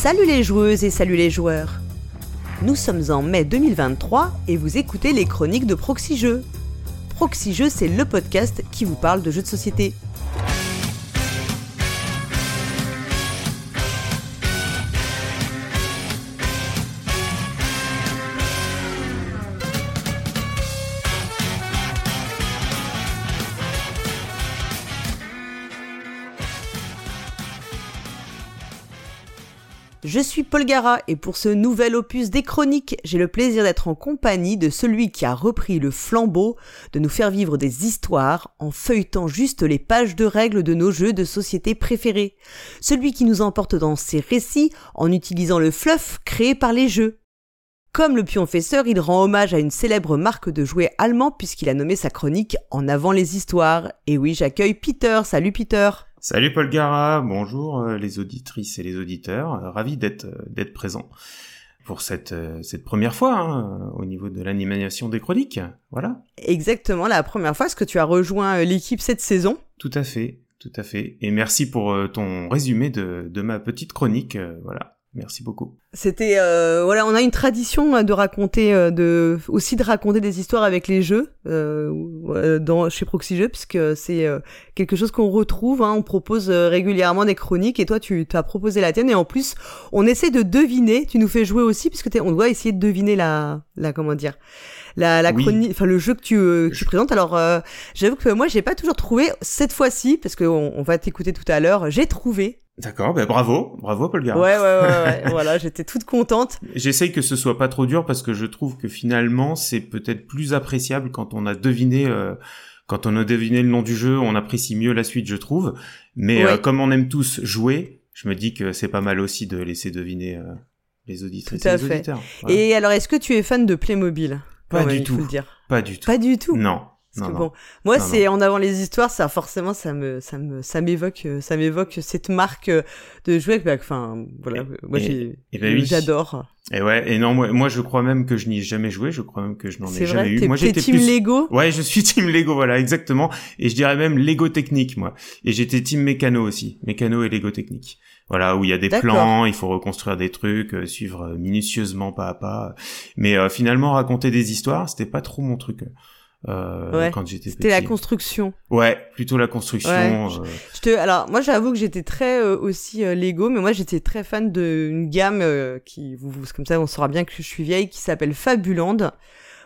Salut les joueuses et salut les joueurs Nous sommes en mai 2023 et vous écoutez les chroniques de Proxy Jeux. C'est le podcast qui vous parle de jeux de société. Je suis Paul Gara et pour ce nouvel opus des chroniques, j'ai le plaisir d'être en compagnie de celui qui a repris le flambeau de nous faire vivre des histoires en feuilletant juste les pages de règles de nos jeux de société préférés. Celui qui nous emporte dans ses récits en utilisant le fluff créé par les jeux. Comme le pionfesseur, il rend hommage à une célèbre marque de jouets allemands puisqu'il a nommé sa chronique En avant les histoires. Et oui, j'accueille Peter. Salut Peter. Salut Paul Gara, bonjour euh, les auditrices et les auditeurs, euh, ravi d'être euh, d'être présent pour cette cette première fois hein, au niveau de l'animation des chroniques, voilà. Exactement, la première fois. Est-ce que tu as rejoint l'équipe cette saison? Tout à fait, tout à fait. Et merci pour ton résumé de de ma petite chronique, voilà. Merci beaucoup. C'était euh, voilà, on a une tradition euh, de raconter, euh, de aussi de raconter des histoires avec les jeux euh, dans chez Proxy Jeux, puisque c'est quelque chose qu'on retrouve. Hein, on propose régulièrement des chroniques, et toi tu as proposé la tienne, et en plus on essaie de deviner. Tu nous fais jouer aussi, puisque on doit essayer de deviner la, la comment dire, la, la chronique, enfin le jeu que tu, que tu présentes. Alors j'avoue que moi j'ai pas toujours trouvé cette fois-ci, parce qu'on on va t'écouter tout à l'heure. J'ai trouvé D'accord, ben bravo, bravo Paul Gare. Ouais, ouais, ouais, ouais voilà, j'étais toute contente. J'essaye que ce soit pas trop dur parce que je trouve que finalement c'est peut-être plus appréciable quand on a deviné, euh, quand on a deviné le nom du jeu, on apprécie mieux la suite, je trouve. Mais euh, comme on aime tous jouer, je me dis que c'est pas mal aussi de laisser deviner euh, les auditeurs et les auditeurs. Et alors, est-ce que tu es fan de Playmobil? Pas du tout. Pas du tout. Pas du tout. Non bon, moi c'est en avant les histoires, ça forcément ça me ça me ça m'évoque euh, ça m'évoque cette marque euh, de jouets. Bah, enfin voilà, moi j'ai ben j'adore. Et ouais, et non moi moi je crois même que je n'y ai jamais joué, je crois même que je n'en ai jamais eu. Moi j'étais team Lego? Ouais, je suis team Lego voilà, exactement et je dirais même Lego technique moi. Et j'étais team mécano aussi, mécano et Lego technique. Voilà, où il y a des plans, il faut reconstruire des trucs, euh, suivre minutieusement pas à pas. Mais finalement raconter des histoires, c'était pas trop mon truc. Euh, quand j'étais C'était la construction. Ouais, plutôt la construction. Euh. je, te, alors moi j'avoue que j'étais très euh, aussi Lego, mais moi j'étais très fan d'une gamme qui, vous, comme ça on saura bien que je suis vieille, qui s'appelle Fabuland,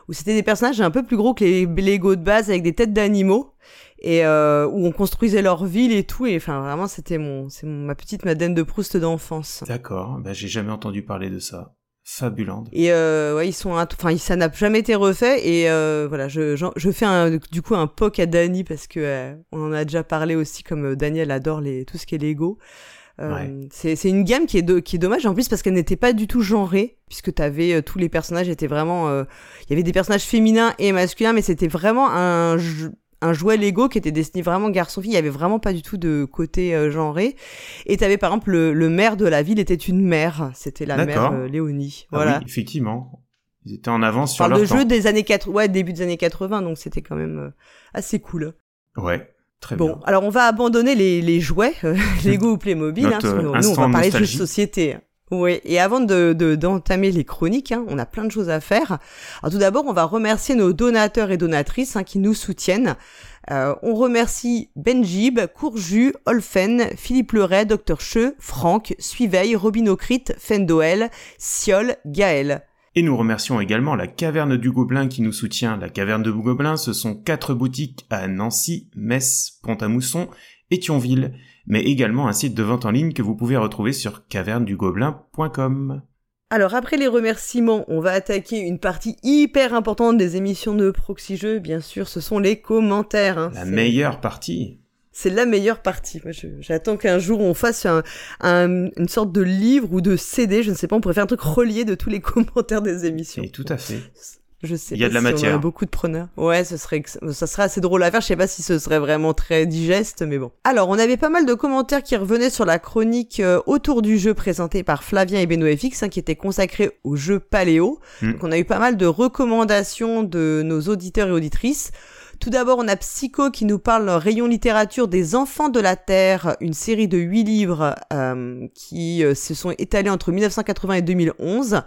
où c'était des personnages un peu plus gros que les Lego de base avec des têtes d'animaux et où on construisait leur ville et tout et enfin vraiment c'était mon c'est ma petite Madeleine de Proust d'enfance. D'accord, ben j'ai jamais entendu parler de ça. Fabuland. Et euh, ouais, ils sont, enfin, ça n'a jamais été refait. Et euh, voilà, je, je, fais un, du coup un poc à Dani parce que euh, on en a déjà parlé aussi, comme euh, Daniel adore les tout ce qui est Lego. Euh, c'est c'est une gamme qui est de, qui est dommage en plus parce qu'elle n'était pas du tout genrée puisque t'avais tous les personnages étaient vraiment il y avait des personnages féminins et masculins mais c'était vraiment un un jouet Lego qui était destiné vraiment garçon-fille. Il y avait vraiment pas du tout de côté euh, genré. Et t'avais par exemple le, maire de la ville était une mère. C'était la mère euh, Léonie. Ah voilà. oui, effectivement. Ils étaient en avance sur leur de jeu des années 80, ouais, début des années 80, donc c'était quand même euh, assez cool. Ouais. Très bon, bien. alors on va abandonner les, les jouets, Lego ou Playmobil. hein, nous, on va parler de jeux de société. Oui, et avant de d'entamer les chroniques, hein, on a plein de choses à faire. Alors tout d'abord, on va remercier nos donateurs et donatrices hein, qui nous soutiennent. Euh, on remercie Benjib, Courju, Olfen, Philippe Leray, Dr Cheux, Franck, Suiveil, Robin Ocrit, Fendoel, Siol, Gaël. Et nous remercions également la Caverne du Gobelin qui nous soutient. La Caverne du Gobelin, ce sont quatre boutiques à Nancy, Metz, Pont-à-Mousson et Thionville mais également un site de vente en ligne que vous pouvez retrouver sur cavernedugobelin.com. Alors après les remerciements, on va attaquer une partie hyper importante des émissions de Proxy Jeux, bien sûr, ce sont les commentaires. Hein. La meilleure partie. C'est la meilleure partie. J'attends qu'un jour on fasse un, une sorte de livre ou de CD, je ne sais pas, on pourrait faire un truc relié de tous les commentaires des émissions. Et tout à fait. Je sais. Il y a de la matière. On a beaucoup de preneurs. Ouais, ce serait, ça serait assez drôle à faire. Je sais pas si ce serait vraiment très digeste, mais bon. Alors, on avait pas mal de commentaires qui revenaient sur la chronique euh, autour du jeu présenté par Flavien et Benoît FX, hein, qui était consacré au jeu paléo. Hmm. Donc, on a eu pas mal de recommandations de nos auditeurs et auditrices. Tout d'abord, on a Psycho qui nous parle rayon littérature des enfants de la Terre, une série de huit livres euh, qui euh, se sont étalés entre 1980 et 2011.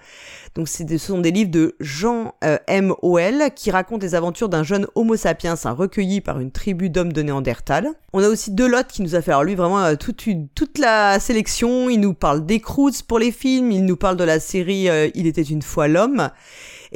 Donc ce sont des livres de Jean euh, M. O.L. qui racontent les aventures d'un jeune Homo sapiens recueilli par une tribu d'hommes de Néandertal. On a aussi Delotte qui nous a fait, alors lui vraiment euh, toute, une, toute la sélection, il nous parle des Croods pour les films, il nous parle de la série Il était une fois l'homme.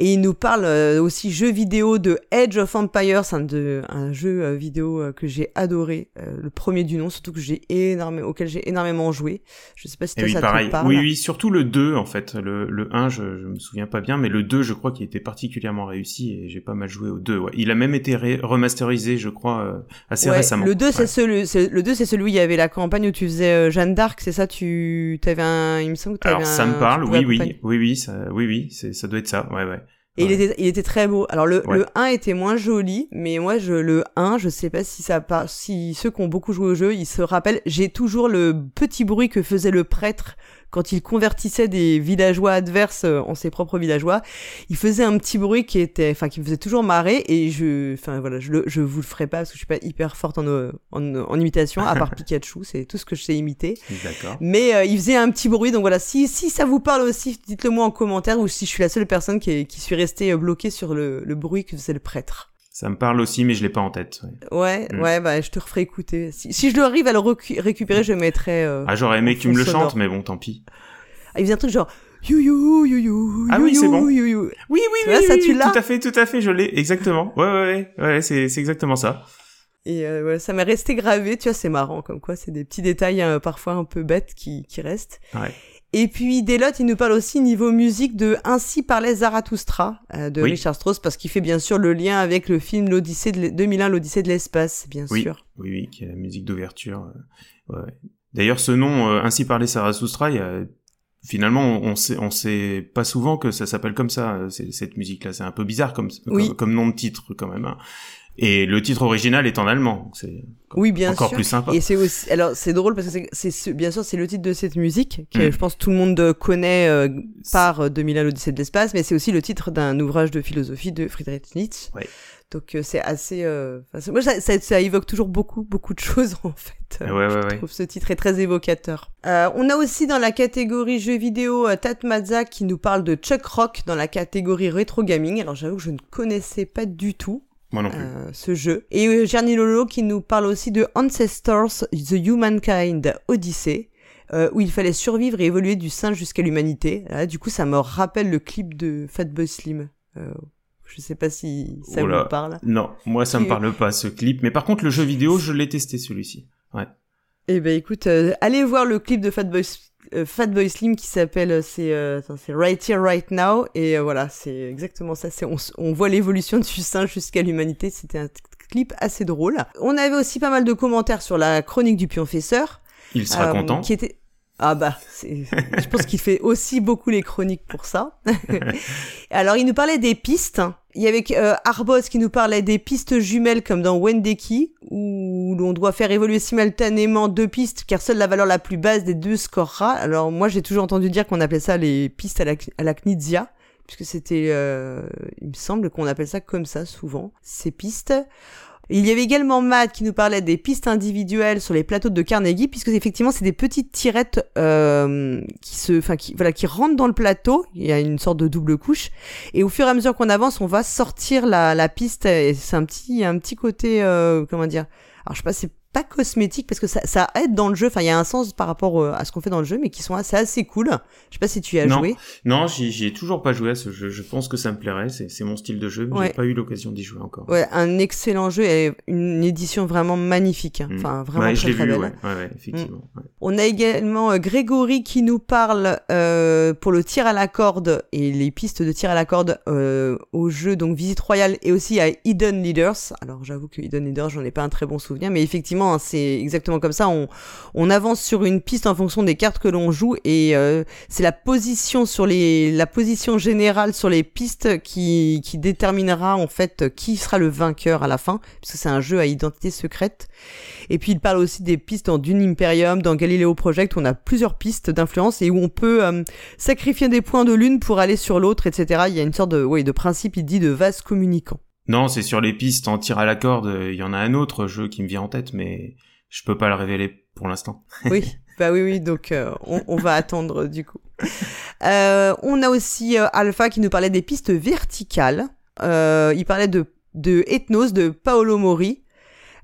Et il nous parle euh, aussi jeu vidéo de Edge of Empires, un, de, un jeu euh, vidéo euh, que j'ai adoré, le premier du nom, surtout que j'ai énormément, auquel j'ai énormément joué. Je sais pas si toi, oui, ça pareil. te parle. Oui, oui, surtout le 2 en fait. Le, le 1, je, je me souviens pas bien, mais le 2, je crois qu'il était particulièrement réussi et j'ai pas mal joué au 2. Ouais. Il a même été remasterisé, je crois, assez ouais, récemment. Le 2, ouais. c'est celui, le 2, c'est celui où il y avait la campagne où tu faisais Jeanne d'Arc, c'est ça, tu, t'avais un, il me semble que t'avais Alors, un, ça me parle, oui, oui, oui, oui, ça, oui, oui, ça doit être ça, ouais, ouais. Et Ouais. il était, il était très beau. Alors le, Ouais. le 1 était moins joli, mais moi je le 1, je sais pas si ça si ceux qui ont beaucoup joué au jeu, ils se rappellent, j'ai toujours le petit bruit que faisait le prêtre quand il convertissait des villageois adverses euh, en ses propres villageois. Il faisait un petit bruit qui était enfin qui me faisait toujours marrer et je enfin voilà, je le je vous le ferai pas parce que je suis pas hyper forte en euh, en, en imitation à part Pikachu, c'est tout ce que je sais imiter. D'accord. Mais euh, il faisait un petit bruit, donc voilà. Si, si ça vous parle aussi, dites-le moi en commentaire ou si je suis la seule personne qui, est- qui suis restée bloquée sur le, le bruit que faisait le prêtre. Ça me parle aussi, mais je l'ai pas en tête. ouais. Ouais, Mm. ouais, bah je te referai écouter. Si, si je arrive à le récupérer, je mettrai. Euh... Ah, j'aurais aimé que tu me le sonore. chantes, mais bon, tant pis. Ah, il faisait un truc genre you you you you. Ah you, oui, c'est bon. you, you. Oui, oui, oui, ça, oui, tu l'as tout à fait, tout à fait, je l'ai, exactement. Ouais, ouais, ouais, ouais, c'est, c'est exactement ça. Et euh, ça m'est resté gravé. Tu vois, c'est marrant comme quoi, c'est des petits détails euh, parfois un peu bêtes qui, qui restent. Ouais. Et puis Delotte, il nous parle aussi niveau musique de Ainsi parlait Zarathustra euh, de Oui. Richard Strauss parce qu'il fait bien sûr le lien avec le film l'Odyssée de l'e- 2001 l'Odyssée de l'espace, bien Oui. sûr. Oui, oui, qui est la musique d'ouverture. euh, ouais. D'ailleurs, ce nom, euh, ainsi parlé Sarasoutra, il y a, finalement, on sait, on sait pas souvent que ça s'appelle comme ça, euh, cette musique-là. C'est un peu bizarre comme, Oui. comme, comme nom de titre, quand même. Et le titre original est en allemand, c'est Oui, bien encore sûr. plus sympa. Et c'est aussi, alors c'est drôle parce que c'est- c'est, ce- bien sûr c'est le titre de cette musique que Mm. je pense tout le monde euh, connaît euh, par euh, 2001 l'Odyssée de l'espace, mais c'est aussi le titre d'un ouvrage de philosophie de Friedrich Nietzsche. Ouais. Donc euh, c'est assez, euh, moi ça, ça, ça évoque toujours beaucoup beaucoup de choses en fait. Ouais, ouais, je ouais. trouve ce titre est très évocateur. Euh, on a aussi dans la catégorie jeux vidéo Tat Mazza qui nous parle de Chuck Rock dans la catégorie rétro gaming. Alors j'avoue que je ne connaissais pas du tout Moi non plus. euh, ce jeu. Et euh, Gianni Lolo qui nous parle aussi de Ancestors, The Humankind Odyssey, euh, où il fallait survivre et évoluer du singe jusqu'à l'humanité. Du coup, ça me rappelle le clip de Fatboy Slim. Euh, je sais pas si ça Oula. vous parle. Non, moi ça me parle pas ce clip, mais par contre le jeu vidéo, je l'ai testé celui-ci. Ouais. Eh ben écoute, euh, allez voir le clip de Fatboy euh, Fatboy Slim qui s'appelle euh, c'est euh, c'est Right Here Right Now et euh, voilà c'est exactement ça c'est on, on voit l'évolution du singe jusqu'à l'humanité c'était un clip assez drôle on avait aussi pas mal de commentaires sur la chronique du pionfesseur Il sera euh, content. qui était ah bah, je pense qu'il fait aussi beaucoup les chroniques pour ça. Alors, il nous parlait des pistes. Il y avait euh, Arbos qui nous parlait des pistes jumelles comme dans Wendeki, où l'on doit faire évoluer simultanément deux pistes, car seule la valeur la plus basse des deux scorera. Alors, moi, j'ai toujours entendu dire qu'on appelait ça les pistes à la, à puisque c'était, euh, il me semble qu'on appelle ça comme ça souvent, ces pistes. Il y avait également Matt qui nous parlait des pistes individuelles sur les plateaux de Carnegie, puisque effectivement c'est des petites tirettes euh, qui se, enfin qui, voilà, qui rentrent dans le plateau. Il y a une sorte de double couche, et au fur et à mesure qu'on avance, on va sortir la, la piste. Et c'est un petit, un petit côté, euh, comment dire? Alors je sais pas, c'est pas cosmétique parce que ça, ça aide dans le jeu. Enfin, il y a un sens par rapport euh, à ce qu'on fait dans le jeu, mais qui sont assez, assez cool. Je sais pas si tu y as Non. joué. Non, j'y ai toujours pas joué à ce jeu. Je pense que ça me plairait. C'est mon style de jeu, mais Ouais. j'ai pas eu l'occasion d'y jouer encore. Ouais, un excellent jeu et une édition vraiment magnifique. Mm. Enfin, vraiment Ouais, très très vu, belle. ouais, ouais, effectivement. ouais. On a également euh, Grégory qui nous parle euh, pour le tir à la corde et les pistes de tir à la corde euh, au jeu donc Visite Royale et aussi à Hidden Leaders. Alors j'avoue que Hidden Leaders j'en ai pas un très bon souvenir, mais effectivement hein, c'est exactement comme ça. On, avance sur une piste en fonction des cartes que l'on joue et euh, c'est la position sur les la position générale sur les pistes qui qui déterminera en fait qui sera le vainqueur à la fin puisque c'est un jeu à identité secrète. Et puis il parle aussi des pistes dans Dune Imperium, dans Galileo Project, où on a plusieurs pistes d'influence et où on peut euh, sacrifier des points de l'une pour aller sur l'autre, etc. Il y a une sorte de, oui, de principe, il dit, de vase communicant. Non, c'est sur les pistes en tir à la corde. Il y en a un autre jeu qui me vient en tête, mais je peux pas le révéler pour l'instant. oui, bah oui, oui. Donc euh, on, va attendre du coup. Euh, on a aussi euh, Alpha qui nous parlait des pistes verticales. il parlait de de Ethnos de Paolo Mori,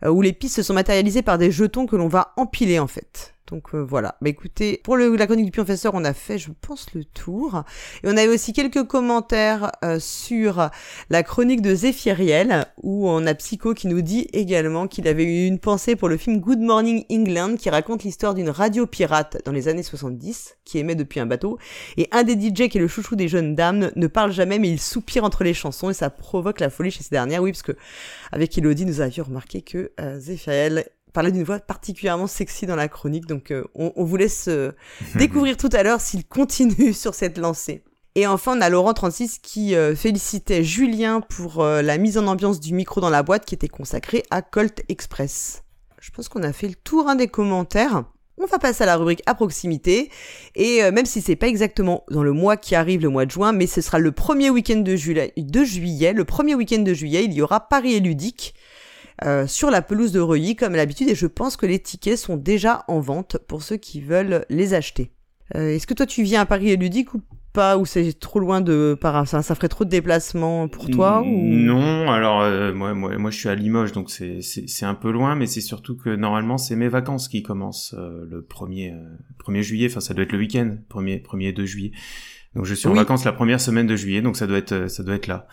où les pistes sont matérialisées par des jetons que l'on va empiler en fait. Donc euh, voilà. Bah écoutez, pour la chronique du professeur, on a fait, je pense, le tour. Et on avait aussi quelques commentaires euh, sur la chronique de Zéphiriel, où on a Psycho qui nous dit également qu'il avait eu une pensée pour le film Good Morning England, qui raconte l'histoire d'une radio pirate dans les années 70, qui émet depuis un bateau. Et un des DJ qui est le chouchou des jeunes dames ne parle jamais, mais il soupire entre les chansons et ça provoque la folie chez ces dernières. Oui, parce que avec Elodie, nous avions remarqué que euh, parlait d'une voix particulièrement sexy dans la chronique. Donc euh, on, on, vous laisse euh, découvrir tout à l'heure s'il continue sur cette lancée. Et enfin, on a Laurent36 qui euh, félicitait Julien pour la mise en ambiance du micro dans la boîte qui était consacrée à Colt Express. Je pense qu'on a fait le tour hein, des commentaires. On va passer à la rubrique à proximité. Et même si c'est pas exactement dans le mois qui arrive, le mois de juin, mais ce sera le premier week-end de, de juillet. Le premier week-end de juillet, il y aura Paris et Ludique euh, sur la pelouse de Reuilly comme l'habitude et je pense que les tickets sont déjà en vente pour ceux qui veulent les acheter. Euh, est-ce que toi tu viens à Paris et ludique ou pas ou c'est trop loin de par ça, ça ferait trop de déplacements pour toi ou... Non, alors euh, moi, moi moi je suis à Limoges donc c'est c'est un peu loin mais c'est surtout que normalement c'est mes vacances qui commencent le 1er 1er juillet enfin ça doit être le week-end 1er 1er 2 juillet. Donc je suis en vacances la première semaine de juillet donc ça doit être ça doit être là.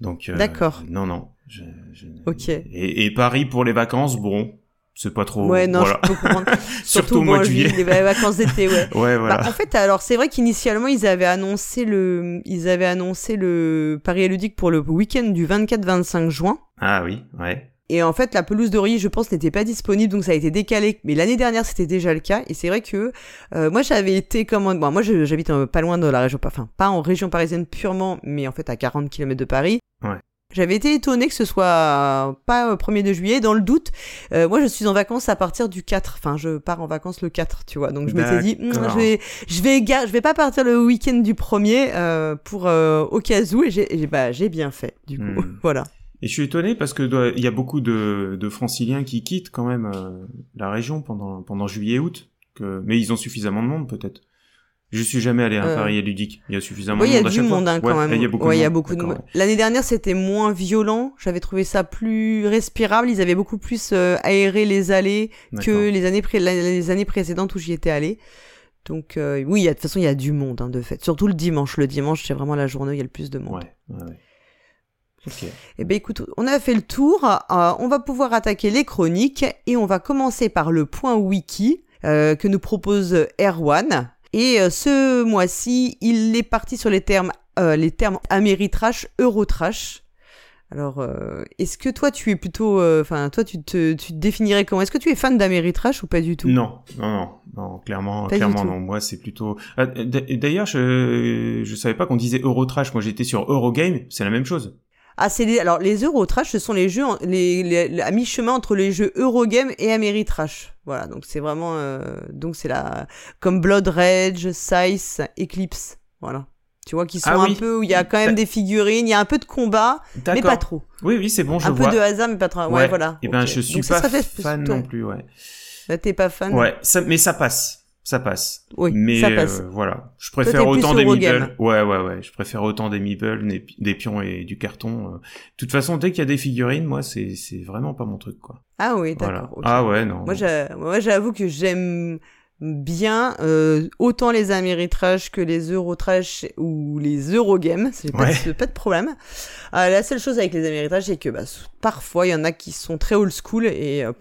Donc D'accord. Non non, je, Ok. Et, et, Paris pour les vacances, bon, c'est pas trop. Ouais, non, je peux comprendre. Surtout, au mois de juillet. Les vacances d'été, ouais. ouais, voilà. Bah, en fait, alors c'est vrai qu'initialement ils avaient annoncé le, ils avaient annoncé le Paris Ludique pour le week-end du 24-25 juin. Ah oui, ouais. Et en fait, la pelouse de je pense, n'était pas disponible, donc ça a été décalé. Mais l'année dernière, c'était déjà le cas. Et c'est vrai que euh, moi, j'avais été comme... Bon, moi, j'habite euh, pas loin de la région... Enfin, pas en région parisienne purement, mais en fait à 40 km de Paris. Ouais. J'avais été étonnée que ce soit pas 1er de juillet. Dans le doute, euh, moi je suis en vacances à partir du 4. Enfin, je pars en vacances le 4, tu vois. Donc je m'étais dit, hmm, je vais, je vais, je vais pas partir le week-end du 1er euh, pour euh, au cas où. Et j'ai, bah, j'ai bien fait. Du coup, hmm. voilà. Et je suis étonné parce que il y a beaucoup de, de franciliens qui quittent quand même la région pendant pendant juillet-août. Que... Mais ils ont suffisamment de monde peut-être. Je suis jamais allé à euh... Paris ludique. Il y a suffisamment de monde. Il y a du monde hein, quand même. Il y a beaucoup de monde. Beaucoup de. L'année dernière, c'était moins violent. J'avais trouvé ça plus respirable. Ils avaient beaucoup plus euh, aéré les allées que les années, pré les années précédentes où j'y étais allé. Donc euh, oui, de toute façon, il y a du monde hein, de fait. Surtout le dimanche. Le dimanche, c'est vraiment la journée où il y a le plus de monde. Okay. Eh ben écoute, on a fait le tour. Euh, on va pouvoir attaquer les chroniques et on va commencer par le point wiki que nous propose Erwan. Et euh, ce mois-ci, il est parti sur les termes, euh, les termes Ameritrash, Eurotrash. Alors, euh, est-ce que toi, tu es plutôt, euh, enfin, toi, tu te, tu te définirais comment? Est-ce que tu es fan d'Ameritrash ou pas du tout? Non, non, non, non, clairement, clairement non. Moi, c'est plutôt. Ah, d'ailleurs, je, je savais pas qu'on disait Eurotrash. Moi, j'étais sur Eurogame. C'est la même chose. Ah, c'est alors les Eurotrash, ce sont les jeux les, les, à mi-chemin entre les jeux Eurogame et Ameritrash. Voilà, donc c'est vraiment euh, donc c'est la comme Blood Rage, Size, Eclipse, voilà. Tu vois qu'ils sont ah un peu où il y a quand même des figurines, il y a un peu de combat, mais pas trop. Oui oui, c'est bon, je un vois. Un peu de hasard mais pas trop. Ouais, voilà. Et eh ben je suis donc, pas fan non plus, ouais. Là t'es pas fan. Ouais, ça, mais ça passe ça passe. Oui, mais ça passe. Euh, voilà, je préfère autant des meeples. Ouais, ouais, ouais, je préfère autant des meeples, des, pions et du carton. Euh. De toute façon, dès qu'il y a des figurines, moi, c'est c'est vraiment pas mon truc, quoi. Ah oui, d'accord. Ah ouais, non. Moi, j'avoue que j'aime bien euh, autant les Ameritrash que les Eurotrash ou les Eurogames, c'est pas, pas, de problème. Euh, la seule chose avec les Ameritrash, c'est que bah, parfois il y en a qui sont très old school et euh,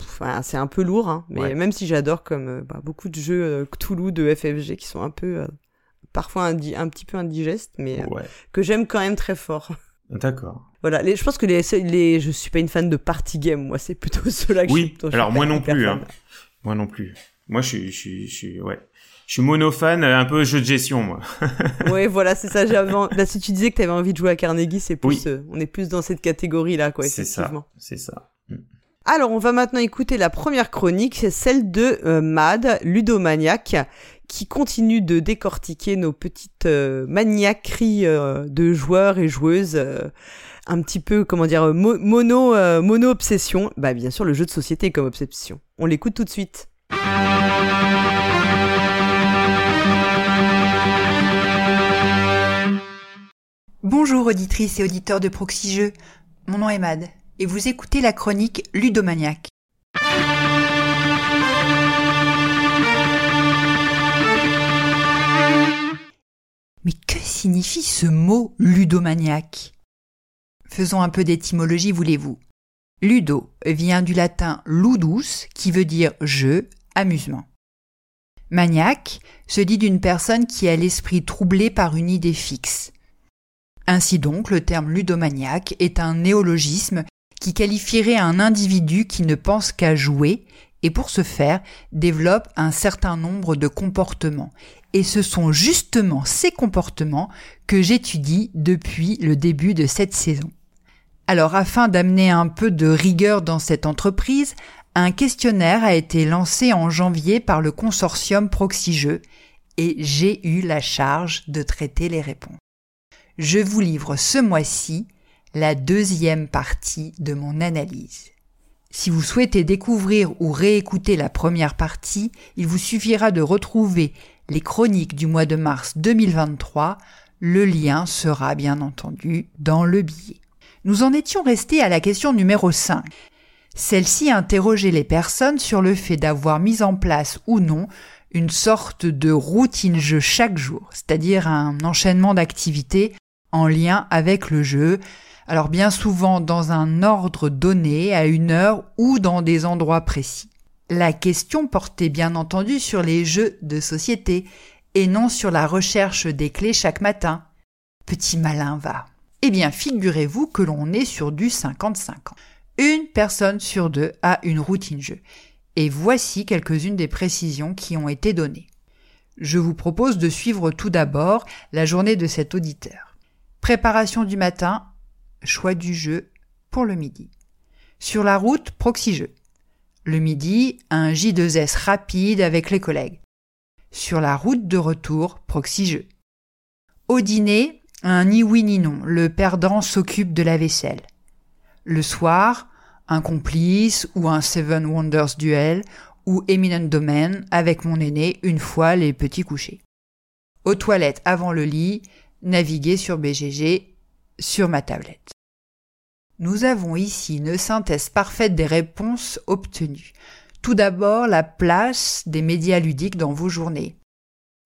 c'est un peu lourd, hein, mais même si j'adore comme euh, bah, beaucoup de jeux euh, Cthulhu de FFG qui sont un peu parfois un, un, petit peu indigestes, mais que j'aime quand même très fort. D'accord. Voilà, les, je pense que les, les, je suis pas une fan de party game, moi c'est plutôt ceux-là que oui. je Oui, alors moi non plus, hein. moi non plus. Moi, je suis, je suis, je suis, ouais. Je suis monophane, un peu jeu de gestion, moi. oui, voilà, c'est ça. J'avais, bah, si tu disais que tu avais envie de jouer à Carnegie, c'est plus, euh, on est plus dans cette catégorie-là, quoi. C'est ça, c'est ça. Alors, on va maintenant écouter la première chronique, c'est celle de euh, Mad, ludomaniac, qui continue de décortiquer nos petites maniaqueries de joueurs et joueuses un petit peu, comment dire, mono, mono obsession. Bah, bien sûr, le jeu de société comme obsession. On l'écoute tout de suite. Bonjour auditrices et auditeurs de Proxy Jeux, mon nom est Mad et vous écoutez la chronique Ludomaniac. Mais que signifie ce mot ludomaniaque? Faisons un peu d'étymologie, voulez-vous? Ludo vient du latin ludus, qui veut dire jeu, amusement. Maniaque se dit d'une personne qui a l'esprit troublé par une idée fixe. Ainsi donc, le terme ludomaniaque est un néologisme qui qualifierait un individu qui ne pense qu'à jouer et pour ce faire développe un certain nombre de comportements. Et ce sont justement ces comportements que j'étudie depuis le début de cette saison. Alors afin d'amener un peu de rigueur dans cette entreprise, un questionnaire a été lancé en janvier par le consortium Proxygeux et j'ai eu la charge de traiter les réponses je vous livre ce mois-ci la deuxième partie de mon analyse. Si vous souhaitez découvrir ou réécouter la première partie, il vous suffira de retrouver les chroniques du mois de mars 2023. Le lien sera bien entendu dans le billet. Nous en étions restés à la question numéro 5. Celle-ci interrogeait les personnes sur le fait d'avoir mis en place ou non une sorte de routine jeu chaque jour, c'est-à-dire un enchaînement d'activités en lien avec le jeu, alors bien souvent dans un ordre donné, à une heure ou dans des endroits précis. La question portait bien entendu sur les jeux de société et non sur la recherche des clés chaque matin. Petit malin va. Eh bien, figurez-vous que l'on est sur du 50-50. Une personne sur deux a une routine jeu. Et voici quelques-unes des précisions qui ont été données. Je vous propose de suivre tout d'abord la journée de cet auditeur. Préparation du matin, choix du jeu pour le midi. Sur la route, proxy jeu. Le midi, un J2S rapide avec les collègues. Sur la route de retour, proxy jeu. Au dîner, un ni oui ni non, le perdant s'occupe de la vaisselle. Le soir, un complice ou un Seven Wonders duel ou Eminent Domain avec mon aîné une fois les petits couchés. Aux toilettes avant le lit, naviguer sur BGG sur ma tablette. Nous avons ici une synthèse parfaite des réponses obtenues. Tout d'abord, la place des médias ludiques dans vos journées.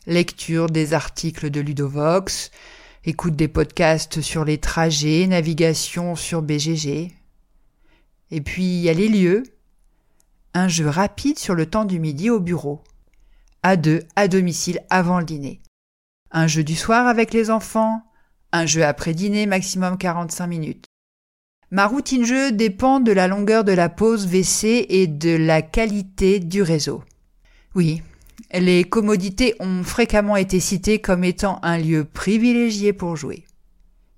Lecture des articles de Ludovox, écoute des podcasts sur les trajets, navigation sur BGG. Et puis, il y a les lieux. Un jeu rapide sur le temps du midi au bureau. À deux, à domicile, avant le dîner un jeu du soir avec les enfants, un jeu après dîner maximum 45 minutes. Ma routine jeu dépend de la longueur de la pause WC et de la qualité du réseau. Oui, les commodités ont fréquemment été citées comme étant un lieu privilégié pour jouer.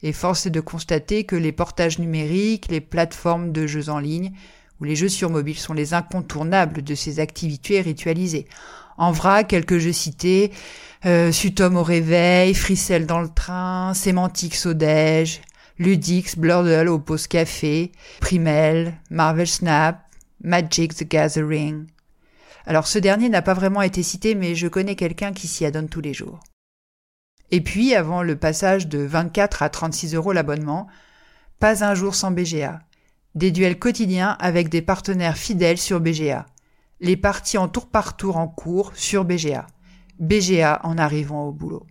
Et force est de constater que les portages numériques, les plateformes de jeux en ligne ou les jeux sur mobile sont les incontournables de ces activités ritualisées. En vrac, quelques jeux cités, euh, Sutom au réveil, Frissel dans le train, Sémantics au déj, Ludix, Blurdle au pause café, Primel, Marvel Snap, Magic the Gathering. Alors ce dernier n'a pas vraiment été cité, mais je connais quelqu'un qui s'y adonne tous les jours. Et puis, avant le passage de 24 à 36 euros l'abonnement, pas un jour sans BGA. Des duels quotidiens avec des partenaires fidèles sur BGA les parties en tour par tour en cours sur BGA. BGA en arrivant au boulot.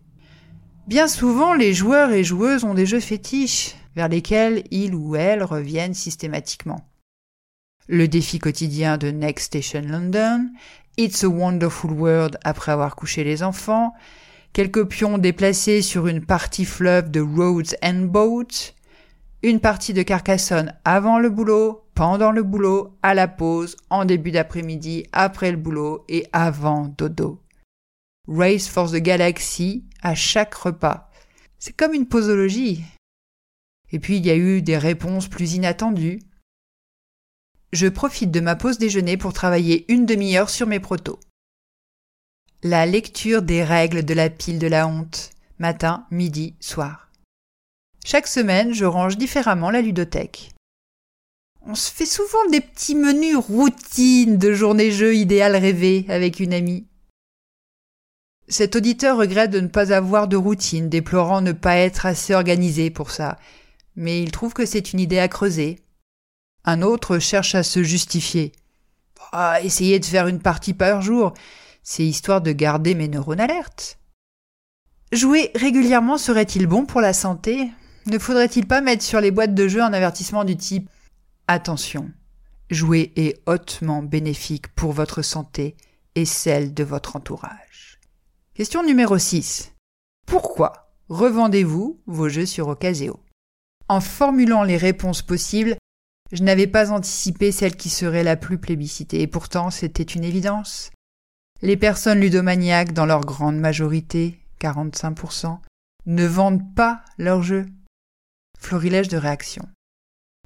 Bien souvent, les joueurs et joueuses ont des jeux fétiches vers lesquels ils ou elles reviennent systématiquement. Le défi quotidien de Next Station London, It's a Wonderful World après avoir couché les enfants, quelques pions déplacés sur une partie fleuve de Roads and Boats, une partie de Carcassonne avant le boulot, pendant le boulot, à la pause, en début d'après-midi, après le boulot et avant dodo. Race for the Galaxy à chaque repas. C'est comme une posologie. Et puis il y a eu des réponses plus inattendues. Je profite de ma pause déjeuner pour travailler une demi-heure sur mes protos. La lecture des règles de la pile de la honte, matin, midi, soir. Chaque semaine, je range différemment la ludothèque. On se fait souvent des petits menus routines de journée-jeu idéal rêvé avec une amie. Cet auditeur regrette de ne pas avoir de routine, déplorant ne pas être assez organisé pour ça, mais il trouve que c'est une idée à creuser. Un autre cherche à se justifier. Ah, essayer de faire une partie par jour, c'est histoire de garder mes neurones alertes. Jouer régulièrement serait-il bon pour la santé? Ne faudrait-il pas mettre sur les boîtes de jeux un avertissement du type Attention, jouer est hautement bénéfique pour votre santé et celle de votre entourage. Question numéro 6. Pourquoi revendez-vous vos jeux sur Ocaseo En formulant les réponses possibles, je n'avais pas anticipé celle qui serait la plus plébiscitée, et pourtant c'était une évidence. Les personnes ludomaniaques, dans leur grande majorité, 45%, ne vendent pas leurs jeux. Florilège de réaction.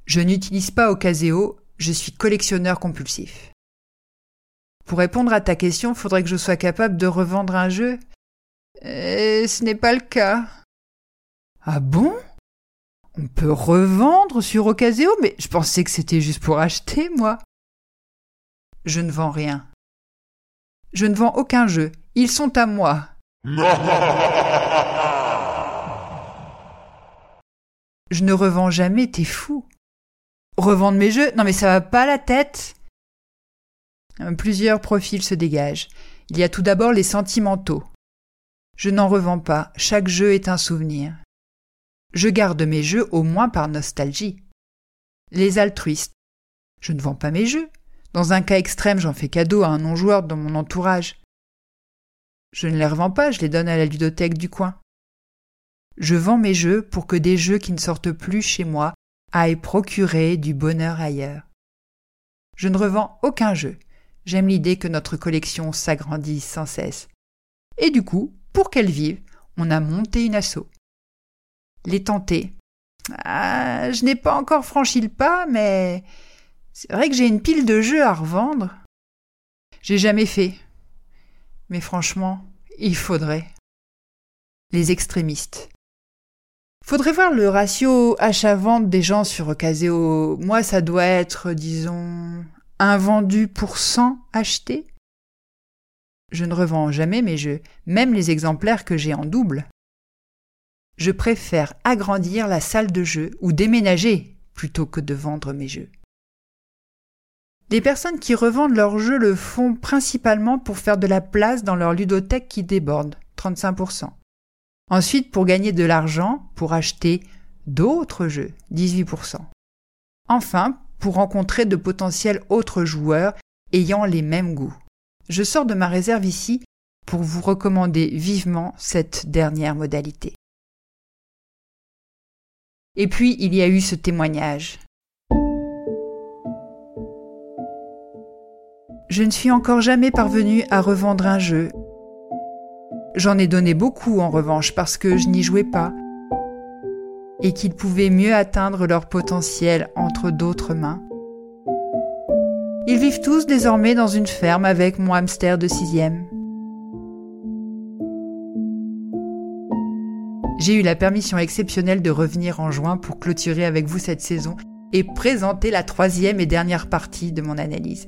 Je n'utilise pas Ocaseo, je suis collectionneur compulsif. Pour répondre à ta question, faudrait que je sois capable de revendre un jeu. Et ce n'est pas le cas. Ah bon? On peut revendre sur Ocaseo, mais je pensais que c'était juste pour acheter, moi. Je ne vends rien. Je ne vends aucun jeu. Ils sont à moi. Je ne revends jamais, t'es fou. Revendre mes jeux Non mais ça va pas la tête euh, Plusieurs profils se dégagent. Il y a tout d'abord les sentimentaux. Je n'en revends pas, chaque jeu est un souvenir. Je garde mes jeux au moins par nostalgie. Les altruistes. Je ne vends pas mes jeux. Dans un cas extrême, j'en fais cadeau à un non-joueur dans mon entourage. Je ne les revends pas, je les donne à la ludothèque du coin. Je vends mes jeux pour que des jeux qui ne sortent plus chez moi aillent procurer du bonheur ailleurs. Je ne revends aucun jeu. J'aime l'idée que notre collection s'agrandisse sans cesse. Et du coup, pour qu'elle vive, on a monté une asso. Les tenter. Ah, je n'ai pas encore franchi le pas, mais c'est vrai que j'ai une pile de jeux à revendre. J'ai jamais fait. Mais franchement, il faudrait. Les extrémistes. Faudrait voir le ratio achat-vente des gens sur Ocaseo. Moi, ça doit être, disons, un vendu pour 100 achetés. Je ne revends jamais mes jeux, même les exemplaires que j'ai en double. Je préfère agrandir la salle de jeu ou déménager plutôt que de vendre mes jeux. Les personnes qui revendent leurs jeux le font principalement pour faire de la place dans leur ludothèque qui déborde, 35%. Ensuite, pour gagner de l'argent, pour acheter d'autres jeux, 18%. Enfin, pour rencontrer de potentiels autres joueurs ayant les mêmes goûts. Je sors de ma réserve ici pour vous recommander vivement cette dernière modalité. Et puis, il y a eu ce témoignage. Je ne suis encore jamais parvenu à revendre un jeu J'en ai donné beaucoup en revanche parce que je n'y jouais pas et qu'ils pouvaient mieux atteindre leur potentiel entre d'autres mains. Ils vivent tous désormais dans une ferme avec mon hamster de sixième. J'ai eu la permission exceptionnelle de revenir en juin pour clôturer avec vous cette saison et présenter la troisième et dernière partie de mon analyse.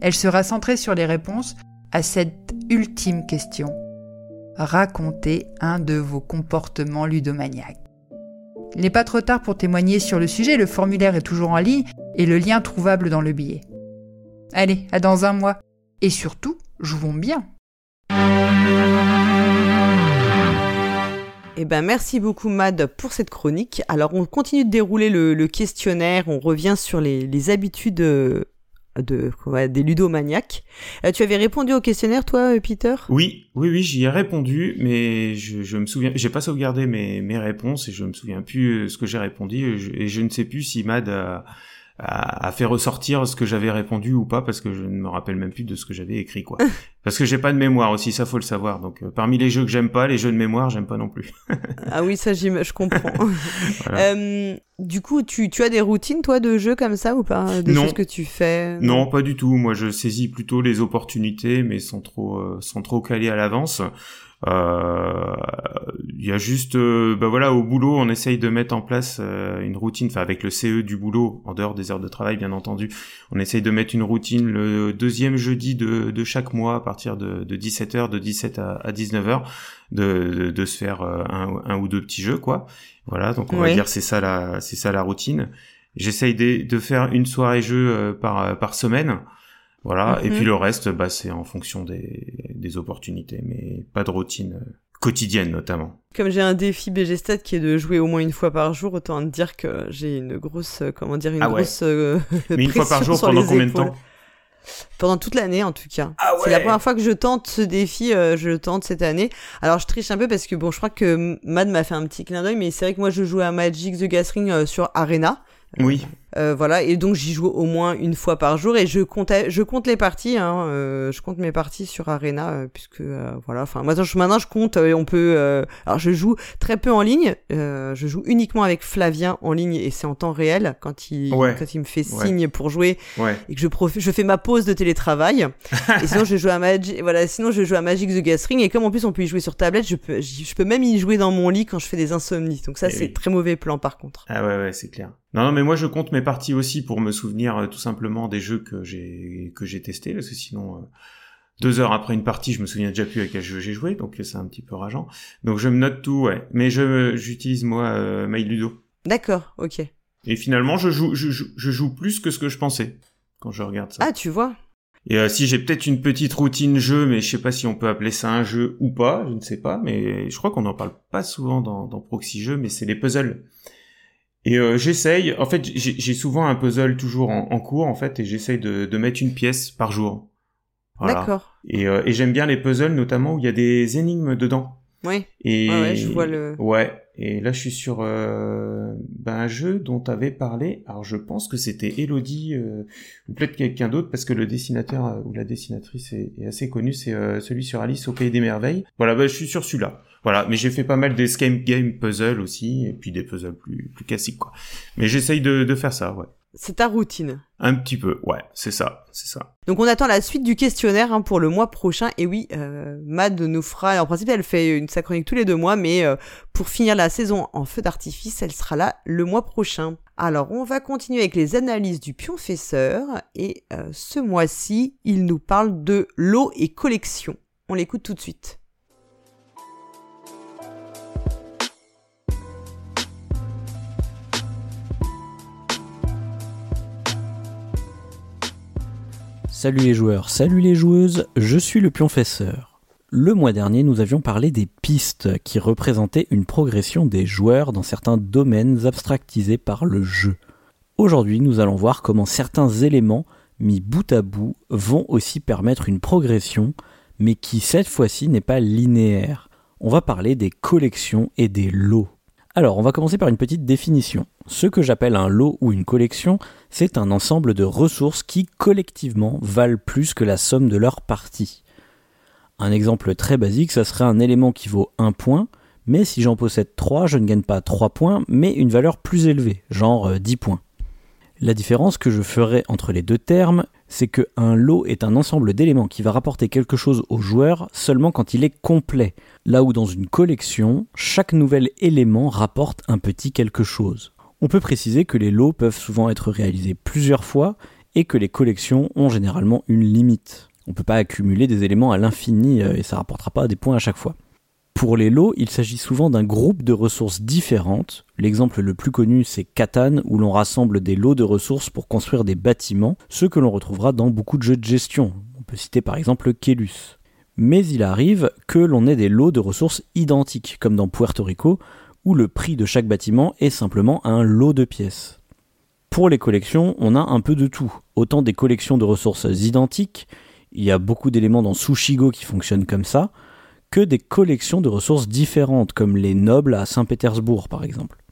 Elle sera centrée sur les réponses à cette ultime question racontez un de vos comportements ludomaniaques. Il n'est pas trop tard pour témoigner sur le sujet, le formulaire est toujours en ligne et le lien trouvable dans le billet. Allez, à dans un mois. Et surtout, jouons bien. Eh ben, merci beaucoup Mad pour cette chronique. Alors on continue de dérouler le, questionnaire, on revient sur les, les habitudes de des ludomaniaques. Euh, tu avais répondu au questionnaire, toi, euh, Peter? Oui, oui, oui, j'y ai répondu, mais je, me souviens, j'ai pas sauvegardé mes, mes réponses et je me souviens plus euh, ce que j'ai répondu et je, ne sais plus si Mad a, fait ressortir ce que j'avais répondu ou pas parce que je ne me rappelle même plus de ce que j'avais écrit quoi. parce que j'ai pas de mémoire aussi, ça faut le savoir. Donc euh, parmi les jeux que j'aime pas, les jeux de mémoire, j'aime pas non plus. ah oui, ça je comprends. euh, du coup, tu, tu as des routines toi de jeux comme ça ou pas? Des choses que tu fais Non, pas du tout. Moi, je saisis plutôt les opportunités, mais sans trop, euh, sans trop caler à l'avance. Euh, il y a juste, euh, bah voilà, au boulot, on essaye de mettre en place euh, une routine, enfin avec le CE du boulot, en dehors des heures de travail, bien entendu, on essaye de mettre une routine le deuxième jeudi de, de chaque mois à partir de, de 17h, de 17 à, à 19h, de, de, se faire un, un, ou deux petits jeux, quoi. Voilà, donc on va dire c'est ça la, c'est ça la routine. J'essaye de, de, faire une soirée jeu par, par semaine. Voilà, et puis mhm. le reste, bah, c'est en fonction des, des opportunités, mais pas de routine euh, quotidienne notamment. Comme j'ai un défi BG Stat qui est de jouer au moins une fois par jour, autant te dire que j'ai une grosse, euh, comment dire, une ah grosse. Euh, mais une fois par jour pendant combien de temps pendant toute l'année en tout cas. Ah c'est la première fois que je tente ce défi, je le tente cette année. Alors je triche un peu parce que bon, je crois que Mad m'a fait un petit clin d'œil, mais c'est vrai que moi je joue à Magic the Gathering sur Arena. Oui. Euh, voilà, et donc j'y joue au moins une fois par jour et je compte, je compte les parties, hein, euh, je compte mes parties sur Arena euh, puisque voilà, enfin moi je, maintenant je compte, on peut, alors je joue très peu en ligne, je joue uniquement avec Flavien en ligne et c'est en temps réel quand il quand il me fait signe pour jouer et que je je fais ma pause de télétravail et sinon je joue à Magic, voilà, sinon je joue à Magic the Gathering et comme en plus on peut y jouer sur tablette, je peux, je peux même y jouer dans mon lit quand je fais des insomnies, donc ça eh c'est très mauvais plan par contre. Ah ouais ouais c'est clair. Non, non mais moi je compte mes parties aussi pour me souvenir euh, tout simplement des jeux que j'ai que j'ai testés parce que sinon euh, deux heures après une partie je me souviens déjà plus à quel jeu j'ai joué donc c'est un petit peu rageant. Donc je me note tout ouais. Mais je j'utilise moi euh, MyLudo d'accord ok. Et finalement je joue je, je, joue plus que ce que je pensais quand je regarde ça. Ah tu vois. Et si j'ai peut-être une petite routine jeu, mais je sais pas si on peut appeler ça un jeu ou pas, je ne sais pas, mais je crois qu'on n'en parle pas souvent dans, dans Proxy Jeux, mais c'est les puzzles. Et euh, j'essaye, en fait, j'ai souvent un puzzle toujours en, cours, en fait, et j'essaye de, de, mettre une pièce par jour. D'accord. Et, euh, et j'aime bien les puzzles, notamment où il y a des énigmes dedans. Oui. Et ouais, je vois le. Ouais. Et là, je suis sur euh, ben, un jeu dont tu avais parlé. Alors, je pense que c'était Elodie euh, ou peut-être quelqu'un d'autre, parce que le dessinateur euh, ou la dessinatrice est, est assez connu. C'est euh, celui sur Alice au pays des merveilles. Voilà, ben, je suis sur celui-là. Voilà, mais j'ai fait pas mal d'escape game puzzle aussi, et puis des puzzles plus plus classiques quoi. Mais j'essaye de, de faire ça, ouais. C'est ta routine. Un petit peu, ouais, c'est ça, c'est ça. Donc on attend la suite du questionnaire hein, pour le mois prochain. Et oui, euh, Mad nous fera, en principe elle fait une sa chronique tous les deux mois, mais euh, pour finir la saison en feu d'artifice, elle sera là le mois prochain. Alors on va continuer avec les analyses du pionfesseur, et euh, ce mois-ci, il nous parle de l'eau et collection. On l'écoute tout de suite. Salut les joueurs, salut les joueuses, je suis le pionfesseur. Le mois dernier, nous avions parlé des pistes qui représentaient une progression des joueurs dans certains domaines abstractisés par le jeu. Aujourd'hui, nous allons voir comment certains éléments mis bout à bout vont aussi permettre une progression, mais qui cette fois-ci n'est pas linéaire. On va parler des collections et des lots. Alors, on va commencer par une petite définition. Ce que j'appelle un lot ou une collection, c'est un ensemble de ressources qui collectivement valent plus que la somme de leurs parties. Un exemple très basique, ça serait un élément qui vaut 1 point, mais si j'en possède 3, je ne gagne pas 3 points, mais une valeur plus élevée, genre 10 euh, points. La différence que je ferai entre les deux termes, c'est que un lot est un ensemble d'éléments qui va rapporter quelque chose au joueur seulement quand il est complet, là où dans une collection, chaque nouvel élément rapporte un petit quelque chose. On peut préciser que les lots peuvent souvent être réalisés plusieurs fois et que les collections ont généralement une limite. On ne peut pas accumuler des éléments à l'infini euh, et ça rapportera pas des points à chaque fois. Pour les lots, il s'agit souvent d'un groupe de ressources différentes. L'exemple le plus connu, c'est Catan, où l'on rassemble des lots de ressources pour construire des bâtiments, ce que l'on retrouvera dans beaucoup de jeux de gestion. On peut citer par exemple Kelus. Mais il arrive que l'on ait des lots de ressources identiques, comme dans Puerto Rico, où le prix de chaque bâtiment est simplement un lot de pièces. Pour les collections, on a un peu de tout. Autant des collections de ressources identiques, il y a beaucoup d'éléments dans Sushigo qui fonctionnent comme ça, que des collections de ressources différentes, comme les nobles à Saint-Pétersbourg par exemple.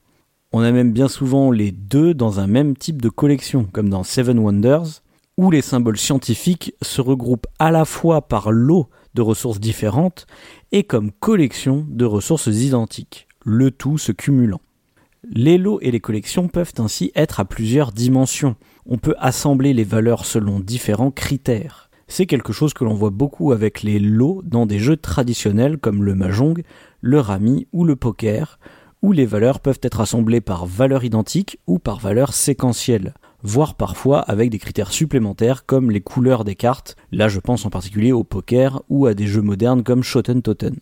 On a même bien souvent les deux dans un même type de collection, comme dans Seven Wonders, où les symboles scientifiques se regroupent à la fois par lot de ressources différentes et comme collection de ressources identiques, le tout se cumulant. Les lots et les collections peuvent ainsi être à plusieurs dimensions. On peut assembler les valeurs selon différents critères. C'est quelque chose que l'on voit beaucoup avec les lots dans des jeux traditionnels comme le mahjong, le rami ou le poker, où les valeurs peuvent être assemblées par valeur identique ou par valeur séquentielle voire parfois avec des critères supplémentaires comme les couleurs des cartes, là je pense en particulier au poker ou à des jeux modernes comme Shoten Toten.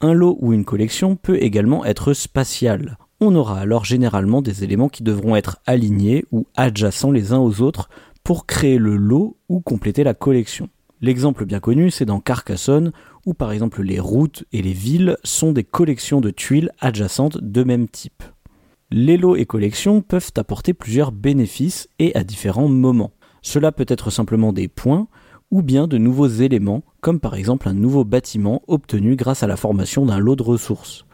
Un lot ou une collection peut également être spatial. On aura alors généralement des éléments qui devront être alignés ou adjacents les uns aux autres pour créer le lot ou compléter la collection. L'exemple bien connu, c'est dans Carcassonne, où par exemple les routes et les villes sont des collections de tuiles adjacentes de même type les lots et collections peuvent apporter plusieurs bénéfices et à différents moments. Cela peut être simplement des points ou bien de nouveaux éléments, comme par exemple un nouveau bâtiment obtenu grâce à la formation d'un lot de ressources.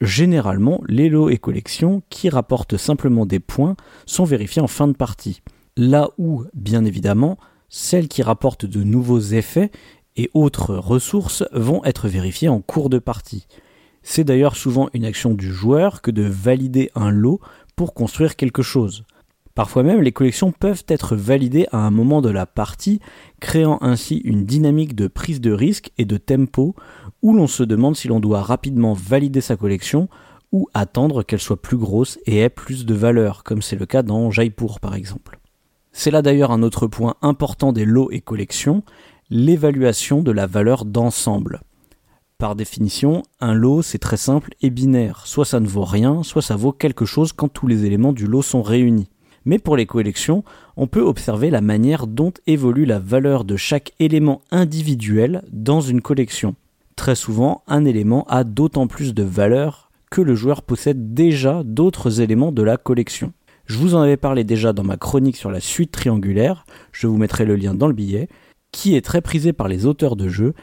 Généralement, les lots et collections qui rapportent simplement des points sont vérifiés en fin de partie. Là où, bien évidemment, celles qui rapportent de nouveaux effets et autres ressources vont être vérifiées en cours de partie. C'est d'ailleurs souvent une action du joueur que de valider un lot pour construire quelque chose. Parfois même, les collections peuvent être validées à un moment de la partie, créant ainsi une dynamique de prise de risque et de tempo où l'on se demande si l'on doit rapidement valider sa collection ou attendre qu'elle soit plus grosse et ait plus de valeur, comme c'est le cas dans Jaipur par exemple. C'est là d'ailleurs un autre point important des lots et collections, l'évaluation de la valeur d'ensemble. Par définition, un lot c'est très simple et binaire, soit ça ne vaut rien, soit ça vaut quelque chose quand tous les éléments du lot sont réunis. Mais pour les collections, on peut observer la manière dont évolue la valeur de chaque élément individuel dans une collection. Très souvent, un élément a d'autant plus de valeur que le joueur possède déjà d'autres éléments de la collection. Je vous en avais parlé déjà dans ma chronique sur la suite triangulaire, je vous mettrai le lien dans le billet, qui est très prisé par les auteurs de jeux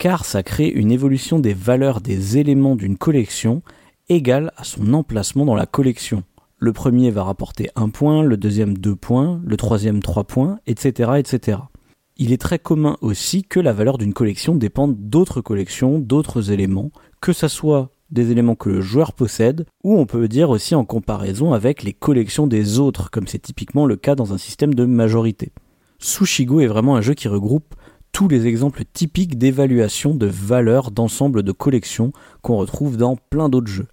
car ça crée une évolution des valeurs des éléments d'une collection égale à son emplacement dans la collection. Le premier va rapporter un point, le deuxième deux points, le troisième trois points, etc., etc. Il est très commun aussi que la valeur d'une collection dépende d'autres collections, d'autres éléments, que ce soit des éléments que le joueur possède, ou on peut dire aussi en comparaison avec les collections des autres, comme c'est typiquement le cas dans un système de majorité. Sushigo est vraiment un jeu qui regroupe tous les exemples typiques d'évaluation de valeur d'ensemble de collections qu'on retrouve dans plein d'autres jeux,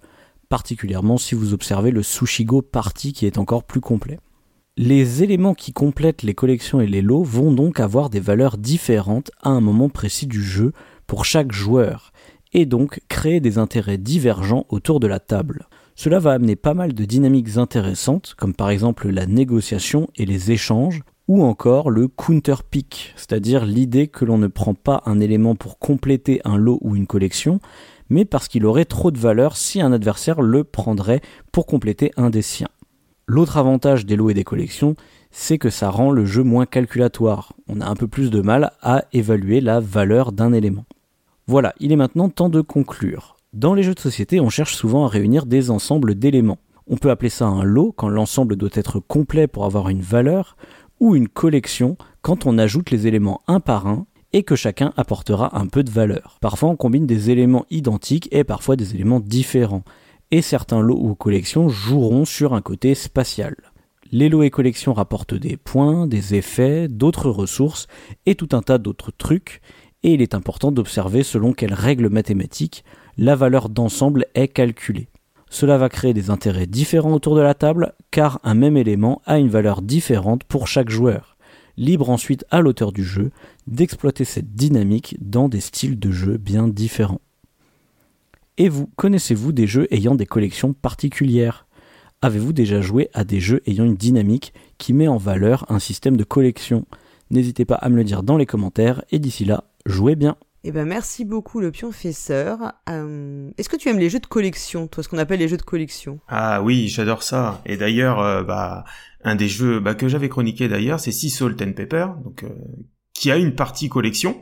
particulièrement si vous observez le Sushigo Party qui est encore plus complet. Les éléments qui complètent les collections et les lots vont donc avoir des valeurs différentes à un moment précis du jeu pour chaque joueur, et donc créer des intérêts divergents autour de la table. Cela va amener pas mal de dynamiques intéressantes, comme par exemple la négociation et les échanges, ou encore le counter pick, c'est-à-dire l'idée que l'on ne prend pas un élément pour compléter un lot ou une collection, mais parce qu'il aurait trop de valeur si un adversaire le prendrait pour compléter un des siens. L'autre avantage des lots et des collections, c'est que ça rend le jeu moins calculatoire. On a un peu plus de mal à évaluer la valeur d'un élément. Voilà, il est maintenant temps de conclure. Dans les jeux de société, on cherche souvent à réunir des ensembles d'éléments. On peut appeler ça un lot quand l'ensemble doit être complet pour avoir une valeur, ou une collection quand on ajoute les éléments un par un et que chacun apportera un peu de valeur. Parfois on combine des éléments identiques et parfois des éléments différents, et certains lots ou collections joueront sur un côté spatial. Les lots et collections rapportent des points, des effets, d'autres ressources et tout un tas d'autres trucs, et il est important d'observer selon quelles règles mathématiques la valeur d'ensemble est calculée. Cela va créer des intérêts différents autour de la table, car un même élément a une valeur différente pour chaque joueur. Libre ensuite à l'auteur du jeu d'exploiter cette dynamique dans des styles de jeu bien différents. Et vous, connaissez-vous des jeux ayant des collections particulières? Avez-vous déjà joué à des jeux ayant une dynamique qui met en valeur un système de collection? N'hésitez pas à me le dire dans les commentaires et d'ici là, jouez bien eh ben merci beaucoup le pionfesseur. Euh, Est-ce que tu aimes les jeux de collection, toi, ce qu'on appelle les jeux de collection? Ah oui, j'adore ça. Et d'ailleurs, euh, bah un des jeux bah, que j'avais chroniqué d'ailleurs, c'est Sea Salt and Pepper, donc euh, qui a une partie collection.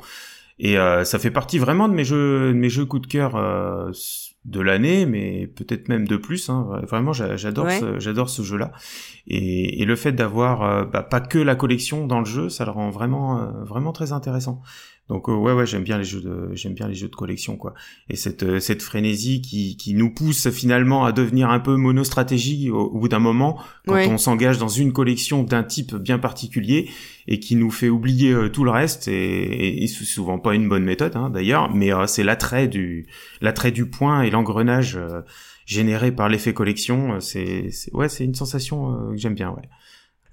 Et euh, ça fait partie vraiment de mes jeux, de mes jeux coup de cœur de l'année, mais peut-être même de plus. Hein. Vraiment, j'adore ce, j'adore ce jeu-là. Et, le fait d'avoir bah, pas que la collection dans le jeu, ça le rend vraiment vraiment très intéressant. Donc euh, ouais ouais j'aime bien les jeux de j'aime bien les jeux de collection quoi. Et cette euh, cette frénésie qui qui nous pousse finalement à devenir un peu monostratégie au, au bout d'un moment quand on s'engage dans une collection d'un type bien particulier et qui nous fait oublier euh, tout le reste et, et, souvent pas une bonne méthode hein, d'ailleurs mais c'est l'attrait du l'attrait du point et l'engrenage généré par l'effet collection c'est ouais c'est une sensation que j'aime bien ouais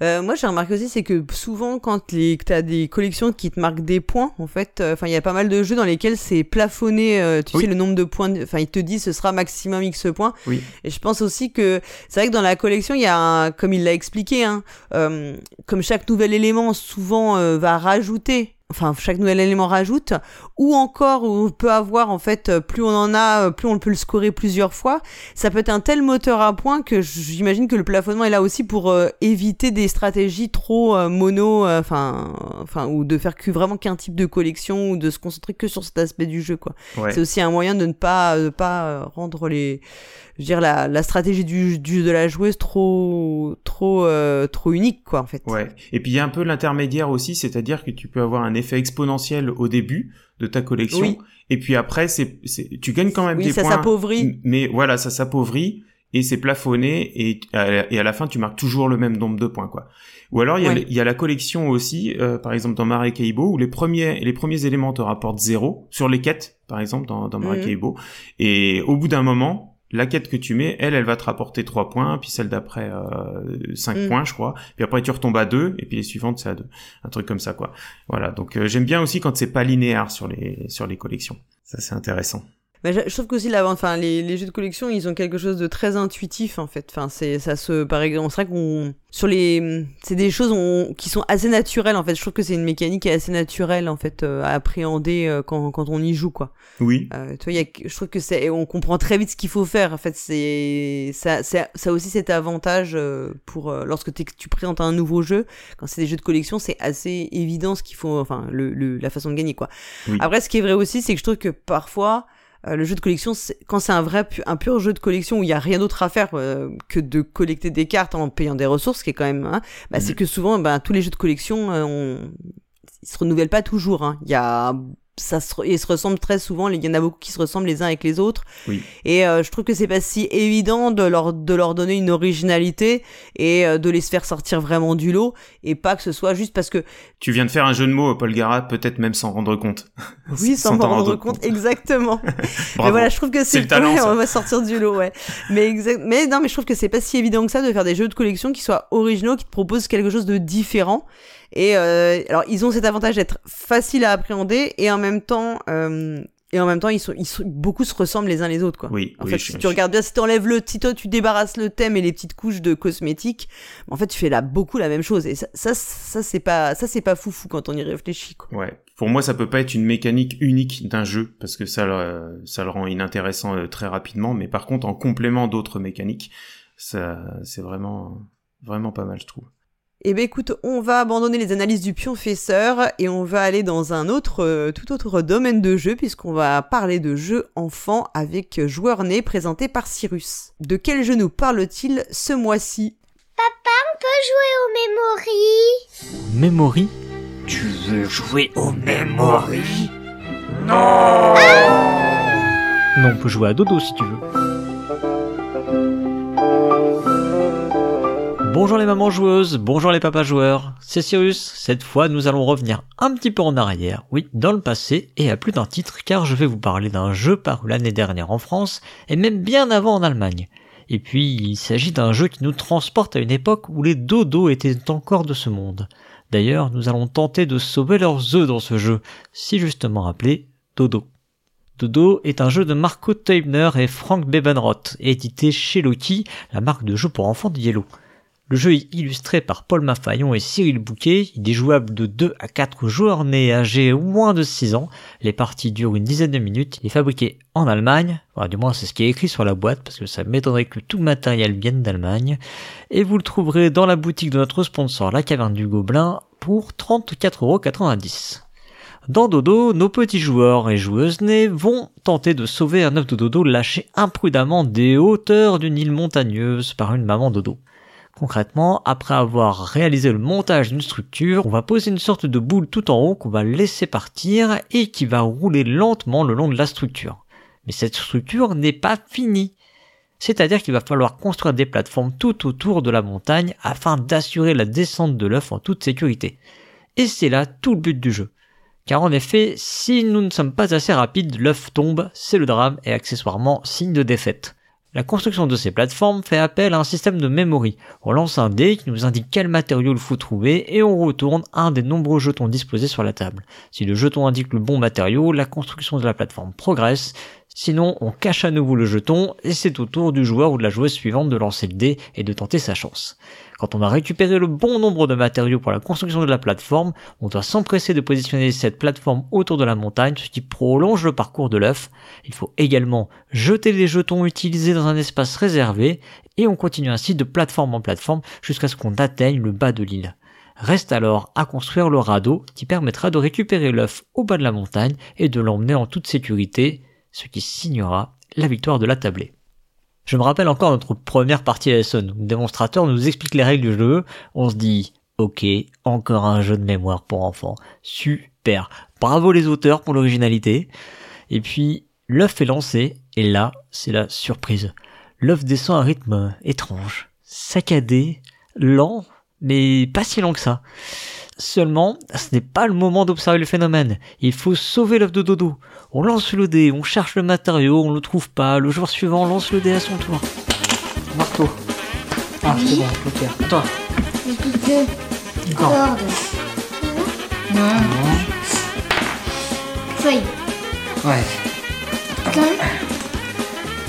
euh, moi, j'ai remarqué aussi, c'est que souvent, quand les, as des collections qui te marquent des points, en fait, euh, enfin, il y a pas mal de jeux dans lesquels c'est plafonné, euh, tu sais, le nombre de points, enfin, ils te disent ce sera maximum X points. Oui. Et je pense aussi que c'est vrai que dans la collection, il y a, un, comme il l'a expliqué, hein, comme chaque nouvel élément souvent va rajouter enfin chaque nouvel élément rajoute, ou encore on peut avoir en fait euh, plus on en a, euh, plus on peut le scorer plusieurs fois. Ça peut être un tel moteur à point que j'imagine que le plafonnement est là aussi pour euh, éviter des stratégies trop mono, enfin, enfin ou de faire que vraiment qu'un type de collection ou de se concentrer que sur cet aspect du jeu quoi. C'est aussi un moyen de ne pas de pas rendre les je veux dire la, la stratégie du, du de la joueuse trop trop euh, trop unique quoi en fait. Ouais. Et puis il y a un peu l'intermédiaire aussi, c'est-à-dire que tu peux avoir un effet exponentiel au début de ta collection oui. et puis après c'est tu gagnes quand même oui, des ça points. s'appauvrit. Mais voilà, ça s'appauvrit et c'est plafonné et et à la fin tu marques toujours le même nombre de points quoi. Ou alors il y, a, il y a la collection aussi, euh, par exemple dans Maracaibo, où les premiers les premiers éléments te rapportent zéro sur les quêtes, par exemple dans, dans Maracaibo, mhm. et au bout d'un moment la quête que tu mets, elle, elle va te rapporter 3 points, puis celle d'après euh, 5 mm. points, je crois. Puis après tu retombes à 2 et puis les suivantes c'est à 2. Un truc comme ça quoi. Voilà, donc euh, j'aime bien aussi quand c'est pas linéaire sur les sur les collections. Ça c'est intéressant. Mais je, trouve qu'aussi la enfin les, les jeux de collection, ils ont quelque chose de très intuitif en fait. Enfin c'est ça se par exemple, c'est vrai qu'on sur les c'est des choses on, qui sont assez naturelles en fait. Je trouve que c'est une mécanique qui est assez naturelle en fait euh, à appréhender euh, quand quand on y joue quoi. Oui. Euh, tu vois, y a, je trouve que c'est on comprend très vite ce qu'il faut faire en fait. C'est ça ça ça aussi cet avantage euh, pour lorsque tu présentes un nouveau jeu quand c'est des jeux de collection, c'est assez évident ce qu'il faut enfin le, le, la façon de gagner quoi. Oui. Après ce qui est vrai aussi c'est que je trouve que parfois euh, le jeu de collection, quand c'est un vrai un pur jeu de collection où il y a rien d'autre à faire euh, que de collecter des cartes en payant des ressources, qui est quand même, hein, bah, c'est mm. que souvent, bah, tous les jeux de collection, euh, on... ils se renouvellent pas toujours. Hein. Il y a ça se, ils se ressemblent très souvent. Il y en a beaucoup qui se ressemblent les uns avec les autres. Oui. Et euh, je trouve que c'est pas si évident de leur de leur donner une originalité et euh, de les faire sortir vraiment du lot et pas que ce soit juste parce que. Tu viens de faire un jeu de mots, Paul Garat, peut-être même sans rendre compte. Oui, sans, sans rendre, compte, exactement. mais voilà, je trouve que c'est le talent. on va sortir du lot, ouais. Mais exact. Mais non, mais je trouve que c'est pas si évident que ça de faire des jeux de collection qui soient originaux, qui te proposent quelque chose de différent. Et euh, alors ils ont cet avantage d'être faciles à appréhender et en même temps euh, et en même temps ils sont, ils sont beaucoup se ressemblent les uns les autres quoi. Oui. En oui, fait, si tu regardes bien, si tu enlèves le, si toi tu débarrasses le thème et les petites couches de cosmétiques, en fait tu fais là beaucoup la même chose et ça ça, ça c'est pas ça c'est pas foufou quand on y réfléchit quoi. Ouais. Pour moi ça peut pas être une mécanique unique d'un jeu parce que ça le, ça le rend inintéressant euh, très rapidement mais par contre en complément d'autres mécaniques ça c'est vraiment vraiment pas mal je trouve. Eh ben écoute, on va abandonner les analyses du pionfesseur et on va aller dans un autre, euh, tout autre domaine de jeu puisqu'on va parler de jeux enfants avec Joueur Né présenté par Cyrus. De quel jeu nous parle-t-il ce mois-ci? Papa, on peut jouer au Memory Memory Tu veux jouer au Memory Non! Non, on peut jouer à Dodo si tu veux. Bonjour les mamans joueuses, bonjour les papas joueurs, c'est Cyrus. Cette fois, nous allons revenir un petit peu en arrière, oui, dans le passé et à plus d'un titre, car je vais vous parler d'un jeu paru l'année dernière en France et même bien avant en Allemagne. Et puis, il s'agit d'un jeu qui nous transporte à une époque où les dodos étaient encore de ce monde. D'ailleurs, nous allons tenter de sauver leurs œufs dans ce jeu, si justement appelé Dodo. Dodo est un jeu de Marco Teubner et Frank Bebenroth, édité chez Loki, la marque de jeu pour enfants de Yellow. Le jeu est illustré par Paul Maffaillon et Cyril Bouquet. Il est jouable de 2 à 4 joueurs nés âgés moins de 6 ans. Les parties durent une dizaine de minutes. Il est fabriqué en Allemagne. Du moins, c'est ce qui est écrit sur la boîte parce que ça m'étonnerait que tout matériel vienne d'Allemagne. Et vous le trouverez dans la boutique de notre sponsor La Caverne du Gobelin pour 34,90€. Dans Dodo, nos petits joueurs et joueuses nés vont tenter de sauver un œuf de dodo lâché imprudemment des hauteurs d'une île montagneuse par une maman dodo. Concrètement, après avoir réalisé le montage d'une structure, on va poser une sorte de boule tout en haut qu'on va laisser partir et qui va rouler lentement le long de la structure. Mais cette structure n'est pas finie. C'est-à-dire qu'il va falloir construire des plateformes tout autour de la montagne afin d'assurer la descente de l'œuf en toute sécurité. Et c'est là tout le but du jeu. Car en effet, si nous ne sommes pas assez rapides, l'œuf tombe, c'est le drame et accessoirement signe de défaite. La construction de ces plateformes fait appel à un système de memory. On lance un dé qui nous indique quel matériau il faut trouver et on retourne un des nombreux jetons disposés sur la table. Si le jeton indique le bon matériau, la construction de la plateforme progresse. Sinon, on cache à nouveau le jeton et c'est au tour du joueur ou de la joueuse suivante de lancer le dé et de tenter sa chance. Quand on a récupéré le bon nombre de matériaux pour la construction de la plateforme, on doit s'empresser de positionner cette plateforme autour de la montagne, ce qui prolonge le parcours de l'œuf. Il faut également jeter les jetons utilisés dans un espace réservé, et on continue ainsi de plateforme en plateforme jusqu'à ce qu'on atteigne le bas de l'île. Reste alors à construire le radeau qui permettra de récupérer l'œuf au bas de la montagne et de l'emmener en toute sécurité, ce qui signera la victoire de la tablée. Je me rappelle encore notre première partie à où Le démonstrateur nous explique les règles du jeu. On se dit, ok, encore un jeu de mémoire pour enfants. Super. Bravo les auteurs pour l'originalité. Et puis, l'œuf est lancé, et là, c'est la surprise. L'œuf descend à un rythme étrange, saccadé, lent, mais pas si lent que ça. Seulement, ce n'est pas le moment d'observer le phénomène. Il faut sauver l'œuf de dodo. On lance le dé, on cherche le matériau, on le trouve pas. Le joueur suivant lance le dé à son tour. Marteau. Ah, c'est bon, ok. Toi. Le. Corde. Non. Non. Feuille. Ouais. Comme.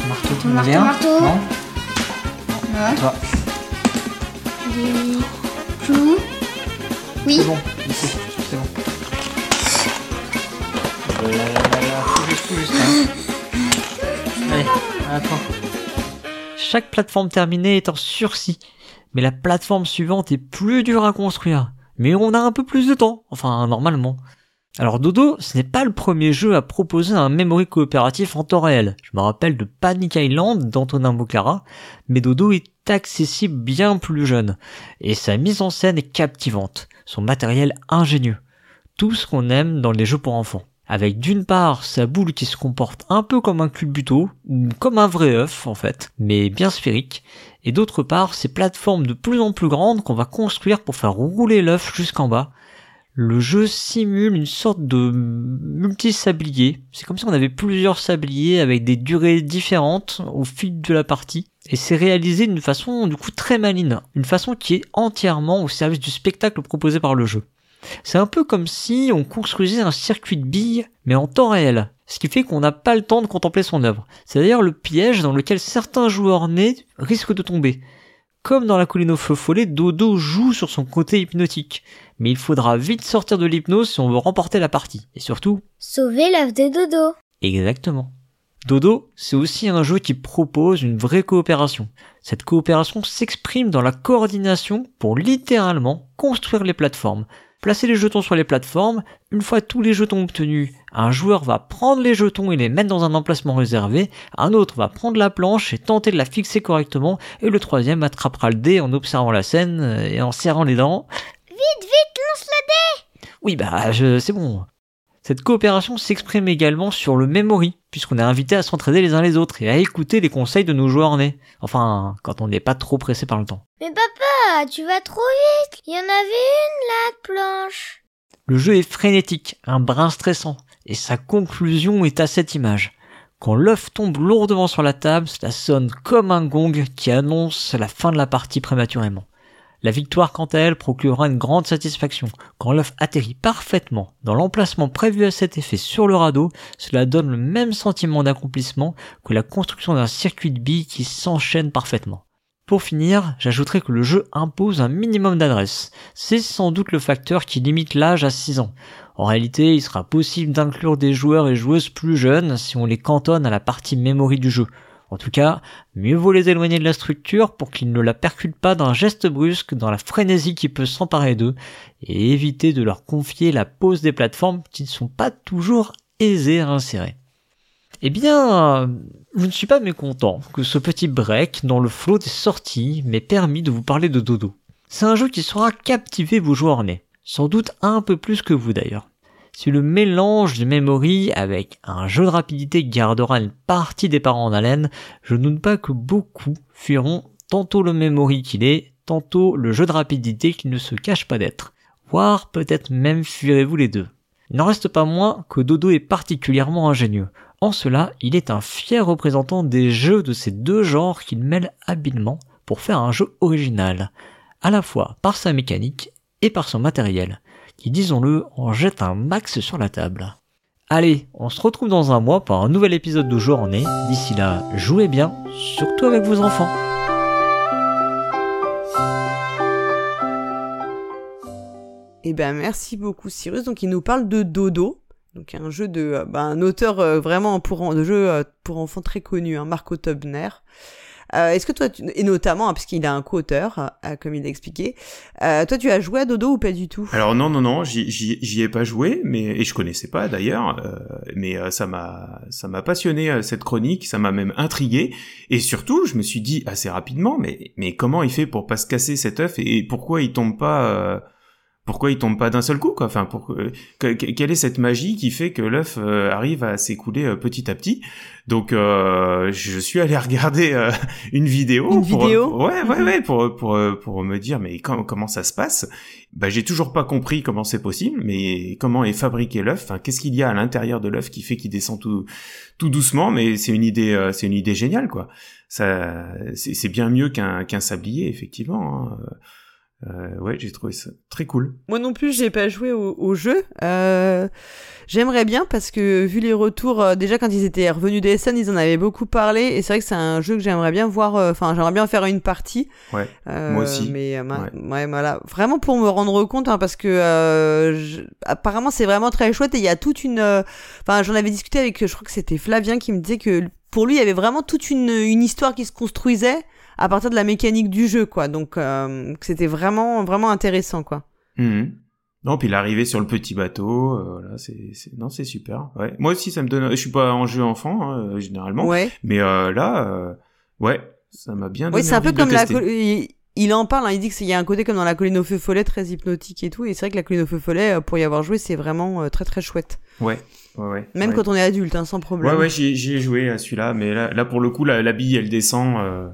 Marteau, tu Marteau, marteau. Non Non. Toi. Des clous. Oui. C'est bon, ici. C'est bon. Tout juste, tout juste. hein. Allez, à toi. Chaque plateforme terminée est en sursis, mais la plateforme suivante est plus dure à construire. Mais on a un peu plus de temps, enfin normalement. Alors Dodo, ce n'est pas le premier jeu à proposer un memory coopératif en temps réel. Je me rappelle de Panic Island d'Antonin Bocara, mais Dodo est accessible bien plus jeune, et sa mise en scène est captivante, son matériel ingénieux. Tout ce qu'on aime dans les jeux pour enfants. Avec d'une part sa boule qui se comporte un peu comme un culbuto, ou comme un vrai œuf en fait, mais bien sphérique, et d'autre part ces plateformes de plus en plus grandes qu'on va construire pour faire rouler l'œuf jusqu'en bas. Le jeu simule une sorte de multi-sablier. C'est comme si on avait plusieurs sabliers avec des durées différentes au fil de la partie. Et c'est réalisé d'une façon du coup très maline. Une façon qui est entièrement au service du spectacle proposé par le jeu. C'est un peu comme si on construisait un circuit de billes, mais en temps réel. Ce qui fait qu'on n'a pas le temps de contempler son œuvre. C'est d'ailleurs le piège dans lequel certains joueurs nés risquent de tomber. Comme dans la colline au feu follet, Dodo joue sur son côté hypnotique. Mais il faudra vite sortir de l'hypnose si on veut remporter la partie. Et surtout, Sauver l'œuf de dodo. Exactement. Dodo, c'est aussi un jeu qui propose une vraie coopération. Cette coopération s'exprime dans la coordination pour littéralement construire les plateformes. Placer les jetons sur les plateformes, une fois tous les jetons obtenus, un joueur va prendre les jetons et les mettre dans un emplacement réservé, un autre va prendre la planche et tenter de la fixer correctement, et le troisième attrapera le dé en observant la scène euh, et en serrant les dents. Vite, vite, lance le Oui, bah, c'est bon. Cette coopération s'exprime également sur le memory, puisqu'on est invité à s'entraider les uns les autres et à écouter les conseils de nos joueurs nés. Enfin, quand on n'est pas trop pressé par le temps. Mais papa, tu vas trop vite. Il y en avait une là, de planche. Le jeu est frénétique, un brin stressant, et sa conclusion est à cette image. Quand l'œuf tombe lourdement sur la table, cela sonne comme un gong qui annonce la fin de la partie prématurément. La victoire, quant à elle, procurera une grande satisfaction. Quand l'œuf atterrit parfaitement dans l'emplacement prévu à cet effet sur le radeau, cela donne le même sentiment d'accomplissement que la construction d'un circuit de billes qui s'enchaîne parfaitement. Pour finir, j'ajouterai que le jeu impose un minimum d'adresse. C'est sans doute le facteur qui limite l'âge à 6 ans. En réalité, il sera possible d'inclure des joueurs et joueuses plus jeunes si on les cantonne à la partie memory du jeu. En tout cas, mieux vaut les éloigner de la structure pour qu'ils ne la percutent pas d'un geste brusque dans la frénésie qui peut s'emparer d'eux, et éviter de leur confier la pose des plateformes qui ne sont pas toujours aisées à insérer. Eh bien, je ne suis pas mécontent que ce petit break dans le flot des sorties m'ait permis de vous parler de Dodo. C'est un jeu qui saura captiver vos joueurs nés, sans doute un peu plus que vous d'ailleurs. Si le mélange de memory avec un jeu de rapidité gardera une partie des parents en haleine, je ne doute pas que beaucoup fuiront tantôt le memory qu'il est, tantôt le jeu de rapidité qu'il ne se cache pas d'être. Voire peut-être même fuirez-vous les deux. Il n'en reste pas moins que Dodo est particulièrement ingénieux. En cela, il est un fier représentant des jeux de ces deux genres qu'il mêle habilement pour faire un jeu original, à la fois par sa mécanique et par son matériel qui, disons-le, en jette un max sur la table. Allez, on se retrouve dans un mois pour un nouvel épisode de Journée. D'ici là, jouez bien, surtout avec vos enfants. Eh ben merci beaucoup Cyrus. Donc il nous parle de Dodo, donc un jeu de, bah, un auteur euh, vraiment pour de jeu euh, pour enfants très connu, hein, Marco Tobner. Euh, Est-ce que toi, tu, et notamment, hein, puisqu'il a un co-auteur, euh, comme il l'a expliqué, euh, toi tu as joué à Dodo ou pas du tout? Alors non, non, non, j'y ai pas joué, mais et je connaissais pas d'ailleurs, euh, mais euh, ça m'a ça m'a passionné cette chronique, ça m'a même intrigué, et surtout je me suis dit assez rapidement, mais mais comment il fait pour pas se casser cet œuf et, et pourquoi il tombe pas pourquoi il tombe pas d'un seul coup quoi. Enfin pour euh, quelle est cette magie qui fait que l'œuf euh, arrive à s'écouler euh, petit à petit? Donc je suis allé regarder une vidéo une pour, vidéo ouais ouais ouais pour pour pour me dire mais comment ça se passe? Bah j'ai toujours pas compris comment c'est possible mais comment est fabriqué l'œuf? Enfin qu'est-ce qu'il y a à l'intérieur de l'œuf qui fait qu'il descend tout tout doucement? Mais c'est une idée c'est une idée géniale quoi. Ça c'est bien mieux qu'un qu'un sablier effectivement hein. Euh, ouais, j'ai trouvé ça très cool. Moi non plus, j'ai pas joué au, au jeu. Euh, J'aimerais bien parce que vu les retours, euh, déjà quand ils étaient revenus des ils en avaient beaucoup parlé et c'est vrai que c'est un jeu que j'aimerais bien voir. euh, Enfin, j'aimerais bien faire une partie. Ouais. Moi aussi. Mais ma- Ouais. ouais. voilà, vraiment pour me rendre compte, hein, parce que je- apparemment c'est vraiment très chouette et il y a toute une. Enfin, j'en avais discuté avec, je crois que c'était Flavien qui me disait que pour lui il y avait vraiment toute une, une histoire qui se construisait à partir de la mécanique du jeu, quoi. Donc euh, c'était vraiment vraiment intéressant, quoi. Mhm. Non, puis l'arrivée sur le petit bateau, euh, voilà, c'est, non, c'est super. Ouais. Moi aussi, ça me donne. Je suis pas en jeu enfant hein, euh, généralement, Ouais. mais euh, là, euh, ouais, ça m'a bien donné. Oui, c'est un peu comme la. Il, il en parle, hein, il dit qu'il y a un côté comme dans la colline au feu follet très hypnotique et tout. Et c'est vrai que la colline au feu follet, pour y avoir joué, c'est vraiment euh, très très chouette. Ouais, ouais, ouais. Même ouais. quand on est adulte, hein, sans problème. Ouais, ouais, j'y, j'y ai joué à celui-là, mais là, là pour le coup, la, la bille, elle descend. euh,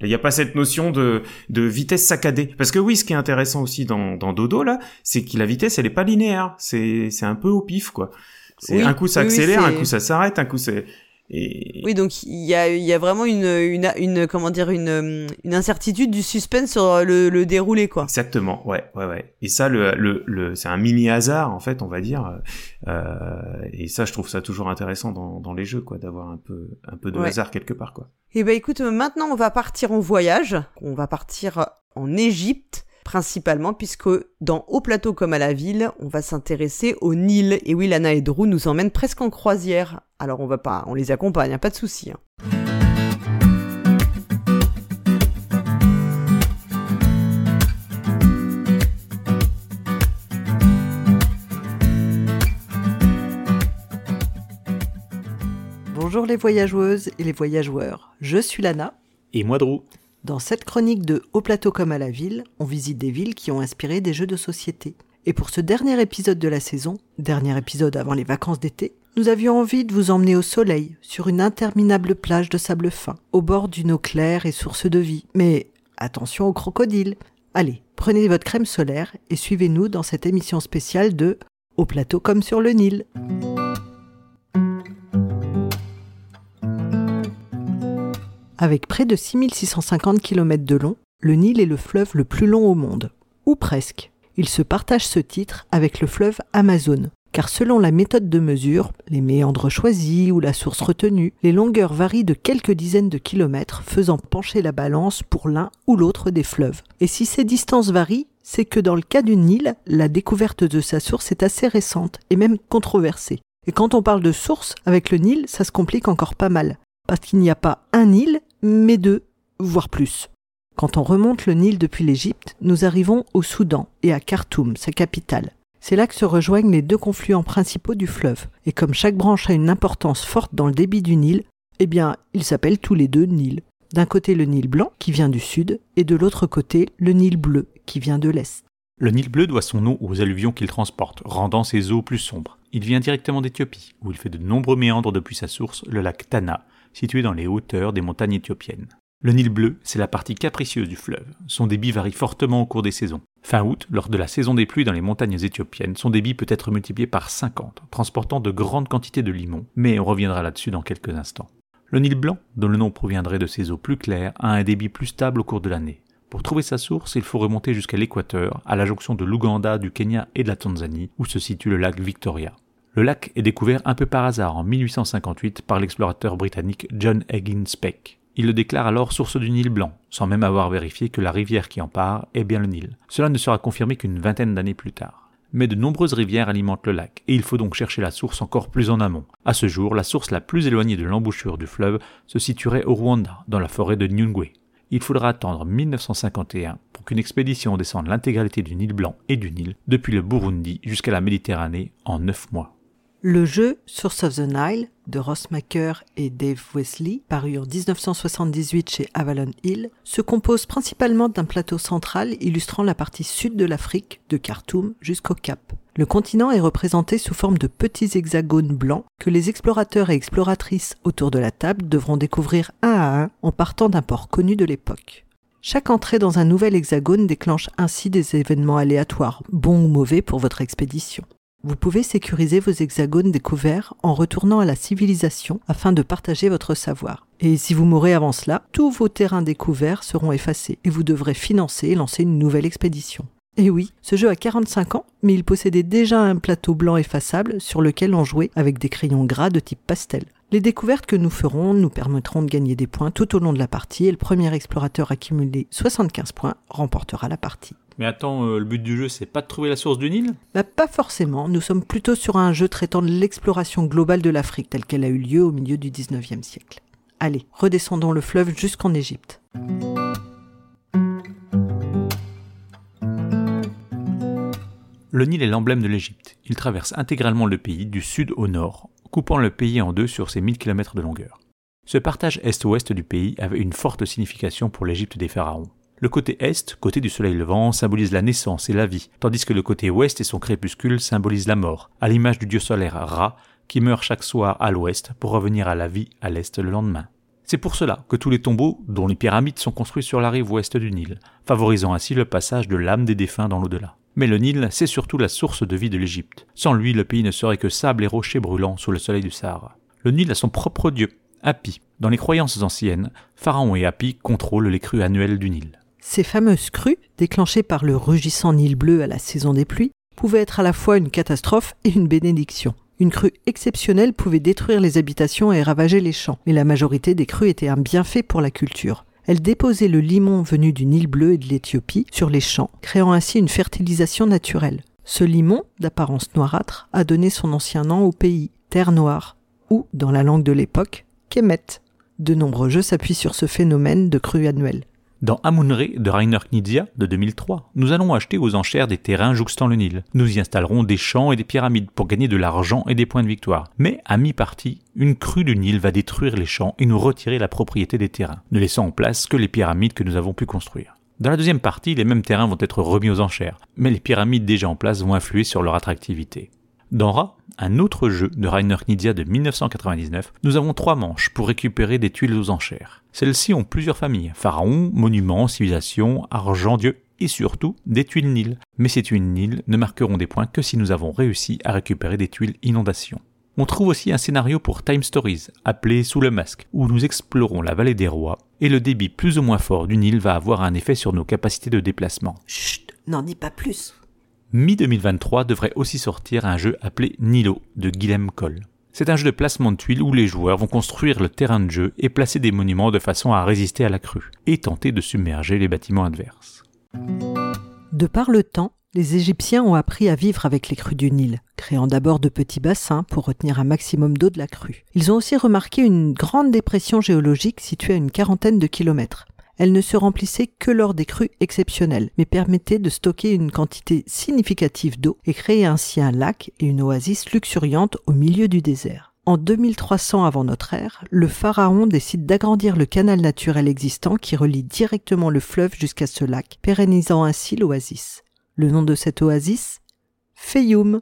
Il n'y a pas cette notion de, de vitesse saccadée. Parce que oui, ce qui est intéressant aussi dans, dans Dodo, là, c'est que la vitesse, elle est pas linéaire. C'est, c'est un peu au pif, quoi. C'est Oui, un coup ça oui, accélère, un coup ça s'arrête, un coup c'est... Et... Oui, donc il y a, il y a vraiment une, une, une, comment dire, une, une incertitude du suspense sur le, le déroulé, quoi. Exactement, ouais, ouais, ouais. Et ça, le, le, le, c'est un mini hasard en fait, on va dire. Euh, et ça, je trouve ça toujours intéressant dans, dans les jeux, quoi, d'avoir un peu, un peu de Ouais. hasard quelque part, quoi. Et ben écoute, maintenant on va partir en voyage. On va partir en Égypte principalement puisque dans Au plateau comme à la ville, on va s'intéresser au Nil. Et oui, Lana et Drew nous emmènent presque en croisière. Alors on va pas, on les accompagne, hein, pas de souci. hein. Bonjour les voyageuses et les voyageurs, je suis Lana. Et moi, Drew. Dans cette chronique de Au plateau comme à la ville, on visite des villes qui ont inspiré des jeux de société. Et pour ce dernier épisode de la saison, dernier épisode avant les vacances d'été, nous avions envie de vous emmener au soleil, sur une interminable plage de sable fin, au bord d'une eau claire et source de vie. Mais attention aux crocodiles. Allez, prenez votre crème solaire et suivez-nous dans cette émission spéciale de Au plateau comme sur le Nil. Avec près de 6650 km de long, le Nil est le fleuve le plus long au monde. Ou presque. Il se partage ce titre avec le fleuve Amazon. Car selon la méthode de mesure, les méandres choisis ou la source retenue, les longueurs varient de quelques dizaines de kilomètres, faisant pencher la balance pour l'un ou l'autre des fleuves. Et si ces distances varient, c'est que dans le cas du Nil, la découverte de sa source est assez récente et même controversée. Et quand on parle de source, avec le Nil, ça se complique encore pas mal. Parce qu'il n'y a pas un Nil, mais deux, voire plus. Quand on remonte le Nil depuis l'Égypte, nous arrivons au Soudan et à Khartoum, sa capitale. C'est là que se rejoignent les deux confluents principaux du fleuve. Et comme chaque branche a une importance forte dans le débit du Nil, eh bien, ils s'appellent tous les deux Nil. D'un côté le Nil blanc, qui vient du sud, et de l'autre côté le Nil bleu, qui vient de l'est. Le Nil bleu doit son nom aux alluvions qu'il transporte, rendant ses eaux plus sombres. Il vient directement d'Éthiopie, où il fait de nombreux méandres depuis sa source, le lac Tana, situé dans les hauteurs des montagnes éthiopiennes. Le Nil bleu, c'est la partie capricieuse du fleuve. Son débit varie fortement au cours des saisons. Fin août, lors de la saison des pluies dans les montagnes éthiopiennes, son débit peut être multiplié par 50, transportant de grandes quantités de limon, mais on reviendra là-dessus dans quelques instants. Le Nil blanc, dont le nom proviendrait de ses eaux plus claires, a un débit plus stable au cours de l'année. Pour trouver sa source, il faut remonter jusqu'à l'équateur, à la jonction de l'Ouganda, du Kenya et de la Tanzanie, où se situe le lac Victoria. Le lac est découvert un peu par hasard en 1858 par l'explorateur britannique John Higgins Peck. Il le déclare alors source du Nil blanc, sans même avoir vérifié que la rivière qui en part est bien le Nil. Cela ne sera confirmé qu'une vingtaine d'années plus tard. Mais de nombreuses rivières alimentent le lac, et il faut donc chercher la source encore plus en amont. À ce jour, la source la plus éloignée de l'embouchure du fleuve se situerait au Rwanda, dans la forêt de Nyungwe. Il faudra attendre 1951 pour qu'une expédition descende l'intégralité du Nil blanc et du Nil, depuis le Burundi jusqu'à la Méditerranée, en neuf mois. Le jeu Source of the Nile de Ross Macker et Dave Wesley, paru en 1978 chez Avalon Hill, se compose principalement d'un plateau central illustrant la partie sud de l'Afrique, de Khartoum jusqu'au Cap. Le continent est représenté sous forme de petits hexagones blancs que les explorateurs et exploratrices autour de la table devront découvrir un à un en partant d'un port connu de l'époque. Chaque entrée dans un nouvel hexagone déclenche ainsi des événements aléatoires, bons ou mauvais pour votre expédition. Vous pouvez sécuriser vos hexagones découverts en retournant à la civilisation afin de partager votre savoir. Et si vous mourrez avant cela, tous vos terrains découverts seront effacés et vous devrez financer et lancer une nouvelle expédition. Et oui, ce jeu a 45 ans, mais il possédait déjà un plateau blanc effaçable sur lequel on jouait avec des crayons gras de type pastel. Les découvertes que nous ferons nous permettront de gagner des points tout au long de la partie et le premier explorateur à cumuler 75 points remportera la partie. Mais attends, euh, le but du jeu, c'est pas de trouver la source du Nil? Bah, Pas forcément. Nous sommes plutôt sur un jeu traitant de l'exploration globale de l'Afrique telle qu'elle a eu lieu au milieu du 19e siècle. Allez, redescendons le fleuve jusqu'en Égypte. Le Nil est l'emblème de l'Égypte. Il traverse intégralement le pays du sud au nord, coupant le pays en deux sur ses 1000 km de longueur. Ce partage est-ouest du pays avait une forte signification pour l'Égypte des pharaons. Le côté est, côté du soleil levant, symbolise la naissance et la vie, tandis que le côté ouest et son crépuscule symbolisent la mort, à l'image du dieu solaire Ra, qui meurt chaque soir à l'ouest pour revenir à la vie à l'est le lendemain. C'est pour cela que tous les tombeaux, dont les pyramides, sont construits sur la rive ouest du Nil, favorisant ainsi le passage de l'âme des défunts dans l'au-delà. Mais le Nil, c'est surtout la source de vie de l'Égypte. Sans lui, le pays ne serait que sable et rochers brûlants sous le soleil du Sahara. Le Nil a son propre dieu, Hapi. Dans les croyances anciennes, Pharaon et Hapi contrôlent les crues annuelles du Nil. Ces fameuses crues, déclenchées par le rugissant Nil bleu à la saison des pluies, pouvaient être à la fois une catastrophe et une bénédiction. Une crue exceptionnelle pouvait détruire les habitations et ravager les champs, mais la majorité des crues étaient un bienfait pour la culture. Elles déposaient le limon venu du Nil bleu et de l'Éthiopie sur les champs, créant ainsi une fertilisation naturelle. Ce limon, d'apparence noirâtre, a donné son ancien nom au pays, Terre Noire, ou, dans la langue de l'époque, Kemet. De nombreux jeux s'appuient sur ce phénomène de crue annuelle. Dans Amunre de Rainer Knizia de 2003, nous allons acheter aux enchères des terrains jouxtant le Nil. Nous y installerons des champs et des pyramides pour gagner de l'argent et des points de victoire. Mais à mi-partie, une crue du Nil va détruire les champs et nous retirer la propriété des terrains, ne laissant en place que les pyramides que nous avons pu construire. Dans la deuxième partie, les mêmes terrains vont être remis aux enchères, mais les pyramides déjà en place vont influer sur leur attractivité. Dans Ra, un autre jeu de Rainer Knizia de 1999, nous avons trois manches pour récupérer des tuiles aux enchères. Celles-ci ont plusieurs familles, pharaons, monuments, civilisations, argent, dieu et surtout des tuiles Nil. Mais ces tuiles Nil ne marqueront des points que si nous avons réussi à récupérer des tuiles inondations. On trouve aussi un scénario pour Time Stories, appelé Sous le masque, où nous explorons la vallée des rois, et le débit plus ou moins fort du Nil va avoir un effet sur nos capacités de déplacement. Chut, n'en dis pas plus. Mi-2023 devrait aussi sortir un jeu appelé Nilo de Guilhem Cole. C'est un jeu de placement de tuiles où les joueurs vont construire le terrain de jeu et placer des monuments de façon à résister à la crue et tenter de submerger les bâtiments adverses. De par le temps, les Égyptiens ont appris à vivre avec les crues du Nil, créant d'abord de petits bassins pour retenir un maximum d'eau de la crue. Ils ont aussi remarqué une grande dépression géologique située à une quarantaine de kilomètres. Elle ne se remplissait que lors des crues exceptionnelles, mais permettait de stocker une quantité significative d'eau et créer ainsi un lac et une oasis luxuriante au milieu du désert. En 2300 avant notre ère, le pharaon décide d'agrandir le canal naturel existant qui relie directement le fleuve jusqu'à ce lac, pérennisant ainsi l'oasis. Le nom de cette oasis Feyoum.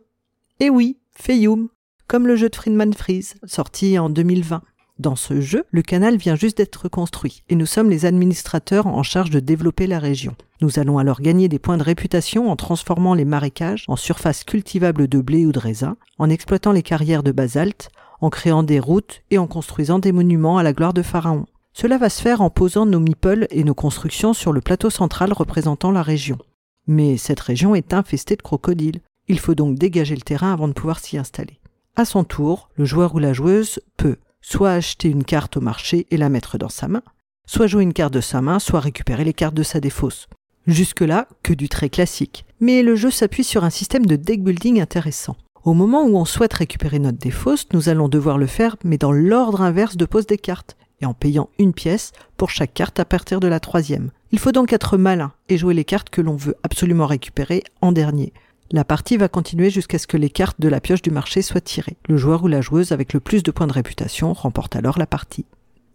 Eh oui, Feyoum, comme le jeu de Friedman Freeze, sorti en 2020. Dans ce jeu, le canal vient juste d'être construit et nous sommes les administrateurs en charge de développer la région. Nous allons alors gagner des points de réputation en transformant les marécages en surface cultivable de blé ou de raisin, en exploitant les carrières de basalte, en créant des routes et en construisant des monuments à la gloire de Pharaon. Cela va se faire en posant nos meeples et nos constructions sur le plateau central représentant la région. Mais cette région est infestée de crocodiles. Il faut donc dégager le terrain avant de pouvoir s'y installer. À son tour, le joueur ou la joueuse peut soit acheter une carte au marché et la mettre dans sa main, soit jouer une carte de sa main, soit récupérer les cartes de sa défausse. Jusque-là, que du très classique. Mais le jeu s'appuie sur un système de deck building intéressant. Au moment où on souhaite récupérer notre défausse, nous allons devoir le faire, mais dans l'ordre inverse de pose des cartes, et en payant une pièce pour chaque carte à partir de la troisième. Il faut donc être malin et jouer les cartes que l'on veut absolument récupérer en dernier. La partie va continuer jusqu'à ce que les cartes de la pioche du marché soient tirées. Le joueur ou la joueuse avec le plus de points de réputation remporte alors la partie.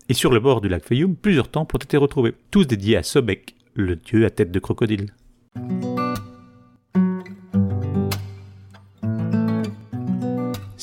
Et sur le bord du lac Fayum, plusieurs temples ont été retrouvés, tous dédiés à Sobek, le dieu à tête de crocodile.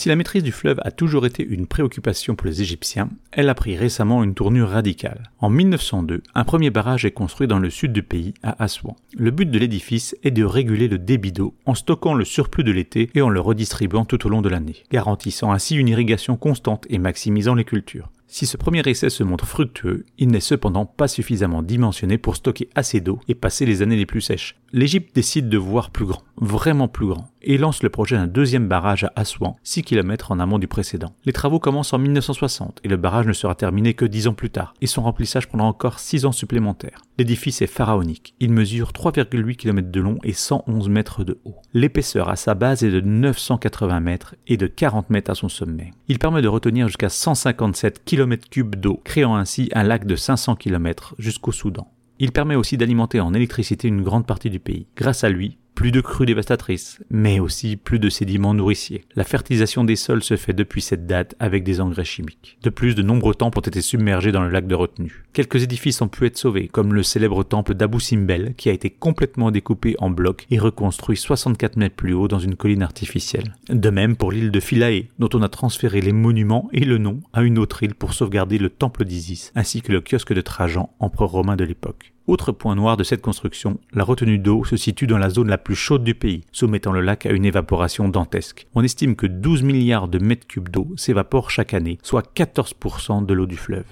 Si la maîtrise du fleuve a toujours été une préoccupation pour les Égyptiens, elle a pris récemment une tournure radicale. En 1902, un premier barrage est construit dans le sud du pays, à Assouan. Le but de l'édifice est de réguler le débit d'eau en stockant le surplus de l'été et en le redistribuant tout au long de l'année, garantissant ainsi une irrigation constante et maximisant les cultures. Si ce premier essai se montre fructueux, il n'est cependant pas suffisamment dimensionné pour stocker assez d'eau et passer les années les plus sèches. L'Égypte décide de voir plus grand, vraiment plus grand, et lance le projet d'un deuxième barrage à Assouan, 6 km en amont du précédent. Les travaux commencent en 1960 et le barrage ne sera terminé que 10 ans plus tard, et son remplissage prendra encore 6 ans supplémentaires. L'édifice est pharaonique. Il mesure 3,8 km de long et 111 mètres de haut. L'épaisseur à sa base est de 980 mètres et de 40 mètres à son sommet. Il permet de retenir jusqu'à 157 km3 d'eau, créant ainsi un lac de 500 km jusqu'au Soudan. Il permet aussi d'alimenter en électricité une grande partie du pays. Grâce à lui, plus de crues dévastatrices, mais aussi plus de sédiments nourriciers. La fertilisation des sols se fait depuis cette date avec des engrais chimiques. De plus, de nombreux temples ont été submergés dans le lac de retenue. Quelques édifices ont pu être sauvés, comme le célèbre temple d'Abu Simbel, qui a été complètement découpé en blocs et reconstruit 64 mètres plus haut dans une colline artificielle. De même pour l'île de Philae, dont on a transféré les monuments et le nom à une autre île pour sauvegarder le temple d'Isis, ainsi que le kiosque de Trajan, empereur romain de l'époque. Autre point noir de cette construction, la retenue d'eau se situe dans la zone la plus chaude du pays, soumettant le lac à une évaporation dantesque. On estime que 12 milliards de mètres cubes d'eau s'évaporent chaque année, soit 14% de l'eau du fleuve.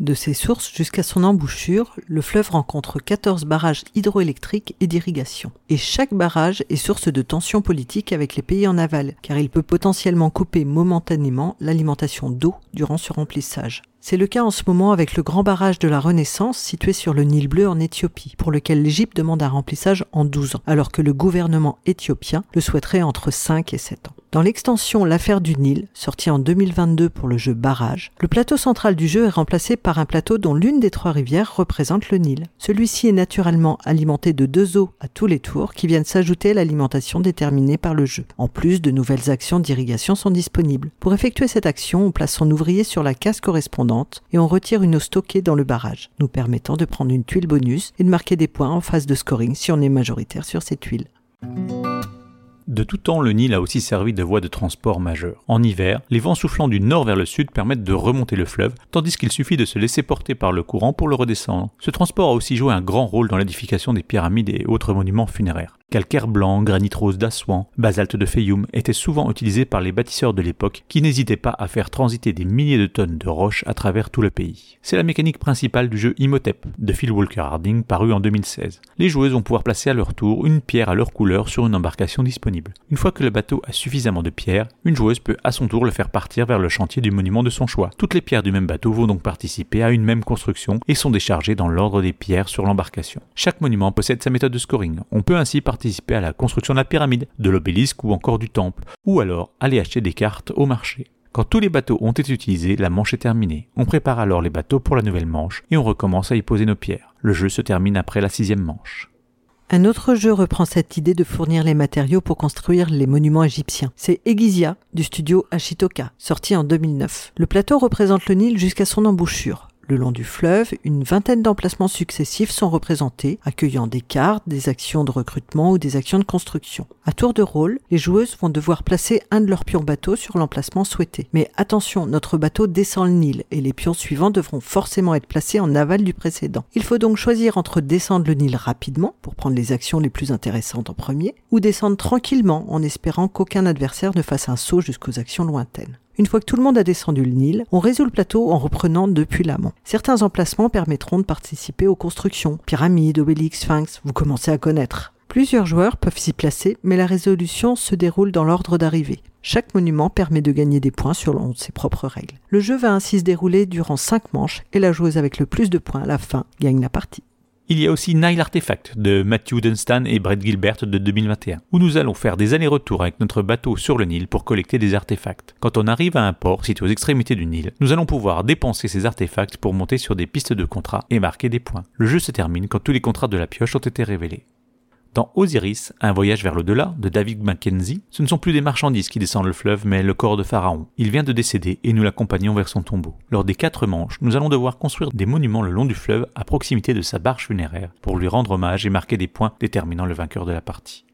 De ses sources jusqu'à son embouchure, le fleuve rencontre 14 barrages hydroélectriques et d'irrigation. Et chaque barrage est source de tensions politiques avec les pays en aval, car il peut potentiellement couper momentanément l'alimentation d'eau durant ce remplissage. C'est le cas en ce moment avec le grand barrage de la Renaissance situé sur le Nil bleu en Éthiopie, pour lequel l'Égypte demande un remplissage en 12 ans, alors que le gouvernement éthiopien le souhaiterait entre 5 et 7 ans. Dans l'extension L'affaire du Nil, sortie en 2022 pour le jeu Barrage, le plateau central du jeu est remplacé par un plateau dont l'une des trois rivières représente le Nil. Celui-ci est naturellement alimenté de deux eaux à tous les tours qui viennent s'ajouter à l'alimentation déterminée par le jeu. En plus, de nouvelles actions d'irrigation sont disponibles. Pour effectuer cette action, on place son ouvrier sur la case correspondante et on retire une eau stockée dans le barrage, nous permettant de prendre une tuile bonus et de marquer des points en phase de scoring si on est majoritaire sur ces tuiles. De tout temps, le Nil a aussi servi de voie de transport majeure. En hiver, les vents soufflant du nord vers le sud permettent de remonter le fleuve, tandis qu'il suffit de se laisser porter par le courant pour le redescendre. Ce transport a aussi joué un grand rôle dans l'édification des pyramides et autres monuments funéraires. Calcaire blanc, granit rose d'Assouan, basalte de Fayum étaient souvent utilisés par les bâtisseurs de l'époque qui n'hésitaient pas à faire transiter des milliers de tonnes de roches à travers tout le pays. C'est la mécanique principale du jeu Imhotep de Phil Walker Harding paru en 2016. Les joueuses vont pouvoir placer à leur tour une pierre à leur couleur sur une embarcation disponible. Une fois que le bateau a suffisamment de pierres, une joueuse peut à son tour le faire partir vers le chantier du monument de son choix. Toutes les pierres du même bateau vont donc participer à une même construction et sont déchargées dans l'ordre des pierres sur l'embarcation. Chaque monument possède sa méthode de scoring. On peut ainsi participer à la construction de la pyramide, de l'obélisque ou encore du temple, ou alors aller acheter des cartes au marché. Quand tous les bateaux ont été utilisés, la manche est terminée. On prépare alors les bateaux pour la nouvelle manche et on recommence à y poser nos pierres. Le jeu se termine après la sixième manche. Un autre jeu reprend cette idée de fournir les matériaux pour construire les monuments égyptiens. C'est Egizia du studio Ashitoka, sorti en 2009. Le plateau représente le Nil jusqu'à son embouchure. Le long du fleuve, une vingtaine d'emplacements successifs sont représentés, accueillant des cartes, des actions de recrutement ou des actions de construction. À tour de rôle, les joueuses vont devoir placer un de leurs pions bateaux sur l'emplacement souhaité. Mais attention, notre bateau descend le Nil et les pions suivants devront forcément être placés en aval du précédent. Il faut donc choisir entre descendre le Nil rapidement pour prendre les actions les plus intéressantes en premier ou descendre tranquillement en espérant qu'aucun adversaire ne fasse un saut jusqu'aux actions lointaines. Une fois que tout le monde a descendu le Nil, on résout le plateau en reprenant depuis l'amont. Certains emplacements permettront de participer aux constructions, pyramides, obélix, sphinx, vous commencez à connaître. Plusieurs joueurs peuvent s'y placer, mais la résolution se déroule dans l'ordre d'arrivée. Chaque monument permet de gagner des points selon ses propres règles. Le jeu va ainsi se dérouler durant 5 manches et la joueuse avec le plus de points à la fin gagne la partie. Il y a aussi Nile Artifact de Matthew Dunstan et Brett Gilbert de 2021, où nous allons faire des allers-retours avec notre bateau sur le Nil pour collecter des artefacts. Quand on arrive à un port situé aux extrémités du Nil, nous allons pouvoir dépenser ces artefacts pour monter sur des pistes de contrats et marquer des points. Le jeu se termine quand tous les contrats de la pioche ont été révélés. Dans Osiris, un voyage vers l'au-delà de David Mackenzie, ce ne sont plus des marchandises qui descendent le fleuve, mais le corps de Pharaon. Il vient de décéder et nous l'accompagnons vers son tombeau. Lors des quatre manches, nous allons devoir construire des monuments le long du fleuve à proximité de sa barge funéraire pour lui rendre hommage et marquer des points déterminant le vainqueur de la partie.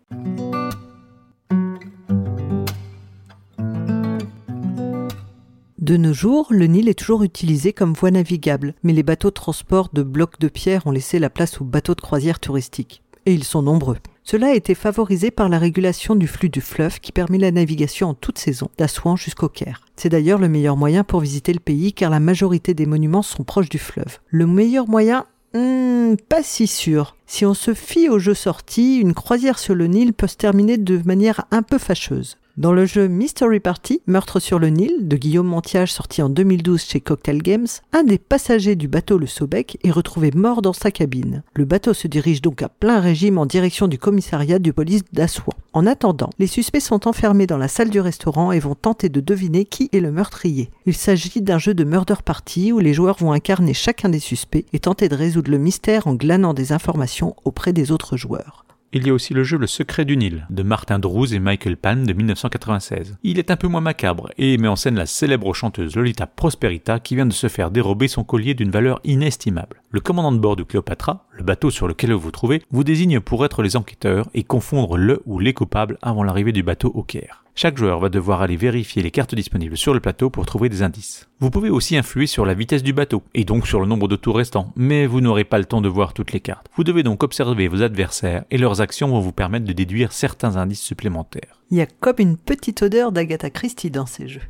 De nos jours, le Nil est toujours utilisé comme voie navigable, mais les bateaux de transport de blocs de pierre ont laissé la place aux bateaux de croisière touristiques et ils sont nombreux. Cela a été favorisé par la régulation du flux du fleuve qui permet la navigation en toute saison, d'Assouan jusqu'au Caire. C'est d'ailleurs le meilleur moyen pour visiter le pays car la majorité des monuments sont proches du fleuve. Le meilleur moyen hmm, pas si sûr. Si on se fie aux jeux sortis, une croisière sur le Nil peut se terminer de manière un peu fâcheuse. Dans le jeu Mystery Party, Meurtre sur le Nil, de Guillaume Montiage sorti en 2012 chez Cocktail Games, un des passagers du bateau le Sobec est retrouvé mort dans sa cabine. Le bateau se dirige donc à plein régime en direction du commissariat du police d'Assouan. En attendant, les suspects sont enfermés dans la salle du restaurant et vont tenter de deviner qui est le meurtrier. Il s'agit d'un jeu de murder party où les joueurs vont incarner chacun des suspects et tenter de résoudre le mystère en glanant des informations auprès des autres joueurs. Il y a aussi le jeu Le Secret du Nil de Martin Drews et Michael Pan de 1996. Il est un peu moins macabre et met en scène la célèbre chanteuse Lolita Prosperita qui vient de se faire dérober son collier d'une valeur inestimable. Le commandant de bord de Cléopatra, le bateau sur lequel vous vous trouvez, vous désigne pour être les enquêteurs et confondre le ou les coupables avant l'arrivée du bateau au Caire. Chaque joueur va devoir aller vérifier les cartes disponibles sur le plateau pour trouver des indices. Vous pouvez aussi influer sur la vitesse du bateau, et donc sur le nombre de tours restants, mais vous n'aurez pas le temps de voir toutes les cartes. Vous devez donc observer vos adversaires, et leurs actions vont vous permettre de déduire certains indices supplémentaires. Il y a comme une petite odeur d'Agatha Christie dans ces jeux.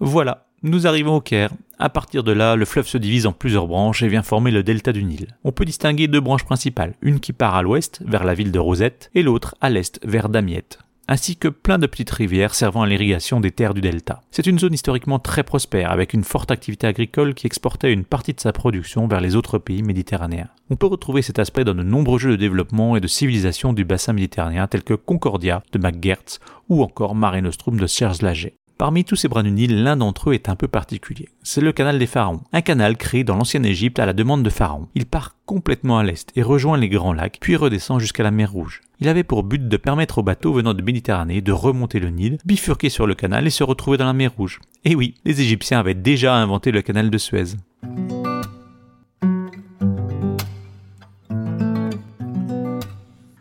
Voilà, nous arrivons au Caire. À partir de là, le fleuve se divise en plusieurs branches et vient former le delta du Nil. On peut distinguer deux branches principales, une qui part à l'ouest, vers la ville de Rosette, et l'autre à l'est, vers Damiette ainsi que plein de petites rivières servant à l'irrigation des terres du delta. C'est une zone historiquement très prospère, avec une forte activité agricole qui exportait une partie de sa production vers les autres pays méditerranéens. On peut retrouver cet aspect dans de nombreux jeux de développement et de civilisation du bassin méditerranéen tels que Concordia de McGertz ou encore Mare Nostrum de Serge Laget. Parmi tous ces bras du Nil, l'un d'entre eux est un peu particulier. C'est le canal des pharaons, un canal créé dans l'ancienne Égypte à la demande de Pharaon. Il part complètement à l'est et rejoint les grands lacs, puis redescend jusqu'à la mer Rouge. Il avait pour but de permettre aux bateaux venant de Méditerranée de remonter le Nil, bifurquer sur le canal et se retrouver dans la mer Rouge. Et oui, les Égyptiens avaient déjà inventé le canal de Suez.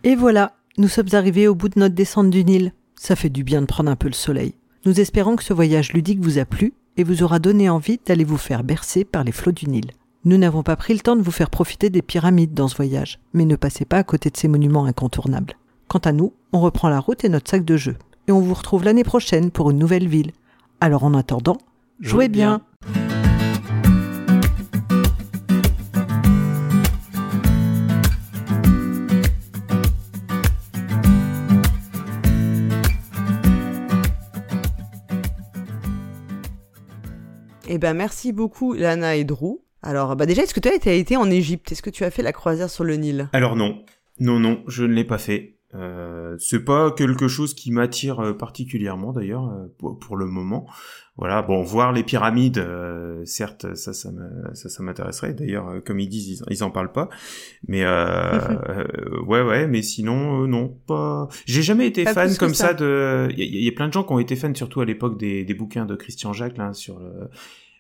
Et voilà, nous sommes arrivés au bout de notre descente du Nil. Ça fait du bien de prendre un peu le soleil. Nous espérons que ce voyage ludique vous a plu et vous aura donné envie d'aller vous faire bercer par les flots du Nil. Nous n'avons pas pris le temps de vous faire profiter des pyramides dans ce voyage, mais ne passez pas à côté de ces monuments incontournables. Quant à nous, on reprend la route et notre sac de jeu, et on vous retrouve l'année prochaine pour une nouvelle ville. Alors en attendant, jouez bien. Eh ben merci beaucoup Lana et Drew. Alors bah déjà est-ce que tu as été en Égypte? Est-ce que tu as fait la croisière sur le Nil? Alors non, non non, je ne l'ai pas fait. Euh, c'est pas quelque chose qui m'attire euh, particulièrement d'ailleurs euh, pour, le moment. Voilà, bon, voir les pyramides, euh, certes, ça, ça, ça, ça m'intéresserait. D'ailleurs, comme ils disent, ils, en parlent pas. Mais ouais, ouais, mais sinon, non, pas. J'ai jamais été fan comme ça. de. Il y, a plein de gens qui ont été fans, surtout à l'époque des, des bouquins de Christian Jacques là sur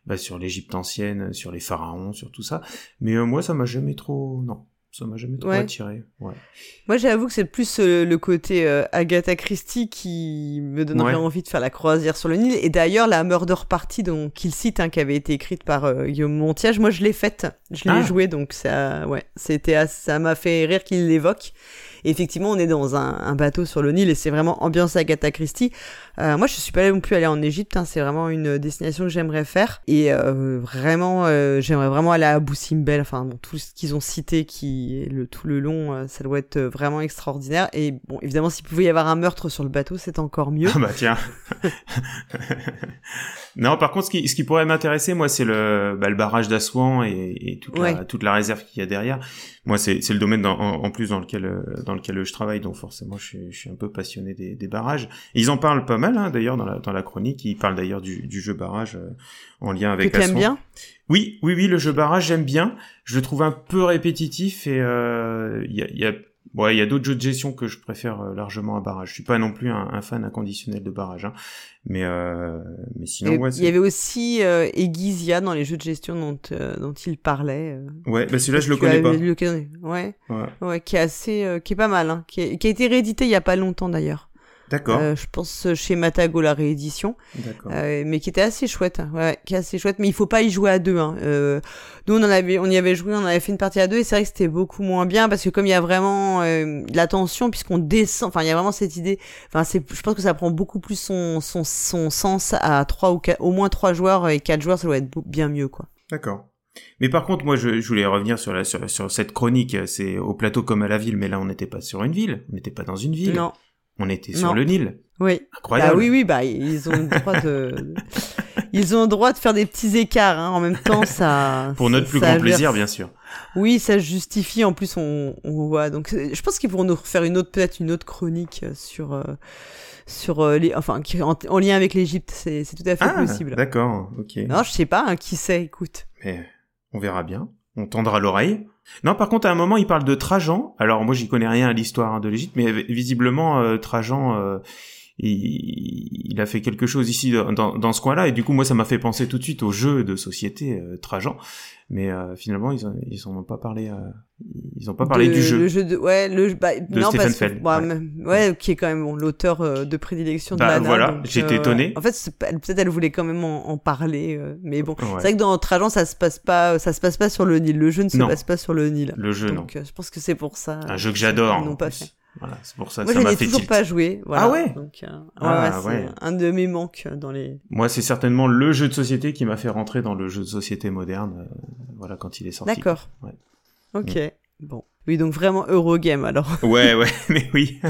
bah, sur l'Égypte ancienne, sur les pharaons, sur tout ça. Mais moi, ça m'a jamais trop. Non, ça m'a jamais trop attiré. Ouais. Moi, j'avoue que c'est plus euh, le côté euh, Agatha Christie qui me donnerait envie de faire la croisière sur le Nil. Et d'ailleurs, la Murder Party dont qu'il cite, hein, qui avait été écrite par euh, Guillaume Montiage, moi, je l'ai faite, je l'ai ah. jouée, donc ça, ouais, c'était, ça m'a fait rire qu'il l'évoque effectivement, on est dans un, bateau sur le Nil et c'est vraiment ambiance Agatha Christie. Euh, moi, je suis pas non plus allée en Égypte. Hein, c'est vraiment une destination que j'aimerais faire. Et euh, vraiment, euh, j'aimerais vraiment aller à Abu Simbel. Enfin, bon, tout ce qu'ils ont cité, qui le tout le long, ça doit être vraiment extraordinaire. Et bon, évidemment, s'il pouvait y avoir un meurtre sur le bateau, c'est encore mieux. Ah bah tiens. non, par contre, ce qui, ce qui pourrait m'intéresser, moi, c'est le, bah, le barrage d'Assouan et, et toute, la, toute la réserve qu'il y a derrière. Moi, c'est le domaine en, en, plus dans lequel dans lequel je travaille, donc forcément, je suis, je suis un peu passionné des, des barrages. ils en parlent pas mal, hein, d'ailleurs, dans la, dans la chronique. Ils parlent d'ailleurs du, du jeu barrage euh, en lien avec. Que tu aimes bien? Oui, oui, oui, le jeu barrage, j'aime bien. Je le trouve un peu répétitif et euh, il y, a, y a Ouais, il y a d'autres jeux de gestion que je préfère euh, largement à barrage. Je suis pas non plus un, fan inconditionnel de barrage, hein. Mais euh, mais sinon ouais. Il y avait aussi euh, Egizia dans les jeux de gestion dont euh, dont il parlait. ouais, bah celui-là je le connais pas. Ouais, ouais, ouais, qui est assez, qui est pas mal, hein, qui, qui a été réédité il y a pas longtemps d'ailleurs. D'accord. Euh, je pense chez Matago la réédition. D'accord. Euh, mais qui était assez chouette. Hein. Ouais, qui est assez chouette. Mais il faut pas y jouer à deux. Hein. Euh, nous on en avait, on y avait joué, on avait fait une partie à deux et c'est vrai que c'était beaucoup moins bien parce que comme il y a vraiment euh, la tension puisqu'on descend. Enfin il y a vraiment cette idée. Enfin c'est, je pense que ça prend beaucoup plus son son son sens à trois ou quatre, au moins trois joueurs et quatre joueurs ça doit être bien mieux quoi. D'accord. Mais par contre, moi, je, je voulais revenir sur, la, sur, sur cette chronique. C'est au plateau comme à la ville, mais là, on n'était pas sur une ville. On n'était pas dans une ville. Non. On était sur le Nil. Oui. Incroyable. Bah oui, oui, bah ils ont le droit de, ils ont le droit de faire des petits écarts. Hein. En même temps, ça. Pour notre plus grand plaisir, bien sûr. Oui, ça justifie. En plus, on, on voit. Donc, je pense qu'ils pourront nous faire une autre, peut-être une autre chronique sur. Euh, sur euh, les, enfin, en, lien avec l'Égypte, c'est tout à fait ah, possible. D'accord, ok. Non, je sais pas, hein, qui sait, écoute. Mais on verra bien. On tendra l'oreille. Non, par contre, à un moment, il parle de Trajan. Alors, moi, j'y connais rien à l'histoire hein, de l'Égypte, mais visiblement, euh, Trajan, euh, il, a fait quelque chose ici dans, dans ce coin-là, et du coup, moi, ça m'a fait penser tout de suite au jeu de société euh, Trajan. Mais euh, finalement, ils, ont, ils ont pas parlé, euh, ils ont pas parlé du jeu. Le jeu de, ouais, le, bah, non, parce que, bah, ouais. qui est quand même bon, l'auteur euh, de prédilection de bah, Lana. Voilà, j'étais étonné. En fait, peut-être elle voulait quand même en, en parler, mais bon, c'est vrai que dans Trajan, ça se passe pas, ça se passe pas sur le Nil. Le jeu ne se passe pas sur le Nil. Le jeu, donc, non. je pense que c'est pour ça. Un jeu que j'adore. N'ont pas fait. Voilà, c'est pour ça Moi, ça m'a fait toujours pas joué. Voilà. Ah ouais. Donc, euh, ah, ouais, un de mes manques dans les. Moi, c'est certainement le jeu de société qui m'a fait rentrer dans le jeu de société moderne. Euh, voilà, quand il est sorti. D'accord. Ouais. Ok. Mm. Bon. Oui, donc vraiment Eurogame alors. ouais, ouais, mais oui.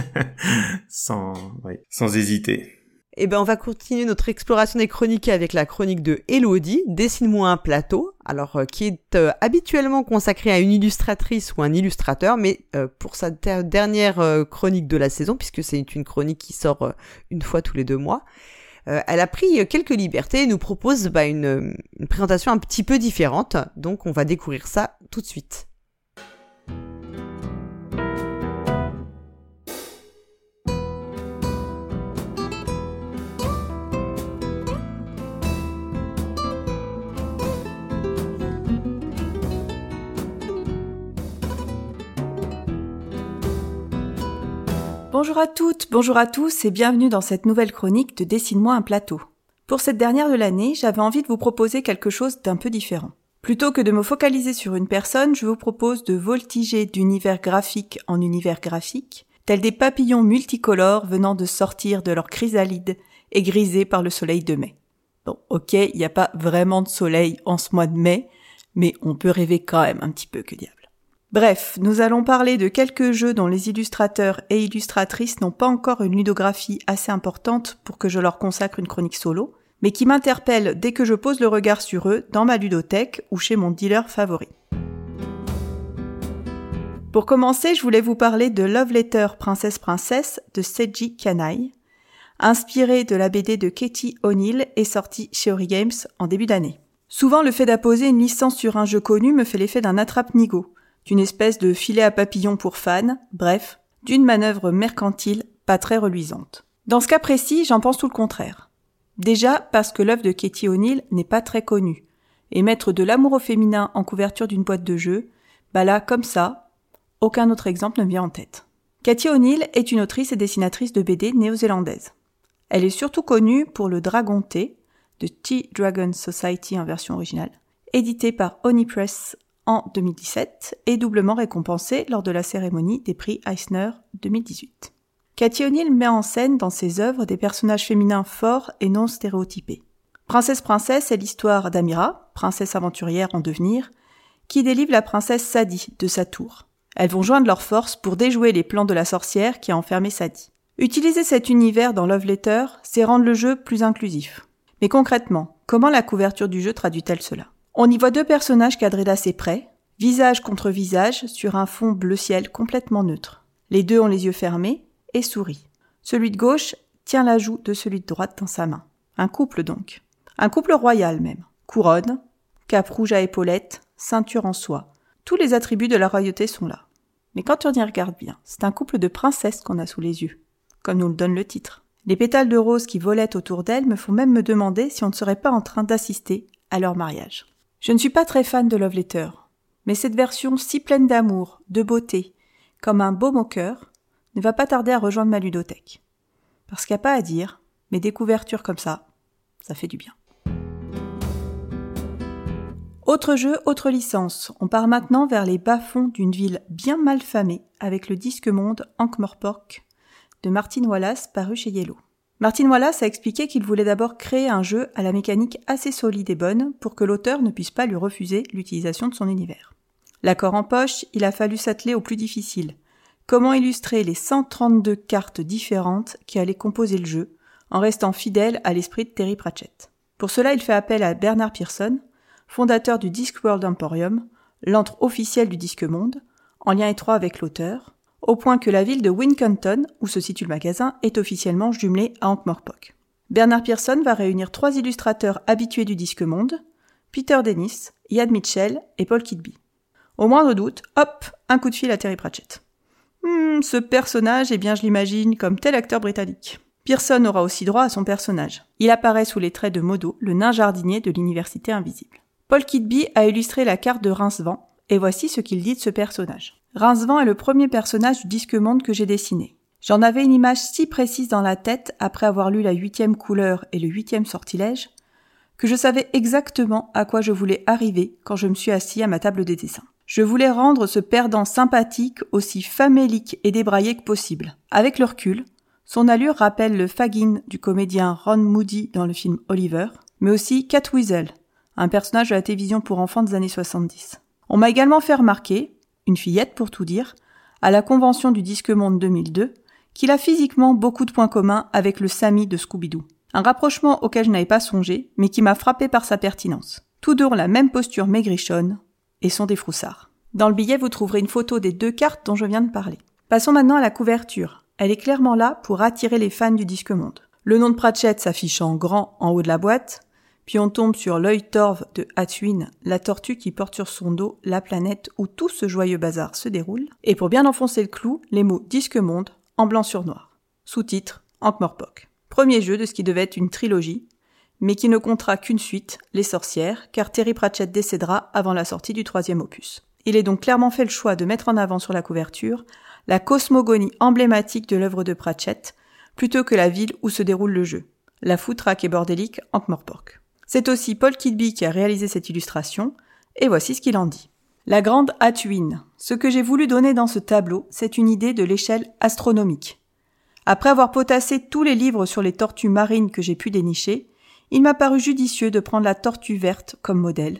sans, ouais, sans hésiter. Eh ben, on va continuer notre exploration des chroniques avec la chronique de Elodie, Dessine-moi un plateau, alors euh, qui est euh, habituellement consacrée à une illustratrice ou un illustrateur, mais euh, pour sa dernière chronique de la saison, puisque c'est une chronique qui sort une fois tous les deux mois, elle a pris quelques libertés et nous propose bah, une présentation un petit peu différente, donc on va découvrir ça tout de suite. Bonjour à toutes, bonjour à tous et bienvenue dans cette nouvelle chronique de Dessine-moi un plateau. Pour cette dernière de l'année, j'avais envie de vous proposer quelque chose d'un peu différent. Plutôt que de me focaliser sur une personne, je vous propose de voltiger d'univers graphique en univers graphique, tels des papillons multicolores venant de sortir de leur chrysalide et grisés par le soleil de mai. Bon, ok, il n'y a pas vraiment de soleil en ce mois de mai, mais on peut rêver quand même un petit peu que diable. Bref, nous allons parler de quelques jeux dont les illustrateurs et illustratrices n'ont pas encore une ludographie assez importante pour que je leur consacre une chronique solo, mais qui m'interpellent dès que je pose le regard sur eux dans ma ludothèque ou chez mon dealer favori. Pour commencer, je voulais vous parler de Love Letter Princesse Princesse de Seiji Kanai, inspiré de la BD de Katie O'Neill et sorti chez Ori Games en début d'année. Souvent, le fait d'apposer une licence sur un jeu connu me fait l'effet d'un attrape-nigo, d'une espèce de filet à papillon pour fans, bref, d'une manœuvre mercantile pas très reluisante. Dans ce cas précis, j'en pense tout le contraire. Déjà parce que l'œuvre de Katie O'Neill n'est pas très connue, et mettre de l'amour au féminin en couverture d'une boîte de jeu, bah là, comme ça, aucun autre exemple ne vient en tête. Katie O'Neill est une autrice et dessinatrice de BD néo-zélandaise. Elle est surtout connue pour le Dragon T, de T-Dragon Society en version originale, édité par Oni Press en 2017 et doublement récompensé lors de la cérémonie des prix Eisner 2018. Cathy O'Neill met en scène dans ses œuvres des personnages féminins forts et non stéréotypés. Princesse Princesse est l'histoire d'Amira, princesse aventurière en devenir, qui délivre la princesse Sadie de sa tour. Elles vont joindre leurs forces pour déjouer les plans de la sorcière qui a enfermé Sadie. Utiliser cet univers dans Love Letter, c'est rendre le jeu plus inclusif. Mais concrètement, comment la couverture du jeu traduit-elle cela? On y voit deux personnages cadrés d'assez près, visage contre visage, sur un fond bleu ciel complètement neutre. Les deux ont les yeux fermés et sourient. Celui de gauche tient la joue de celui de droite dans sa main. Un couple donc. Un couple royal même. Couronne, cape rouge à épaulettes, ceinture en soie. Tous les attributs de la royauté sont là. Mais quand on y regarde bien, c'est un couple de princesses qu'on a sous les yeux, comme nous le donne le titre. Les pétales de rose qui volaient autour d'elles me font même me demander si on ne serait pas en train d'assister à leur mariage. Je ne suis pas très fan de Love Letter, mais cette version si pleine d'amour, de beauté, comme un baume au cœur, ne va pas tarder à rejoindre ma ludothèque. Parce qu'il n'y a pas à dire, mais des couvertures comme ça, ça fait du bien. Autre jeu, autre licence. On part maintenant vers les bas-fonds d'une ville bien mal famée avec le disque monde Ankh-Morpork de Martin Wallace paru chez Yellow. Martin Wallace a expliqué qu'il voulait d'abord créer un jeu à la mécanique assez solide et bonne pour que l'auteur ne puisse pas lui refuser l'utilisation de son univers. L'accord en poche, il a fallu s'atteler au plus difficile. Comment illustrer les 132 cartes différentes qui allaient composer le jeu, en restant fidèle à l'esprit de Terry Pratchett? Pour cela, il fait appel à Bernard Pearson, fondateur du Discworld Emporium, l'antre officiel du Disque Monde, en lien étroit avec l'auteur, au point que la ville de Wincanton, où se situe le magasin, est officiellement jumelée à Ankh-Morpork. Bernard Pearson va réunir trois illustrateurs habitués du disque monde, Peter Dennis, Yad Mitchell et Paul Kidby. Au moindre doute, hop, un coup de fil à Terry Pratchett. Hmm, ce personnage, eh bien je l'imagine comme tel acteur britannique. Pearson aura aussi droit à son personnage. Il apparaît sous les traits de Modo, le nain jardinier de l'université invisible. Paul Kidby a illustré la carte de Rincevent, et voici ce qu'il dit de ce personnage. Rincevent est le premier personnage du disque monde que j'ai dessiné. J'en avais une image si précise dans la tête après avoir lu la huitième couleur et le huitième sortilège, que je savais exactement à quoi je voulais arriver quand je me suis assis à ma table des dessins. Je voulais rendre ce perdant sympathique aussi famélique et débraillé que possible. Avec le recul, son allure rappelle le Fagin du comédien Ron Moody dans le film Oliver, mais aussi Cat Weasel, un personnage de la télévision pour enfants des années 70. On m'a également fait remarquer, une fillette pour tout dire, à la convention du Disque Monde 2002, qu'il a physiquement beaucoup de points communs avec le Sami de Scooby-Doo. Un rapprochement auquel je n'avais pas songé, mais qui m'a frappé par sa pertinence. Tous deux ont la même posture maigrichonne et sont des froussards. Dans le billet, vous trouverez une photo des deux cartes dont je viens de parler. Passons maintenant à la couverture. Elle est clairement là pour attirer les fans du disque monde. Le nom de Pratchett s'affiche en grand en haut de la boîte, puis on tombe sur l'œil torve de Hatwin, la tortue qui porte sur son dos la planète où tout ce joyeux bazar se déroule. Et pour bien enfoncer le clou, les mots Disque Monde en blanc sur noir. Sous-titre Ankh-Morpork. Premier jeu de ce qui devait être une trilogie, mais qui ne comptera qu'une suite, Les Sorcières, car Terry Pratchett décédera avant la sortie du troisième opus. Il est donc clairement fait le choix de mettre en avant sur la couverture la cosmogonie emblématique de l'œuvre de Pratchett, plutôt que la ville où se déroule le jeu, la foutraque et bordélique Ankh-Morpork. C'est aussi Paul Kidby qui a réalisé cette illustration, Et voici ce qu'il en dit. La grande Hatuine. Ce que j'ai voulu donner dans ce tableau, c'est une idée de l'échelle astronomique. Après avoir potassé tous les livres sur les tortues marines que j'ai pu dénicher, il m'a paru judicieux de prendre la tortue verte comme modèle,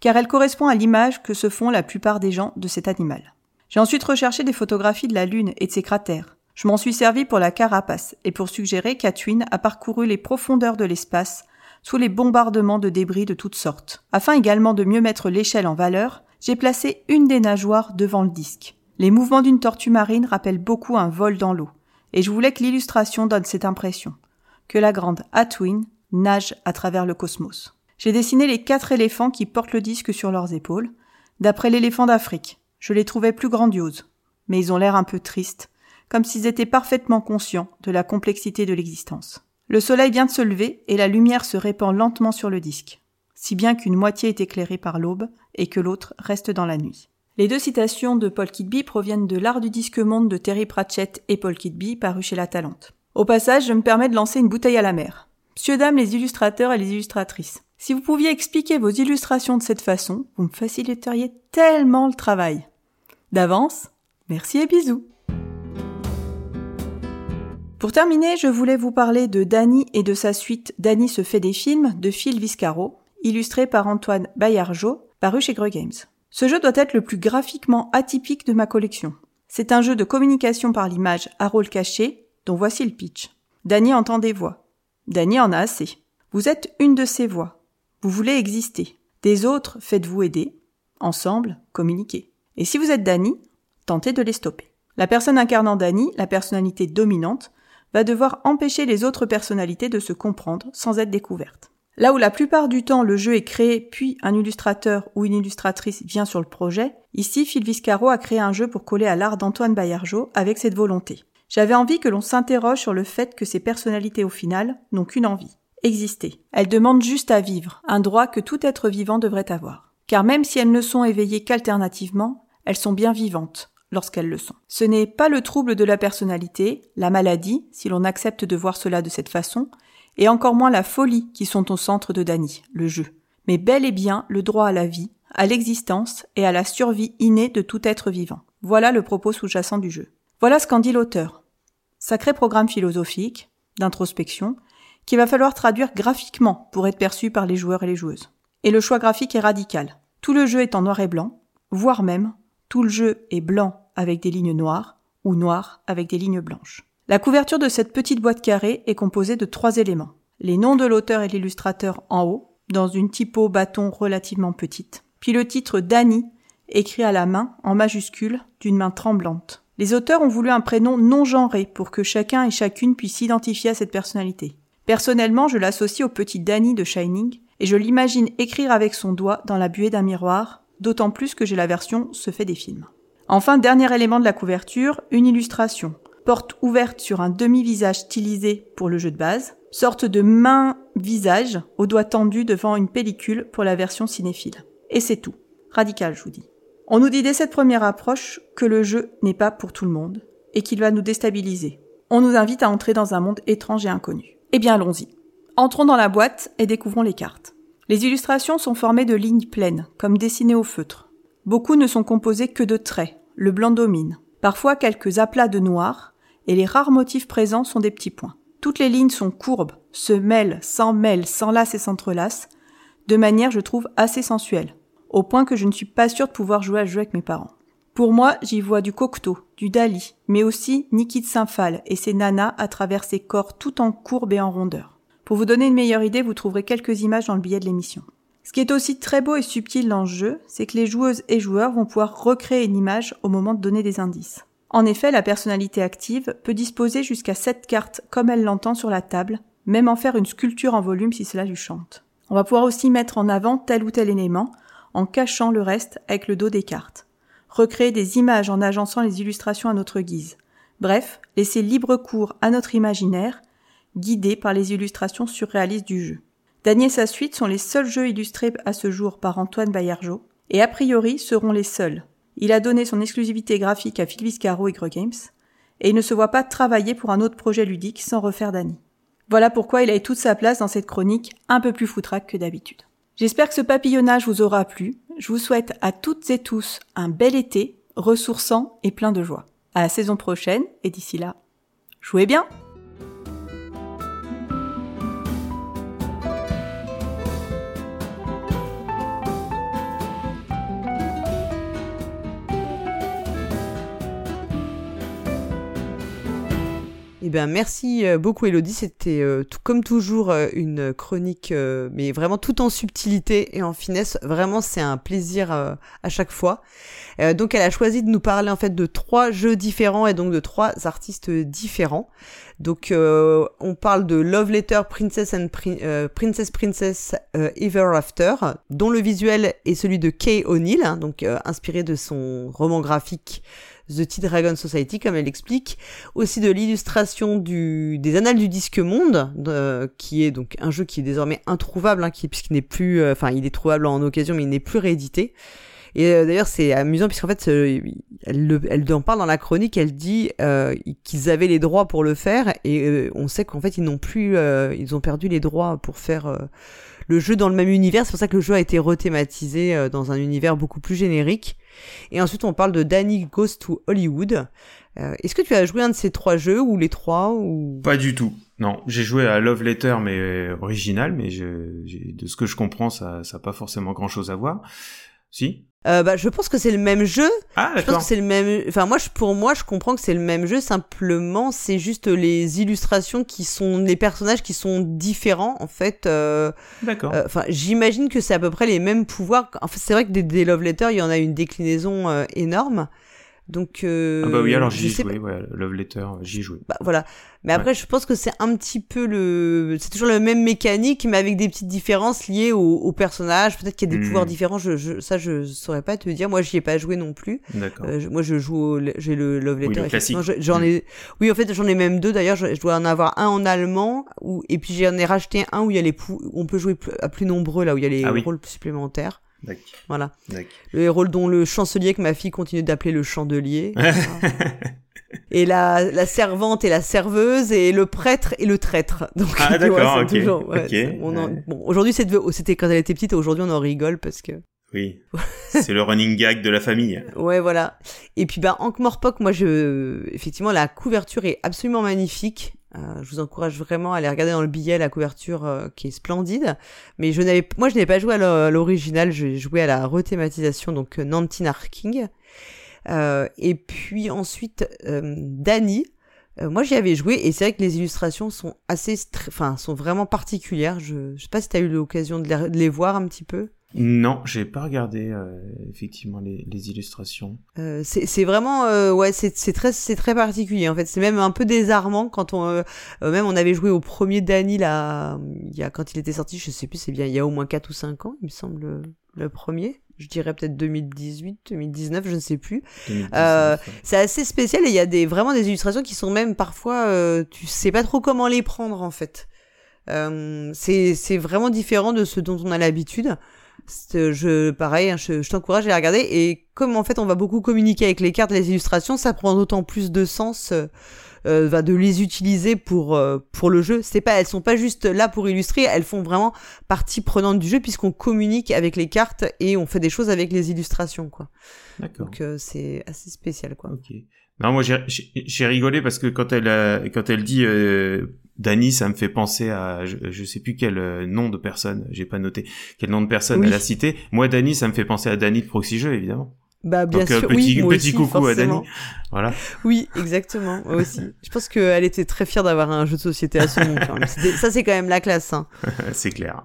car elle correspond à l'image que se font la plupart des gens de cet animal. J'ai ensuite recherché des photographies de la Lune et de ses cratères. Je m'en suis servi pour la carapace et pour suggérer qu'Atwin a parcouru les profondeurs de l'espace sous les bombardements de débris de toutes sortes. Afin également de mieux mettre l'échelle en valeur, j'ai placé une des nageoires devant le disque. Les mouvements d'une tortue marine rappellent beaucoup un vol dans l'eau, et je voulais que l'illustration donne cette impression, que la grande Atwin nage à travers le cosmos. J'ai dessiné les quatre éléphants qui portent le disque sur leurs épaules, d'après l'éléphant d'Afrique. Je les trouvais plus grandioses, mais ils ont l'air un peu tristes, comme s'ils étaient parfaitement conscients de la complexité de l'existence. Le soleil vient de se lever et la lumière se répand lentement sur le disque si bien qu'une moitié est éclairée par l'aube et que l'autre reste dans la nuit. Les deux citations de Paul Kidby proviennent de L'art du disque monde de Terry Pratchett et Paul Kidby paru chez La Talente. Au passage, je me permets de lancer une bouteille à la mer. Monsieur, dames, les illustrateurs et les illustratrices. Si vous pouviez expliquer vos illustrations de cette façon, vous me faciliteriez tellement le travail. D'avance, merci et bisous. Pour terminer, je voulais vous parler de Danny et de sa suite Danny se fait des films de Phil Viscaro, illustré par Antoine Bayargeau, paru chez Greux Games. Ce jeu doit être le plus graphiquement atypique de ma collection. C'est un jeu de communication par l'image à rôle caché, dont voici le pitch. Danny entend des voix. Danny en a assez. Vous êtes une de ces voix. Vous voulez exister. Des autres, faites-vous aider. Ensemble, communiquez. Et si vous êtes Danny, tentez de les stopper. La personne incarnant Danny, la personnalité dominante, va devoir empêcher les autres personnalités de se comprendre sans être découvertes. Là où la plupart du temps le jeu est créé puis un illustrateur ou une illustratrice vient sur le projet, ici Phil Viscaro a créé un jeu pour coller à l'art d'Antoine Bayargeau avec cette volonté. J'avais envie que l'on s'interroge sur le fait que ces personnalités au final n'ont qu'une envie, exister. Elles demandent juste à vivre, un droit que tout être vivant devrait avoir. Car même si elles ne sont éveillées qu'alternativement, elles sont bien vivantes lorsqu'elles le sont. Ce n'est pas le trouble de la personnalité, la maladie, si l'on accepte de voir cela de cette façon, et encore moins la folie qui sont au centre de Dany, le jeu, mais bel et bien le droit à la vie, à l'existence et à la survie innée de tout être vivant. Voilà le propos sous-jacent du jeu. Voilà ce qu'en dit l'auteur. Sacré programme philosophique, d'introspection, qu'il va falloir traduire graphiquement pour être perçu par les joueurs et les joueuses. Et le choix graphique est radical. Tout le jeu est en noir et blanc, voire même tout le jeu est blanc avec des lignes noires ou noir avec des lignes blanches. La couverture de cette petite boîte carrée est composée de trois éléments. Les noms de l'auteur et l'illustrateur en haut, dans une typo bâton relativement petite. Puis le titre Danny, écrit à la main, en majuscule, d'une main tremblante. Les auteurs ont voulu un prénom non genré pour que chacun et chacune puisse s'identifier à cette personnalité. Personnellement, je l'associe au petit Danny de Shining, et je l'imagine écrire avec son doigt dans la buée d'un miroir, d'autant plus que j'ai la version se fait des films. Enfin, dernier élément de la couverture, une illustration, porte ouverte sur un demi-visage stylisé pour le jeu de base, sorte de main-visage aux doigts tendus devant une pellicule pour la version cinéphile. Et c'est tout. Radical, je vous dis. On nous dit dès cette première approche que le jeu n'est pas pour tout le monde et qu'il va nous déstabiliser. On nous invite à entrer dans un monde étrange et inconnu. Eh bien, allons-y. Entrons dans la boîte et découvrons les cartes. Les illustrations sont formées de lignes pleines, comme dessinées au feutre. Beaucoup ne sont composées que de traits, le blanc domine. Parfois quelques aplats de noir, et les rares motifs présents sont des petits points. Toutes les lignes sont courbes, se mêlent, s'emmêlent, s'enlacent et s'entrelacent, de manière, je trouve, assez sensuelle, au point que je ne suis pas sûre de pouvoir jouer à jeu avec mes parents. Pour moi, j'y vois du Cocteau, du Dali, mais aussi Niki de Saint-Phal et ses nanas à travers ses corps tout en courbe et en rondeur. Pour vous donner une meilleure idée, vous trouverez quelques images dans le billet de l'émission. Ce qui est aussi très beau et subtil dans ce jeu, c'est que les joueuses et joueurs vont pouvoir recréer une image au moment de donner des indices. En effet, la personnalité active peut disposer jusqu'à 7 cartes comme elle l'entend sur la table, même en faire une sculpture en volume si cela lui chante. On va pouvoir aussi mettre en avant tel ou tel élément, en cachant le reste avec le dos des cartes. Recréer des images en agençant les illustrations à notre guise. Bref, laisser libre cours à notre imaginaire, guidé par les illustrations surréalistes du jeu. Daniel et sa suite sont les seuls jeux illustrés à ce jour par Antoine Bayergeau, et a priori seront les seuls, il a donné son exclusivité graphique à Phil Viscaro et Greux Games, et il ne se voit pas travailler pour un autre projet ludique sans refaire Danny. Voilà pourquoi il a eu toute sa place dans cette chronique un peu plus foutraque que d'habitude. J'espère que ce papillonnage vous aura plu. je vous souhaite à toutes et tous un bel été, ressourçant et plein de joie. À la saison prochaine, et d'ici là, jouez bien! Eh bien, merci euh, beaucoup Elodie. C'était euh, comme toujours euh, une chronique, mais vraiment tout en subtilité et en finesse. Vraiment, c'est un plaisir à chaque fois. donc, elle a choisi de nous parler en fait de trois jeux différents et donc de trois artistes différents. Donc, on parle de Love Letter Princess Princess Princess Ever After, dont le visuel est celui de Kay O'Neill, hein, donc inspiré de son roman graphique The T-Dragon Society, comme elle explique, aussi de l'illustration du, des Annales du Disque Monde, qui est donc un jeu qui est désormais introuvable, hein, qui, puisqu'il n'est plus, euh, enfin, il est trouvable en occasion, mais il n'est plus réédité. Et euh, d'ailleurs, c'est amusant puisqu'en fait, euh, elle, elle, en parle dans la chronique. Elle dit qu'ils avaient les droits pour le faire, et on sait qu'en fait, ils n'ont plus, ils ont perdu les droits pour faire le jeu dans le même univers. C'est pour ça que le jeu a été rethématisé dans un univers beaucoup plus générique. Et ensuite, on parle de Danny Goes to Hollywood. Euh, est-ce que tu as joué un de ces trois jeux ou les trois ou? Pas du tout. Non, j'ai joué à Love Letter mais original, mais je, de ce que je comprends, ça, ça pas forcément grand-chose à voir. Si euh, bah, je pense que c'est le même jeu. Ah, je pense que c'est le même. Enfin, moi, je, pour moi, je comprends que c'est le même jeu. Simplement, c'est juste les illustrations qui sont les personnages qui sont différents, en fait. Euh, D'accord. Euh, enfin, j'imagine que c'est à peu près les mêmes pouvoirs. En fait, c'est vrai que des, des Love Letters, il y en a une déclinaison euh, énorme. Donc, euh, ah bah oui, alors j'y ai joué, ouais, Love Letter, j'y ai joué. Bah voilà. Mais après, je pense que c'est un petit peu le, c'est toujours la même mécanique, mais avec des petites différences liées au, au personnage. Peut-être qu'il y a des pouvoirs hmm. différents. Je, je, ça, je saurais pas te dire. Moi, j'y ai pas joué non plus. D'accord. Euh, moi, je joue, j'ai le Love Letter. Oui, J'en ai, oui, en fait, j'en ai même deux. D'ailleurs, je, dois en avoir un en allemand, où, et puis j'en ai racheté un où il y a les, on peut jouer à plus nombreux là où il y a les ah rôles supplémentaires. Voilà. Le rôle dont le chancelier que ma fille continue d'appeler le chandelier. et la, la servante et la serveuse et le prêtre et le traître. Donc, ah d'accord, ok. Bon, aujourd'hui c'était quand elle était petite, aujourd'hui on en rigole parce que. Oui. c'est le running gag de la famille. Ouais, voilà. Et puis bah Ankh Morpok, moi je, effectivement la couverture est absolument magnifique. Euh, je vous encourage vraiment à aller regarder dans le billet la couverture euh, qui est splendide. Mais je moi, je n'avais pas joué à l'original, j'ai joué à la rethématisation, donc euh, Nantin Arking. et puis ensuite, Dany. moi, j'y avais joué et c'est vrai que les illustrations sont assez, enfin, sont vraiment particulières. Je, je sais pas si tu as eu l'occasion de les voir un petit peu. Non, j'ai pas regardé euh, effectivement les, les illustrations. Euh, c'est vraiment euh, ouais, c'est très c'est très particulier en fait. C'est même un peu désarmant quand on euh, même on avait joué au premier Danny là, il y a quand il était sorti, je sais plus, c'est bien il y a au moins 4 ou 5 ans, il me semble le premier. Je dirais peut-être 2018, 2019, je ne sais plus. c'est assez spécial et il y a des vraiment des illustrations qui sont même parfois tu sais pas trop comment les prendre en fait. c'est vraiment différent de ce dont on a l'habitude je pareil, hein, je, je t'encourage à les regarder. Et comme en fait on va beaucoup communiquer avec les cartes les illustrations, ça prend d'autant plus de sens euh, euh de les utiliser pour euh, pour le jeu. C'est pas, elles sont pas juste là pour illustrer, elles font vraiment partie prenante du jeu puisqu'on communique avec les cartes et on fait des choses avec les illustrations, quoi. D'accord. Donc euh, c'est assez spécial, quoi. Ok. Non, moi j'ai rigolé parce que quand elle quand elle dit Dany, ça me fait penser à, je, sais plus quel euh, nom de personne, j'ai pas noté quel nom de personne elle a cité. Moi, Dany, ça me fait penser à Dany de Proxy Jeux, évidemment. Bah bien Donc, euh, sûr, petit, oui, petit coucou à Dany. Voilà. Oui, exactement. Moi aussi. Je pense qu'elle était très fière d'avoir un jeu de société à son nom. Ça, c'est quand même la classe. Hein. c'est clair.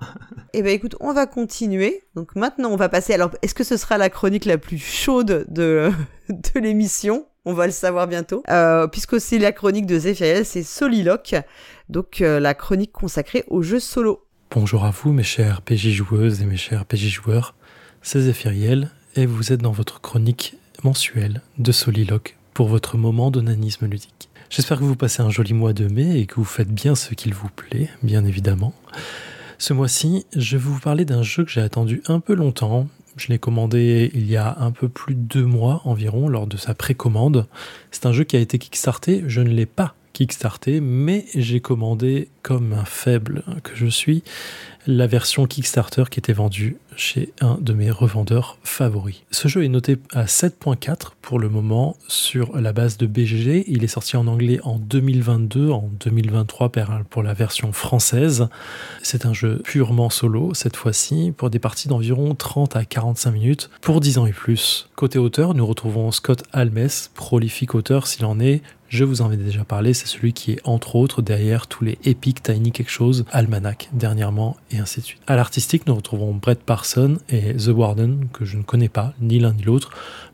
Eh ben, écoute, on va continuer. Donc maintenant, on va passer. Alors, est-ce que ce sera la chronique la plus chaude de de l'émission? On va le savoir bientôt. Euh, puisque c'est la chronique de Zephyriel, c'est Soliloque, donc euh, la chronique consacrée aux jeux solo. Bonjour à vous mes chers PJ joueuses et mes chers PJ joueurs, c'est Zephyriel et vous êtes dans votre chronique mensuelle de Soliloque pour votre moment d'onanisme ludique. J'espère que vous passez un joli mois de mai et que vous faites bien ce qu'il vous plaît, bien évidemment. Ce mois-ci, je vais vous parler d'un jeu que j'ai attendu un peu longtemps je l'ai commandé il y a un peu plus de deux mois environ lors de sa précommande. C'est un jeu qui a été kickstarté. Je ne l'ai pas kickstarté, mais j'ai commandé, comme un faible que je suis, la version Kickstarter qui était vendue chez un de mes revendeurs favoris. Ce jeu est noté à 7.4 pour le moment sur la base de BGG. Il est sorti en anglais en 2022, en 2023 pour la version française. C'est un jeu purement solo cette fois-ci pour des parties d'environ 30 à 45 minutes pour 10 ans et plus. Côté auteur, nous retrouvons Scott Almes, prolifique auteur s'il en est, je vous en ai déjà parlé, c'est celui qui est entre autres derrière tous les Epic Tiny quelque chose, Almanac dernièrement et ainsi de suite. À l'artistique, nous retrouvons Brett Parson et The Warden, que je ne connais pas, ni l'un ni l'autre,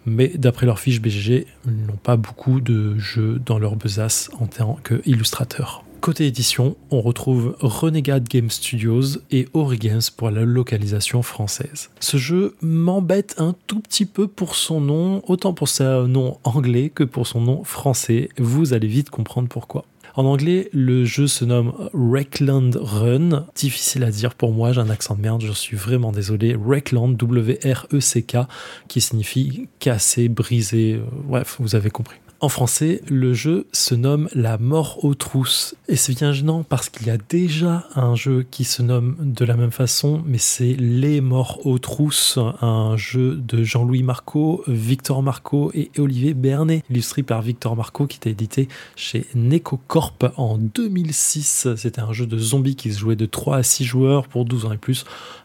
mais d'après leur fiche BGG, ils n'ont pas beaucoup de jeux dans leur besace en tant qu'illustrateurs. Côté édition, on retrouve Renegade Game Studios et Origins pour la localisation française. Ce jeu m'embête un tout petit peu pour son nom, autant pour son nom anglais que pour son nom français. Vous allez vite comprendre pourquoi. En anglais, le jeu se nomme Wreckland Run. Difficile à dire pour moi, j'ai un accent de merde, je suis vraiment désolé. Wreckland, W-R-E-C-K, qui signifie casser, briser, euh, bref, vous avez compris. En français, le jeu se nomme La mort aux trousses. Et c'est bien gênant parce qu'il y a déjà un jeu qui se nomme de la même façon, mais c'est Les morts aux trousses, un jeu de Jean-Louis Marco, Victor Marco et Olivier Bernet, illustré par Victor Marco qui était édité chez NecoCorp en 2006. C'était un jeu de zombies qui se jouait de 3 à 6 joueurs pour 12 ans et plus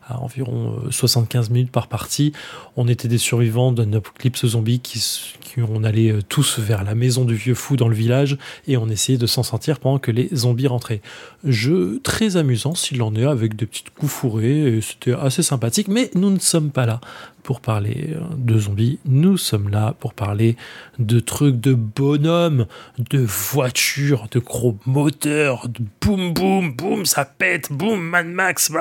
à environ 75 euh, minutes par partie. On était des survivants d'un apocalypse zombie qui, qui on allait euh, tous vers la maison du vieux fou dans le village et on essayait de s'en sortir pendant que les zombies rentraient. Jeu très amusant s'il en est avec des petites coups fourrés, c'était assez sympathique, mais nous ne sommes pas là pour parler euh, de zombies, nous sommes là pour parler de trucs de bonhomme, de voitures, de gros moteurs, de boum boum boum, ça pète, boum, Mad Max,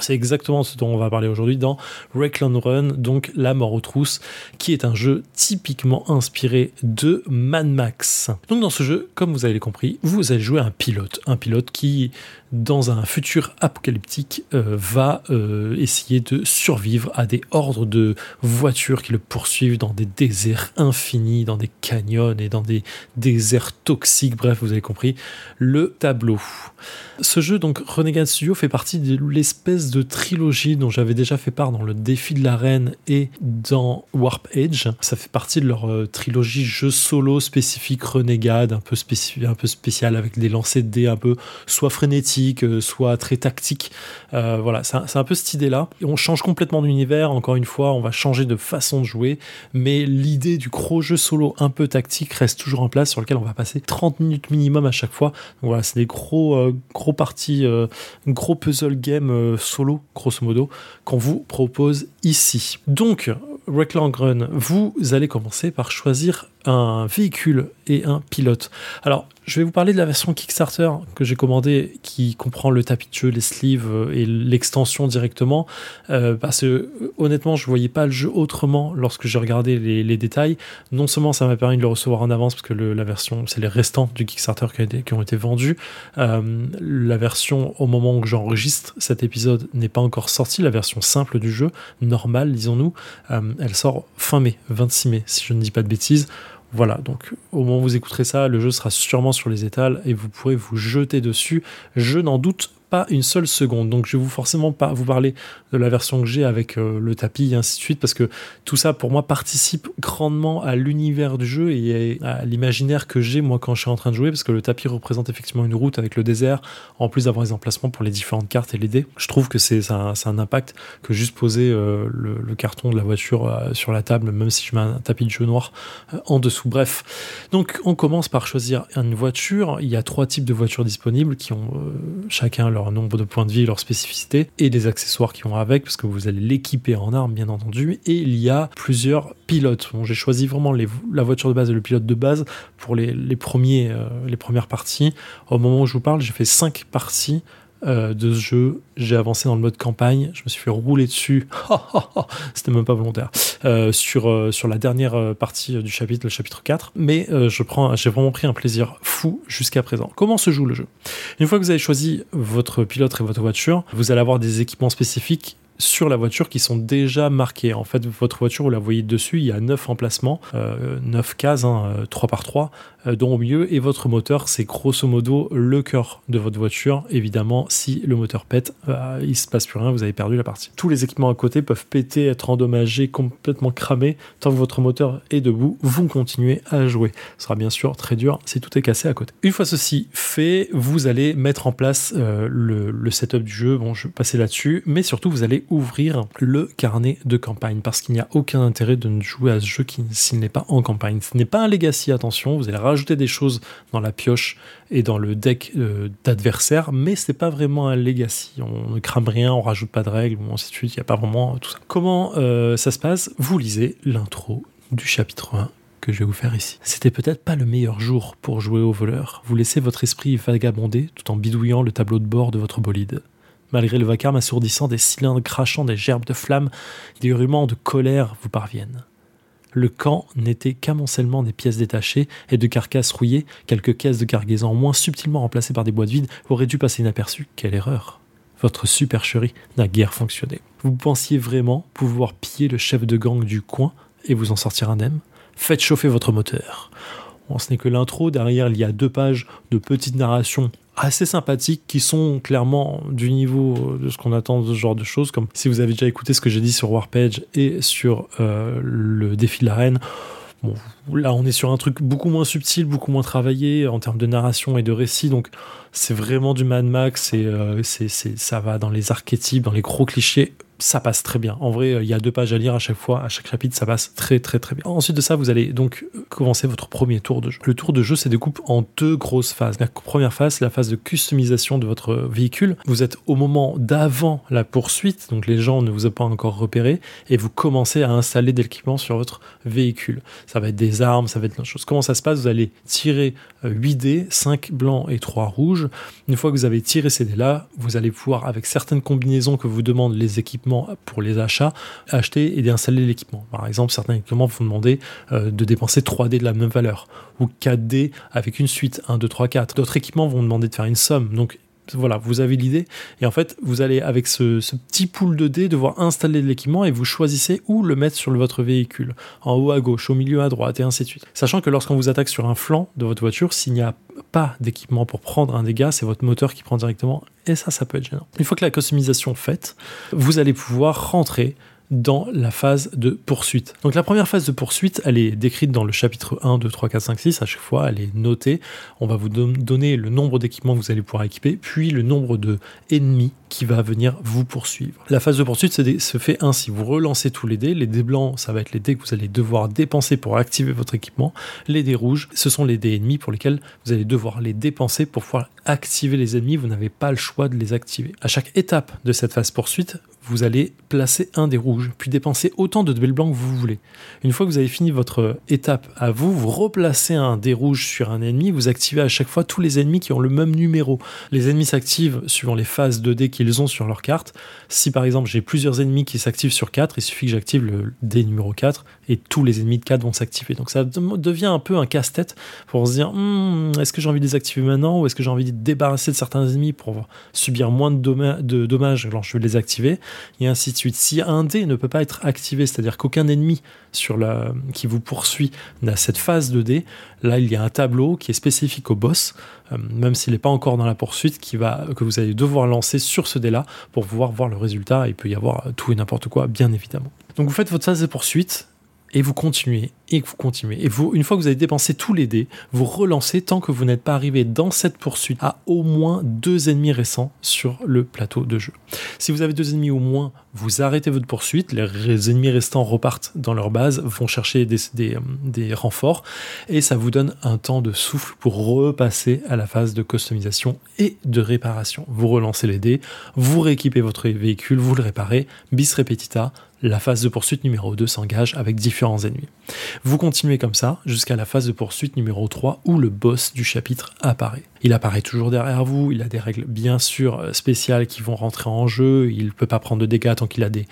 c'est exactement ce dont on va parler aujourd'hui dans Wreckland Run, donc La mort aux trousses, qui est un jeu typiquement inspiré de Mad Max. Donc dans ce jeu, comme vous avez compris, vous allez jouer un pilote, un pilote qui dans un futur apocalyptique, euh, va euh, essayer de survivre à des ordres de voitures qui le poursuivent dans des déserts infinis, dans des canyons et dans des déserts toxiques. Bref, vous avez compris le tableau. Ce jeu, donc Renegade Studio, fait partie de l'espèce de trilogie dont j'avais déjà fait part dans le défi de l'arène et dans Warp Edge. Ça fait partie de leur euh, trilogie jeu solo spécifique Renegade, un peu, spécifique, un peu spécial avec des lancers de dés un peu soit frénétiques, euh, soit très tactiques. Euh, voilà, c'est un, peu cette idée-là. On change complètement d'univers, encore une fois, on va changer de façon de jouer, mais l'idée du gros jeu solo un peu tactique reste toujours en place sur lequel on va passer 30 minutes minimum à chaque fois. Donc voilà, c'est des gros, gros gros partie, euh, gros puzzle game euh, solo, grosso modo, qu'on vous propose ici. Donc, Wreckland Run, vous allez commencer par choisir un véhicule et un pilote. Alors, je vais vous parler de la version Kickstarter que j'ai commandée qui comprend le tapis de jeu, les sleeves euh, et l'extension directement. Euh, parce que euh, honnêtement, je voyais pas le jeu autrement lorsque j'ai regardé les, détails. Non seulement ça m'a permis de le recevoir en avance parce que la version, c'est les restants du Kickstarter qui, ont été vendus. la version au moment où j'enregistre cet épisode n'est pas encore sortie. La version simple du jeu, normale, disons-nous, elle sort fin mai, 26 mai, si je ne dis pas de bêtises. Voilà, donc au moment où vous écouterez ça, le jeu sera sûrement sur les étals et vous pourrez vous jeter dessus. Je n'en doute pas une seule seconde. Donc je vais vous forcément pas vous parler de la version que j'ai avec euh, le tapis et ainsi de suite parce que tout ça pour moi participe grandement à l'univers du jeu et à l'imaginaire que j'ai moi quand je suis en train de jouer parce que le tapis représente effectivement une route avec le désert en plus d'avoir les emplacements pour les différentes cartes et les dés. Je trouve que c'est un, un, impact que juste poser euh, le, carton de la voiture euh, sur la table même si je mets un tapis de jeu noir en dessous. Bref, donc on commence par choisir une voiture. Il y a trois types de voitures disponibles qui ont chacun leur nombre de points de vie, leur spécificité et les accessoires qui vont avec, parce que vous allez l'équiper en armes, bien entendu. Et il y a plusieurs pilotes. J'ai choisi vraiment la voiture de base et le pilote de base pour les, euh, les premières parties. Au moment où je vous parle, j'ai fait cinq parties euh, de ce jeu. J'ai avancé dans le mode campagne, je me suis fait rouler dessus, c'était même pas volontaire, euh, sur, euh, sur la dernière partie du chapitre, le chapitre 4. Mais je prends, j'ai vraiment pris un plaisir fou jusqu'à présent. Comment se joue le jeu? Une fois que vous avez choisi votre pilote et votre voiture, vous allez avoir des équipements spécifiques sur la voiture qui sont déjà marqués. En fait, votre voiture, vous la voyez dessus, il y a 9 emplacements, euh, 9 cases, hein, 3 par 3, euh, dont au milieu, et votre moteur, c'est grosso modo le cœur de votre voiture. Évidemment, si le moteur pète, euh, il se passe plus rien, vous avez perdu la partie. Tous les équipements à côté peuvent péter, être endommagés, complètement cramés. Tant que votre moteur est debout, vous continuez à jouer. Ce sera bien sûr très dur si tout est cassé à côté. Une fois ceci fait, vous allez mettre en place euh, le, le setup du jeu. Bon, je vais passer là-dessus, mais surtout, vous allez ouvrir le carnet de campagne parce qu'il n'y a aucun intérêt de ne jouer à ce jeu s'il n'est pas en campagne. Ce n'est pas un legacy, attention, vous allez rajouter des choses dans la pioche et dans le deck euh, d'adversaires, mais c'est pas vraiment un legacy. On ne crame rien, on rajoute pas de règles, ou ainsi de suite, il n'y a pas vraiment tout ça. Comment euh, ça se passe? Vous lisez l'intro du chapitre 1 que je vais vous faire ici. C'était peut-être pas le meilleur jour pour jouer au voleur. Vous laissez votre esprit vagabonder tout en bidouillant le tableau de bord de votre bolide. Malgré le vacarme assourdissant des cylindres crachant des gerbes de flammes, des hurlements de colère vous parviennent. Le camp n'était qu'amoncellement des pièces détachées et de carcasses rouillées, quelques caisses de cargaison moins subtilement remplacées par des boîtes vides auraient dû passer inaperçues. Quelle erreur Votre supercherie n'a guère fonctionné. Vous pensiez vraiment pouvoir piller le chef de gang du coin et vous en sortir indemne? Faites chauffer votre moteur. Ce n'est que l'intro, derrière il y a deux pages de petites narrations assez sympathiques qui sont clairement du niveau de ce qu'on attend de ce genre de choses. Comme si vous avez déjà écouté ce que j'ai dit sur Warpage et sur euh, le défi de la reine. Bon, là, on est sur un truc beaucoup moins subtil, beaucoup moins travaillé en termes de narration et de récit. Donc, c'est vraiment du Mad Max. Et, euh, ça va dans les archétypes, dans les gros clichés ça passe très bien. En vrai, il y a deux pages à lire à chaque fois, à chaque chapitre, ça passe très très très bien. Ensuite de ça, vous allez donc commencer votre premier tour de jeu. Le tour de jeu se découpe en deux grosses phases. La première phase, la phase de customisation de votre véhicule. Vous êtes au moment d'avant la poursuite, donc les gens ne vous ont pas encore repéré, et vous commencez à installer des équipements sur votre véhicule. Ça va être des armes, ça va être plein de choses. Comment ça se passe? Vous allez tirer 8 dés, 5 blancs et 3 rouges. Une fois que vous avez tiré ces dés-là, vous allez pouvoir, avec certaines combinaisons que vous demandent les équipements, pour les achats, acheter et déinstaller l'équipement. Par exemple, certains équipements vous demandez euh, de dépenser 3D de la même valeur ou 4D avec une suite 1, 2, 3, 4. D'autres équipements vont demander de faire une somme. Donc voilà, vous avez l'idée. Et en fait, vous allez avec ce, petit pool de dés devoir installer l'équipement et vous choisissez où le mettre sur votre véhicule. En haut à gauche, au milieu à droite et ainsi de suite. Sachant que lorsqu'on vous attaque sur un flanc de votre voiture, s'il n'y a pas d'équipement pour prendre un dégât, c'est votre moteur qui prend directement. Et ça, ça peut être gênant. Une fois que la customisation faite, vous allez pouvoir rentrer dans la phase de poursuite. Donc la première phase de poursuite, elle est décrite dans le chapitre 1, 2, 3, 4, 5, 6. À chaque fois, elle est notée. On va vous donner le nombre d'équipements que vous allez pouvoir équiper, puis le nombre de ennemis qui va venir vous poursuivre. La phase de poursuite se, fait ainsi. Vous relancez tous les dés. Les dés blancs, ça va être les dés que vous allez devoir dépenser pour activer votre équipement. Les dés rouges, ce sont les dés ennemis pour lesquels vous allez devoir les dépenser pour pouvoir activer les ennemis. Vous n'avez pas le choix de les activer. À chaque étape de cette phase poursuite, vous allez placer un des rouges, puis dépenser autant de dés blancs que vous voulez. Une fois que vous avez fini votre étape à vous, vous replacez un dé rouge sur un ennemi, vous activez à chaque fois tous les ennemis qui ont le même numéro. Les ennemis s'activent suivant les phases de dés qu'ils ont sur leur carte. Si par exemple j'ai plusieurs ennemis qui s'activent sur 4, il suffit que j'active le dé numéro 4 et tous les ennemis de 4 vont s'activer. Donc ça devient un peu un casse-tête pour se dire hmm, est-ce que j'ai envie de les activer maintenant ou est-ce que j'ai envie de débarrasser de certains ennemis pour subir moins de, de dommages alors je vais les activer? Et ainsi de suite. Si un dé ne peut pas être activé, c'est-à-dire qu'aucun ennemi sur la, qui vous poursuit n'a cette phase de dé, là il y a un tableau qui est spécifique au boss, euh, même s'il n'est pas encore dans la poursuite, qui va, que vous allez devoir lancer sur ce dé-là pour pouvoir voir le résultat. Il peut y avoir tout et n'importe quoi, bien évidemment. Donc vous faites votre phase de poursuite et vous continuez et vous continuez. Et vous, une fois que vous avez dépensé tous les dés, vous relancez tant que vous n'êtes pas arrivé dans cette poursuite à au moins deux ennemis récents sur le plateau de jeu. Si vous avez deux ennemis au moins, vous arrêtez votre poursuite, les ennemis restants repartent dans leur base, vont chercher des, des, des renforts, et ça vous donne un temps de souffle pour repasser à la phase de customisation et de réparation. Vous relancez les dés, vous rééquipez votre véhicule, vous le réparez, bis repetita, la phase de poursuite numéro 2 s'engage avec différents ennemis. Vous continuez comme ça jusqu'à la phase de poursuite numéro 3 où le boss du chapitre apparaît. Il apparaît toujours derrière vous, il a des règles bien sûr euh, spéciales qui vont rentrer en jeu, il ne peut pas prendre de dégâts tant qu'il a des,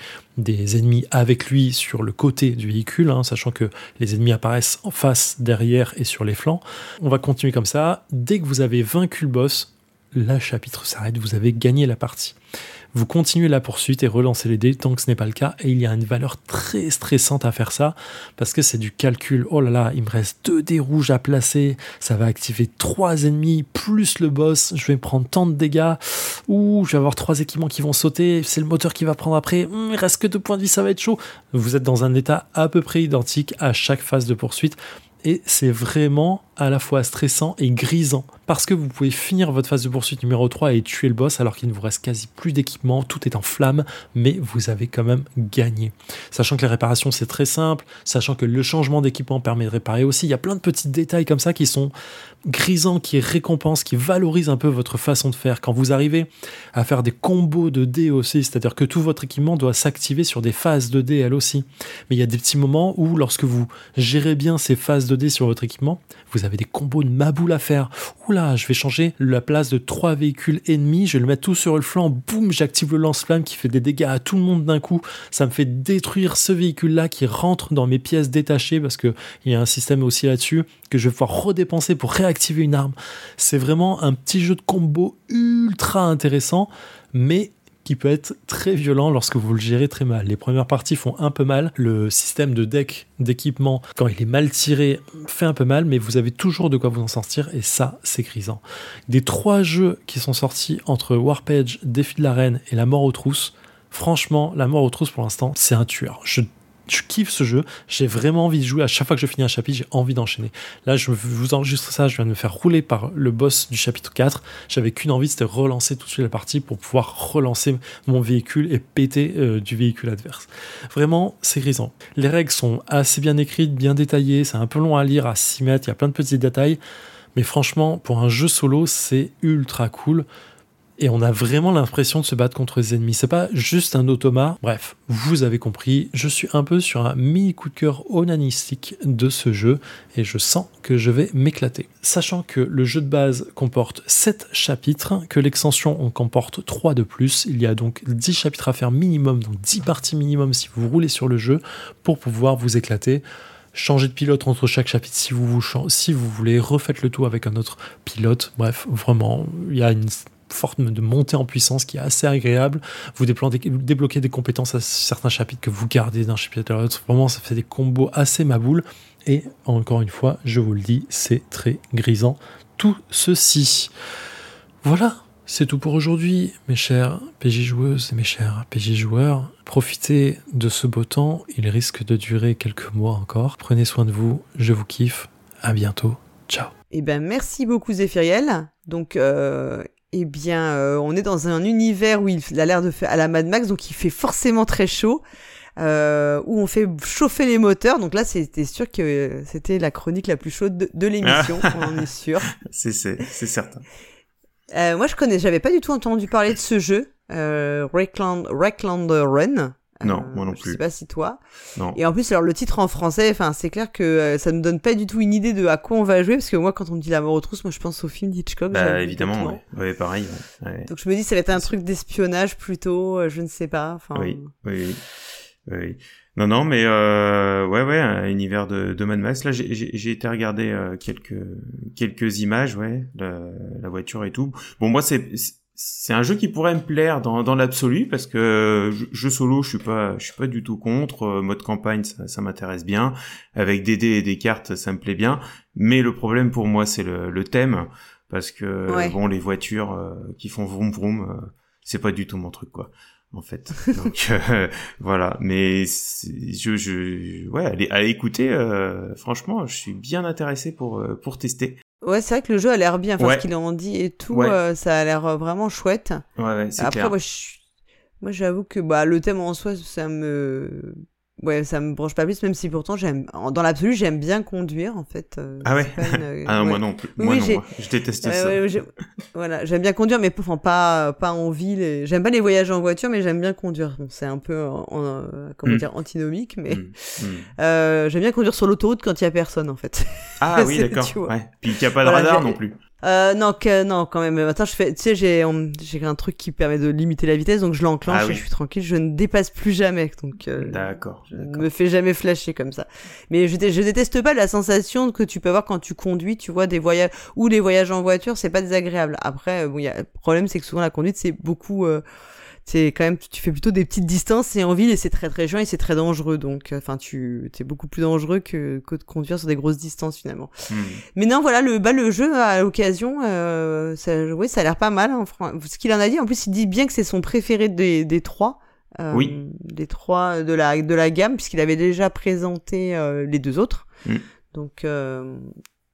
ennemis avec lui sur le côté du véhicule, hein, sachant que les ennemis apparaissent en face, derrière et sur les flancs. On va continuer comme ça. Dès que vous avez vaincu le boss, le chapitre s'arrête, vous avez gagné la partie. Vous continuez la poursuite et relancez les dés tant que ce n'est pas le cas. Et il y a une valeur très stressante à faire ça parce que c'est du calcul. Oh là là, il me reste deux dés rouges à placer. Ça va activer trois ennemis plus le boss. Je vais prendre tant de dégâts. Ouh, je vais avoir trois équipements qui vont sauter. C'est le moteur qui va prendre après. Hum, il reste que deux points de vie, ça va être chaud. Vous êtes dans un état à peu près identique à chaque phase de poursuite et c'est vraiment à la fois stressant et grisant parce que vous pouvez finir votre phase de poursuite numéro 3 et tuer le boss alors qu'il ne vous reste quasi plus d'équipement, tout est en flammes, mais vous avez quand même gagné. Sachant que les réparations c'est très simple, sachant que le changement d'équipement permet de réparer aussi, il y a plein de petits détails comme ça qui sont grisants, qui récompensent, qui valorisent un peu votre façon de faire. Quand vous arrivez à faire des combos de dés aussi, c'est-à-dire que tout votre équipement doit s'activer sur des phases de dés elles aussi. Mais il y a des petits moments où lorsque vous gérez bien ces phases de dés sur votre équipement, vous avez des combos de maboule à faire. Oula, je vais changer la place de trois véhicules ennemis, je vais le mettre tout sur le flanc, boum, j'active le lance-flamme qui fait des dégâts à tout le monde d'un coup. Ça me fait détruire ce véhicule-là qui rentre dans mes pièces détachées parce qu'il y a un système aussi là-dessus que je vais pouvoir redépenser pour réactiver une arme. C'est vraiment un petit jeu de combo ultra intéressant, mais qui peut être très violent lorsque vous le gérez très mal. Les premières parties font un peu mal. Le système de deck d'équipement, quand il est mal tiré, fait un peu mal, mais vous avez toujours de quoi vous en sortir et ça, c'est grisant. Des trois jeux qui sont sortis entre Warpage, Défi de l'arène et La mort aux trousses, franchement, La mort aux trousses pour l'instant, c'est un tueur. Je je kiffe ce jeu. J'ai vraiment envie de jouer. À chaque fois que je finis un chapitre, j'ai envie d'enchaîner. Là, je vous enregistre ça. Je viens de me faire rouler par le boss du chapitre 4. J'avais qu'une envie, c'était relancer tout de suite la partie pour pouvoir relancer mon véhicule et péter euh, du véhicule adverse. Vraiment, c'est grisant. Les règles sont assez bien écrites, bien détaillées. C'est un peu long à lire, à s'y mettre. Il y a plein de petits détails. Mais franchement, pour un jeu solo, c'est ultra cool et on a vraiment l'impression de se battre contre les ennemis. C'est pas juste un automa. Bref, vous avez compris, je suis un peu sur un mini coup de cœur onanistique de ce jeu et je sens que je vais m'éclater. Sachant que le jeu de base comporte 7 chapitres, que l'extension en comporte 3 de plus, il y a donc 10 chapitres à faire minimum, donc 10 parties minimum si vous roulez sur le jeu pour pouvoir vous éclater changer de pilote entre chaque chapitre si vous, si vous voulez, refaites le tout avec un autre pilote. Bref, vraiment, il y a une forme de montée en puissance qui est assez agréable. Vous débloquez des compétences à certains chapitres que vous gardez d'un chapitre à l'autre. Vraiment, ça fait des combos assez maboules. Et encore une fois, je vous le dis, c'est très grisant tout ceci. Voilà, c'est tout pour aujourd'hui, mes chers PJ joueuses et mes chers PJ joueurs. Profitez de ce beau temps, il risque de durer quelques mois encore. Prenez soin de vous, je vous kiffe. À bientôt, ciao. Eh ben merci beaucoup Zéphiriel. Donc euh, eh bien, euh, on est dans un univers où il a l'air de faire à la Mad Max, donc il fait forcément très chaud, euh, où on fait chauffer les moteurs. Donc là, c'était sûr que c'était la chronique la plus chaude de, l'émission, on est sûr. C'est c'est certain. Euh, moi, je connais, j'avais pas du tout entendu parler de ce jeu, euh, Run. Non, euh, moi non plus. Je sais pas si toi. Non. Et en plus, alors le titre en français, enfin, c'est clair que euh, ça ne donne pas du tout une idée de à quoi on va jouer, parce que moi, quand on me dit la mort aux trousses, moi, je pense au film d'Hitchcock. Bah, évidemment, ouais. ouais. pareil. Ouais. Donc je me dis, ça va être un truc d'espionnage plutôt, euh, je ne sais pas. Enfin. Oui, oui, oui. Non, non, mais euh, ouais, ouais, un univers de, de Mad Max. Là, j'ai été regarder quelques quelques images, ouais, la, la voiture et tout. Bon, moi, c'est c'est un jeu qui pourrait me plaire dans, dans l'absolu parce que jeu solo je suis pas je suis pas du tout contre. Euh, mode campagne ça, ça m'intéresse bien. Avec des dés et des cartes ça me plaît bien. Mais le problème pour moi c'est le, le, thème. Parce que bon les voitures euh, qui font vroom vroom euh, c'est pas du tout mon truc quoi en fait. Donc voilà. Mais je je ouais allez, allez écouter franchement je suis bien intéressé pour pour tester Ouais, c'est vrai que le jeu a l'air bien, enfin, ce qu'il en dit et tout, euh, ça a l'air euh, vraiment chouette. Ouais, ouais c'est Après, moi, moi, j'avoue que bah, le thème en soi, ça me ouais, ça me branche pas plus, même si pourtant j'aime, dans l'absolu, j'aime bien conduire en fait. Euh, ah ouais? ah non, moi non plus. Moi non, je déteste ça. voilà, j'aime bien conduire, mais enfin pas pas en ville. J'aime pas les voyages en voiture, mais j'aime bien conduire. Bon, c'est un peu en, comment mm. dire antinomique, mais mm. Mm. Euh, j'aime bien conduire sur l'autoroute quand il y a personne en fait. Ah oui, d'accord. Ouais. Puis qu'il y a pas de radar non plus. Euh, non, que, non, quand même. Attends, je fais, tu sais, j'ai, j'ai un truc qui permet de limiter la vitesse, donc je l'enclenche Ah et je suis tranquille. Je ne dépasse plus jamais, donc. euh, D'accord. je ne me fais jamais flasher comme ça. Mais je, dé- je déteste pas la sensation que tu peux avoir quand tu conduis, tu vois, des voyages ou les voyages en voiture, c'est pas désagréable. Après, euh, bon, il y a le problème, c'est que souvent la conduite, c'est beaucoup. euh, c'est quand même tu fais plutôt des petites distances et en ville et c'est très très chiant et c'est très dangereux donc euh, enfin tu c'est beaucoup plus dangereux que, que de conduire sur des grosses distances finalement Hmm. mais non, voilà, le, bah, le jeu à l'occasion, euh, ça, oui, ça a l'air pas mal. Hein, ce qu'il en a dit, en plus, il dit bien que c'est son préféré des, des trois. euh, Oui. Des trois de la, de la gamme, puisqu'il avait déjà présenté euh, les deux autres. Mm. Donc, euh,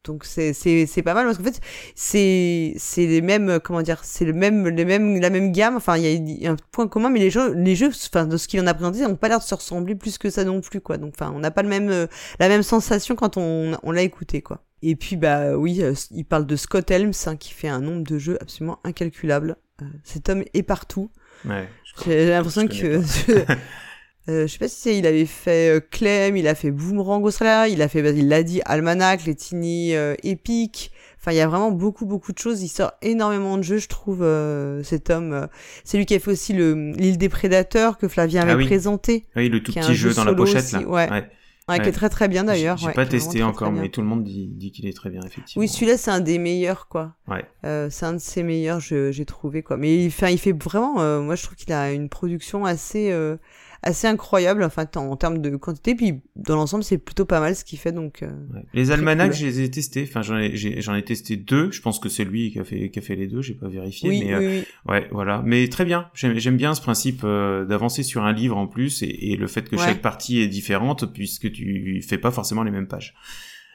donc c'est, c'est, c'est pas mal parce qu'en fait, c'est, c'est les mêmes, comment dire, c'est le même, les mêmes, la même gamme. Enfin, il y a- il y, a un point commun, mais les jeux, les jeux, enfin, de ce qu'il en a présenté, n'ont pas l'air de se ressembler plus que ça non plus, quoi. Donc, enfin, on n'a pas le même, euh, la même sensation quand on, on l'a écouté, quoi. Et puis, bah oui, euh, il parle de Scott Helms, hein, qui fait un nombre de jeux absolument incalculable. Euh, cet homme est partout. Ouais. J'ai l'impression que... Euh, je sais pas si c'est, il avait fait euh, Clem, il a fait Boomerang Australia, il a fait, il l'a dit, Almanac, les Tiny euh, Epic. Enfin, il y a vraiment beaucoup, beaucoup de choses. Il sort énormément de jeux, je trouve, euh, cet homme. C'est lui qui a fait aussi le l'île des prédateurs que Flavien avait Ah oui. présenté. Oui, le tout petit jeu dans la pochette, aussi, là. Ouais. Ouais. Ouais, qui est très très bien d'ailleurs. J'ai ouais, pas testé très, encore, très mais tout le monde dit, dit qu'il est très bien, effectivement. Oui, celui-là, c'est un des meilleurs, quoi. Ouais. Euh, c'est un de ses meilleurs, j'ai trouvé, quoi. Mais il fait, il fait vraiment, euh, moi, je trouve qu'il a une production assez, euh, assez incroyable, enfin, en, en termes de quantité. Puis, dans l'ensemble, c'est plutôt pas mal ce qu'il fait, donc. euh, Ouais. Les almanachs, cool. je les ai testés. Enfin, j'en ai, j'en ai testé deux. Je pense que c'est lui qui a fait, qui a fait les deux. J'ai pas vérifié, Oui, mais oui, euh, oui. ouais, voilà. Mais très bien. J'aime, j'aime bien ce principe euh, d'avancer sur un livre en plus et, et le fait que Ouais. chaque partie est différente puisque tu fais pas forcément les mêmes pages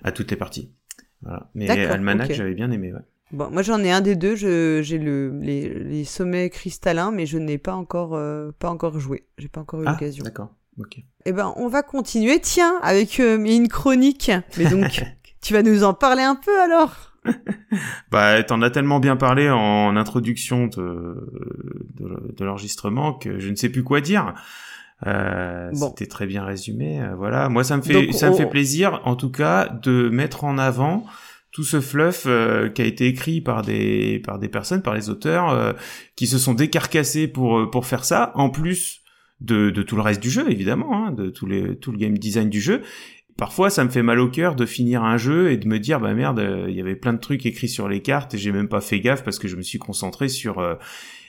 à toutes les parties. Voilà. Mais almanach, ok. j'avais bien aimé. Ouais. Bon, moi, j'en ai un des deux, j'ai le, les, les sommets cristallins, mais je n'ai pas encore, euh, pas encore joué. J'ai pas encore eu Ah, l'occasion. d'accord. Ok. Eh ben, on va continuer, tiens, avec euh, une chronique. Mais donc, tu vas nous en parler un peu alors? Bah, t'en as tellement bien parlé en introduction de, de, de l'enregistrement que je ne sais plus quoi dire. Euh, Bon. C'était très bien résumé. euh, voilà. Moi, ça me fait, Donc, ça me fait plaisir, en tout cas, de mettre en avant tout ce fluff euh, qui a été écrit par des par des personnes, par les auteurs, euh, qui se sont décarcassés pour euh, pour faire ça. En plus de, de tout le reste du jeu, évidemment, hein, de tout les tout le game design du jeu. Parfois, ça me fait mal au cœur de finir un jeu et de me dire, bah merde, euh, il y avait plein de trucs écrits sur les cartes et j'ai même pas fait gaffe parce que je me suis concentré sur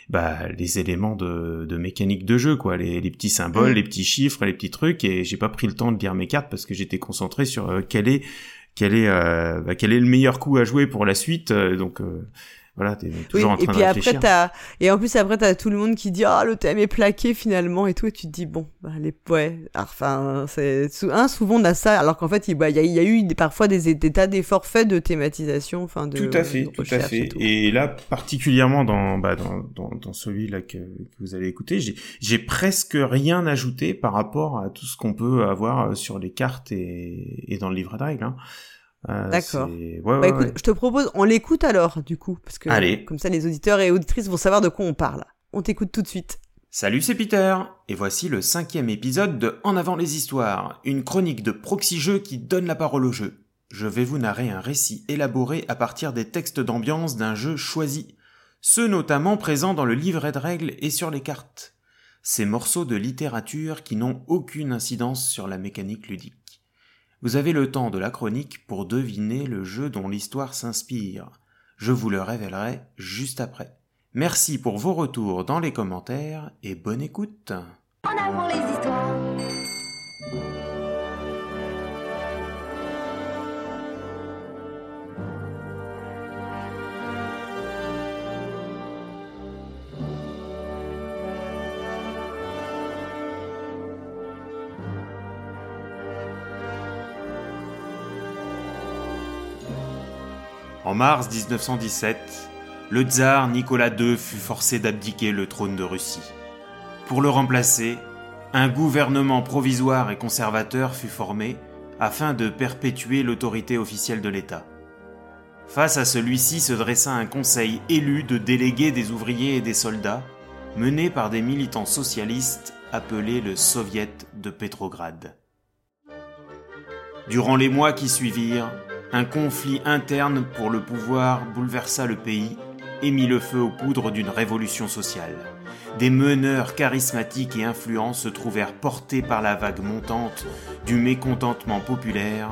bah, les éléments de, de mécanique de jeu, quoi, les, les petits symboles, Mm. les petits chiffres, les petits trucs et j'ai pas pris le temps de lire mes cartes parce que j'étais concentré sur euh, quel est quel est euh, bah, quel est le meilleur coup à jouer pour la suite. euh, donc euh, voilà, t'es Oui, toujours en et train puis de après, t'as, et en plus après, t'as tout le monde qui dit, ah, le thème est plaqué finalement et tout, et tu te dis, bon, bah, les, ouais, enfin, c'est, hein, souvent on a ça, alors qu'en fait, il bah, y, a, y a eu des- parfois des, des tas d'efforts faits de thématisation, enfin, de. Tout à fait, de tout à fait. tout. Et, là, particulièrement dans, bah, dans, dans, dans celui-là que, que vous allez écouter, j'ai, j'ai presque rien ajouté par rapport à tout ce qu'on peut avoir sur les cartes et, et dans le livre de règles. Hein. Euh, D'accord. Ouais, Bah ouais, écoute, ouais. je te propose, on l'écoute alors, du coup, parce que Allez. comme ça les auditeurs et auditrices vont savoir de quoi on parle. On t'écoute tout de suite. Salut, c'est Peter, et voici le cinquième épisode de En avant les histoires, une chronique de proxy jeu qui donne la parole au jeu. Je vais vous narrer un récit élaboré à partir des textes d'ambiance d'un jeu choisi, ceux notamment présents dans le livret de règles et sur les cartes. Ces morceaux de littérature qui n'ont aucune incidence sur la mécanique ludique. Vous avez le temps de la chronique pour deviner le jeu dont l'histoire s'inspire. Je vous le révélerai juste après. Merci pour vos retours dans les commentaires et bonne écoute. En avant les histoires. Mars 1917, le tsar Nicolas II fut forcé d'abdiquer le trône de Russie. Pour le remplacer, un gouvernement provisoire et conservateur fut formé afin de perpétuer l'autorité officielle de l'État. Face à celui-ci se dressa un conseil élu de délégués des ouvriers et des soldats, mené par des militants socialistes appelés le Soviet de Pétrograd. Durant les mois qui suivirent, Un conflit interne pour le pouvoir bouleversa le pays et mit le feu aux poudres d'une révolution sociale. Des meneurs charismatiques et influents se trouvèrent portés par la vague montante du mécontentement populaire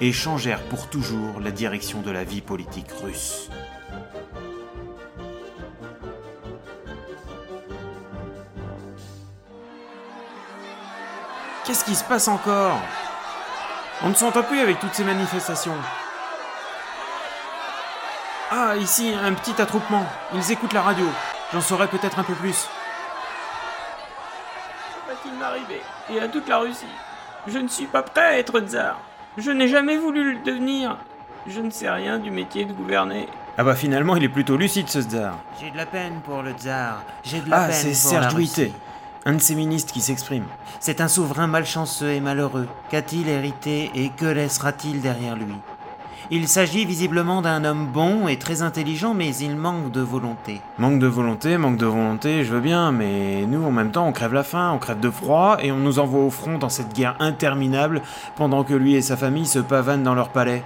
et changèrent pour toujours la direction de la vie politique russe. Qu'est-ce qui se passe encore? On ne s'entend plus avec toutes ces manifestations. Ah, ici, un petit attroupement. Ils écoutent la radio. J'en saurai peut-être un peu plus. Que va-t-il m'arriver Et à toute la Russie Je ne suis pas prêt à être tsar. Je n'ai jamais voulu le devenir. Je ne sais rien du métier de gouverner. Ah bah finalement, il est plutôt lucide ce tsar. J'ai de la peine pour le tsar. J'ai de la Ah, peine c'est pour Serge la Russie. Douité, un de ces ministres qui s'exprime. C'est un souverain malchanceux et malheureux. Qu'a-t-il hérité et que laissera-t-il derrière lui? Il s'agit visiblement d'un homme bon et très intelligent, mais il manque de volonté. Manque de volonté, manque de volonté, je veux bien, mais nous en même temps on crève la faim, on crève de froid et on nous envoie au front dans cette guerre interminable pendant que lui et sa famille se pavanent dans leur palais.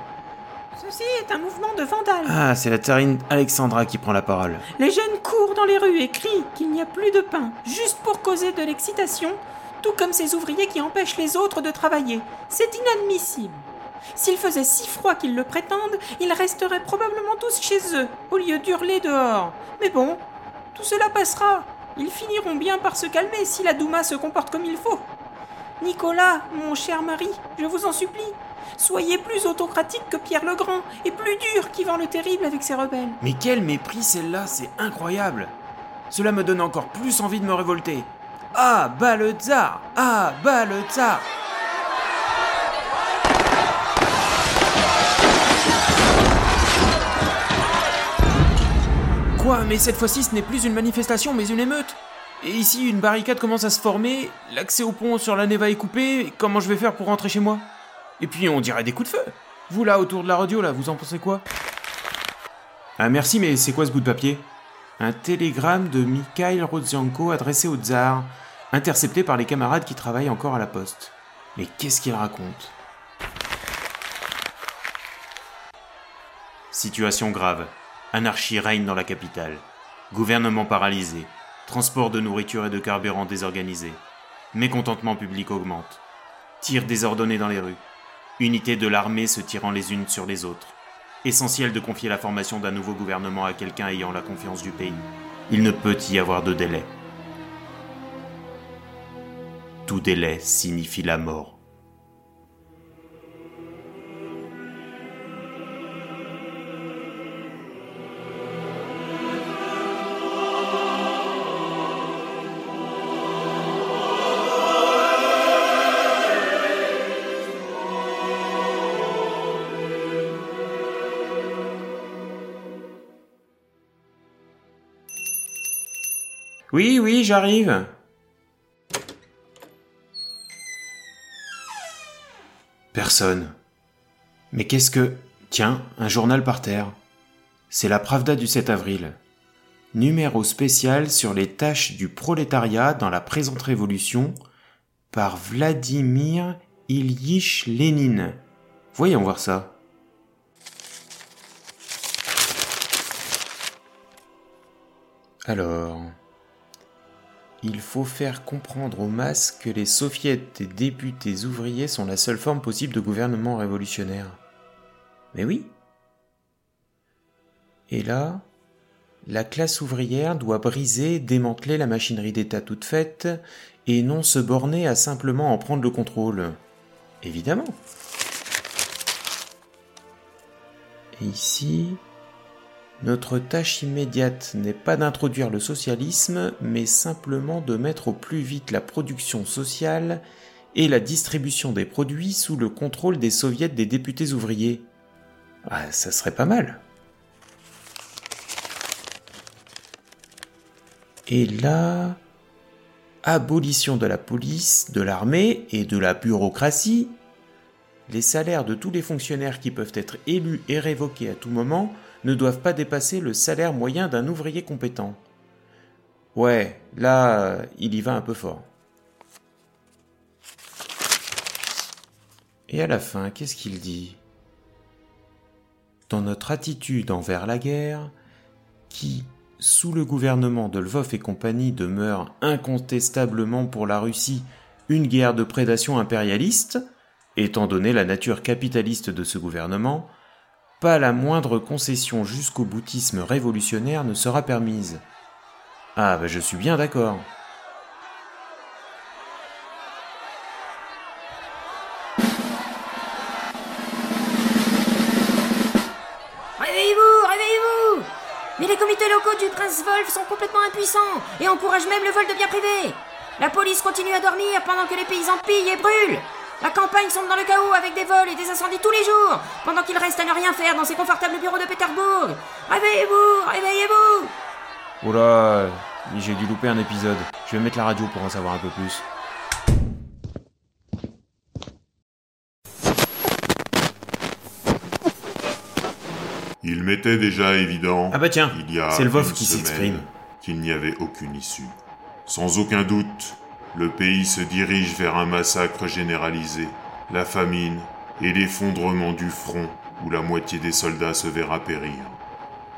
Ceci est un mouvement de vandales. Ah, c'est la tsarine Alexandra qui prend la parole. Les jeunes courent dans les rues et crient qu'il n'y a plus de pain, juste pour causer de l'excitation, tout comme ces ouvriers qui empêchent les autres de travailler. C'est inadmissible. S'il faisait si froid qu'ils le prétendent, ils resteraient probablement tous chez eux, au lieu d'hurler dehors. Mais bon, tout cela passera. Ils finiront bien par se calmer si la Douma se comporte comme il faut. Nicolas, mon cher mari, je vous en supplie, soyez plus autocratique que Pierre le Grand et plus dur qu'Ivan le Terrible avec ses rebelles. Mais quel mépris celle-là, c'est incroyable Cela me donne encore plus envie de me révolter. Ah, bas le tsar Ah, bas le tsar Quoi Mais cette fois-ci, ce n'est plus une manifestation, mais une émeute Et ici, une barricade commence à se former, l'accès au pont sur la Neva est coupé, comment je vais faire pour rentrer chez moi? Et puis, on dirait des coups de feu Vous là, autour de la radio, là, vous en pensez quoi? Ah merci, mais c'est quoi ce bout de papier? Un télégramme de Mikhail Rodzianko adressé au tsar, intercepté par les camarades qui travaillent encore à la poste. Mais qu'est-ce qu'il raconte? Situation grave. Anarchie règne dans la capitale. Gouvernement paralysé. Transport de nourriture et de carburant désorganisé. Mécontentement public augmente. Tirs désordonnés dans les rues. Unités de l'armée se tirant les unes sur les autres. Essentiel de confier la formation d'un nouveau gouvernement à quelqu'un ayant la confiance du pays. Il ne peut y avoir de délai. Tout délai signifie la mort. Oui, oui, j'arrive. Personne. Mais qu'est-ce que... Tiens, un journal par terre. C'est la Pravda du 7 avril. Numéro spécial sur les tâches du prolétariat dans la présente révolution par Vladimir Ilyich Lénine. Voyons voir ça. Alors, il faut faire comprendre aux masses que les soviets des députés ouvriers sont la seule forme possible de gouvernement révolutionnaire. Mais oui. Et là, la classe ouvrière doit briser, démanteler la machinerie d'État toute faite, et non se borner à simplement en prendre le contrôle. Évidemment. Et ici, notre tâche immédiate n'est pas d'introduire le socialisme, mais simplement de mettre au plus vite la production sociale et la distribution des produits sous le contrôle des soviets des députés ouvriers. Ah, ça serait pas mal. Et là, abolition de la police, de l'armée et de la bureaucratie. Les salaires de tous les fonctionnaires qui peuvent être élus et révoqués à tout moment ne doivent pas dépasser le salaire moyen d'un ouvrier compétent. Ouais, là, il y va un peu fort. Et à la fin, qu'est-ce qu'il dit? Dans notre attitude envers la guerre, qui, sous le gouvernement de Lvov et compagnie, demeure incontestablement pour la Russie une guerre de prédation impérialiste, étant donné la nature capitaliste de ce gouvernement, pas la moindre concession jusqu'au boutisme révolutionnaire ne sera permise. Ah, bah je suis bien d'accord. Réveillez-vous, réveillez-vous Mais les comités locaux du prince Wolf sont complètement impuissants et encouragent même le vol de biens privés. La police continue à dormir pendant que les paysans pillent et brûlent. La campagne sombre dans le chaos avec des vols et des incendies tous les jours, pendant qu'il reste à ne rien faire dans ses confortables bureaux de Pétersbourg. Réveillez-vous, réveillez-vous Oula, j'ai dû louper un épisode. Je vais mettre la radio pour en savoir un peu plus. Il m'était déjà évident, Ah bah tiens, il y a c'est le une qui s'exprime. qu'il n'y avait aucune issue. Sans aucun doute, le pays se dirige vers un massacre généralisé, la famine et l'effondrement du front où la moitié des soldats se verra périr.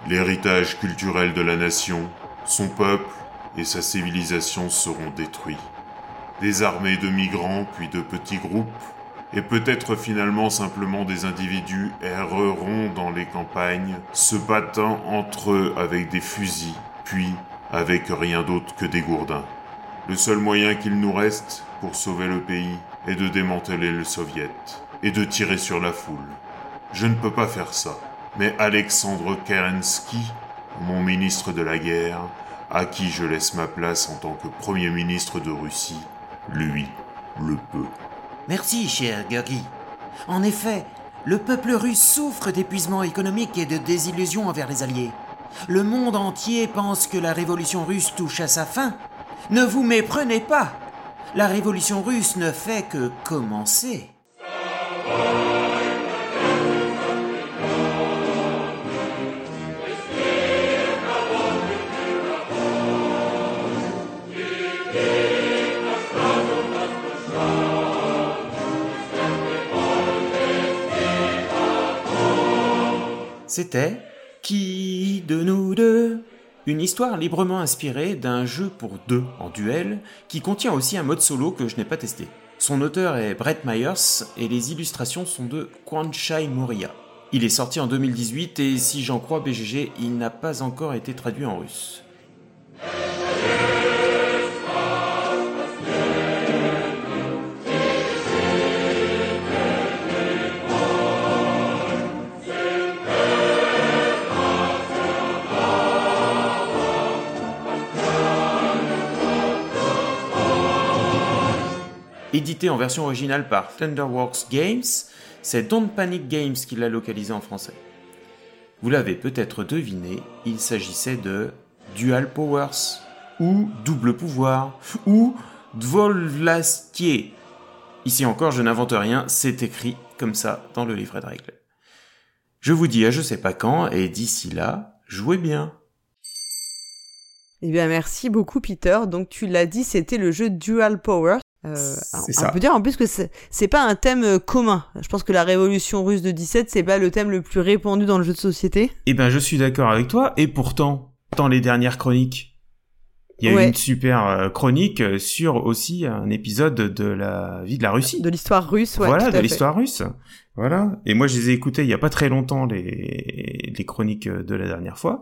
L'héritage culturel de la nation, son peuple et sa civilisation seront détruits. Des armées de migrants puis de petits groupes et peut-être finalement simplement des individus erreront dans les campagnes, se battant entre eux avec des fusils, puis avec rien d'autre que des gourdins. Le seul moyen qu'il nous reste pour sauver le pays est de démanteler le soviet et de tirer sur la foule. Je ne peux pas faire ça, mais Alexandre Kerensky, mon ministre de la guerre, à qui je laisse ma place en tant que Premier ministre de Russie, lui, le peut. Merci, cher Georgi. En effet, le peuple russe souffre d'épuisement économique et de désillusion envers les Alliés. Le monde entier pense que la révolution russe touche à sa fin. Ne vous méprenez pas. La révolution russe ne fait que commencer. C'était Qui de nous deux Une histoire librement inspirée d'un jeu pour deux en duel qui contient aussi un mode solo que je n'ai pas testé. Son auteur est Brett Myers et les illustrations sont de Kwanchai Moria. Il est sorti en 2018 et si j'en crois BGG, il n'a pas encore été traduit en russe. Édité en version originale par Thunderworks Games, c'est Don't Panic Games qui l'a localisé en français. Vous l'avez peut-être deviné, il s'agissait de Dual Powers, ou Double Pouvoir, ou Dvolastye. Ici encore, je n'invente rien, c'est écrit comme ça dans le livret de règles. Je vous dis à je sais pas quand, et d'ici là, jouez bien. Eh bien, merci beaucoup, Peter. Donc, tu l'as dit, c'était le jeu Dual Power. Euh, on ça. peut dire en plus que c'est pas un thème euh, commun. Je pense que la révolution russe de 17, c'est pas le thème le plus répandu dans le jeu de société. Eh ben, je suis d'accord avec toi, et pourtant, dans les dernières chroniques, il y a eu une super euh, chronique euh, sur aussi un épisode de la vie de la Russie. De l'histoire russe, ouais. voilà, de l'histoire russe. Voilà. Et moi, je les ai écoutés il y a pas très longtemps, les, les chroniques de la dernière fois.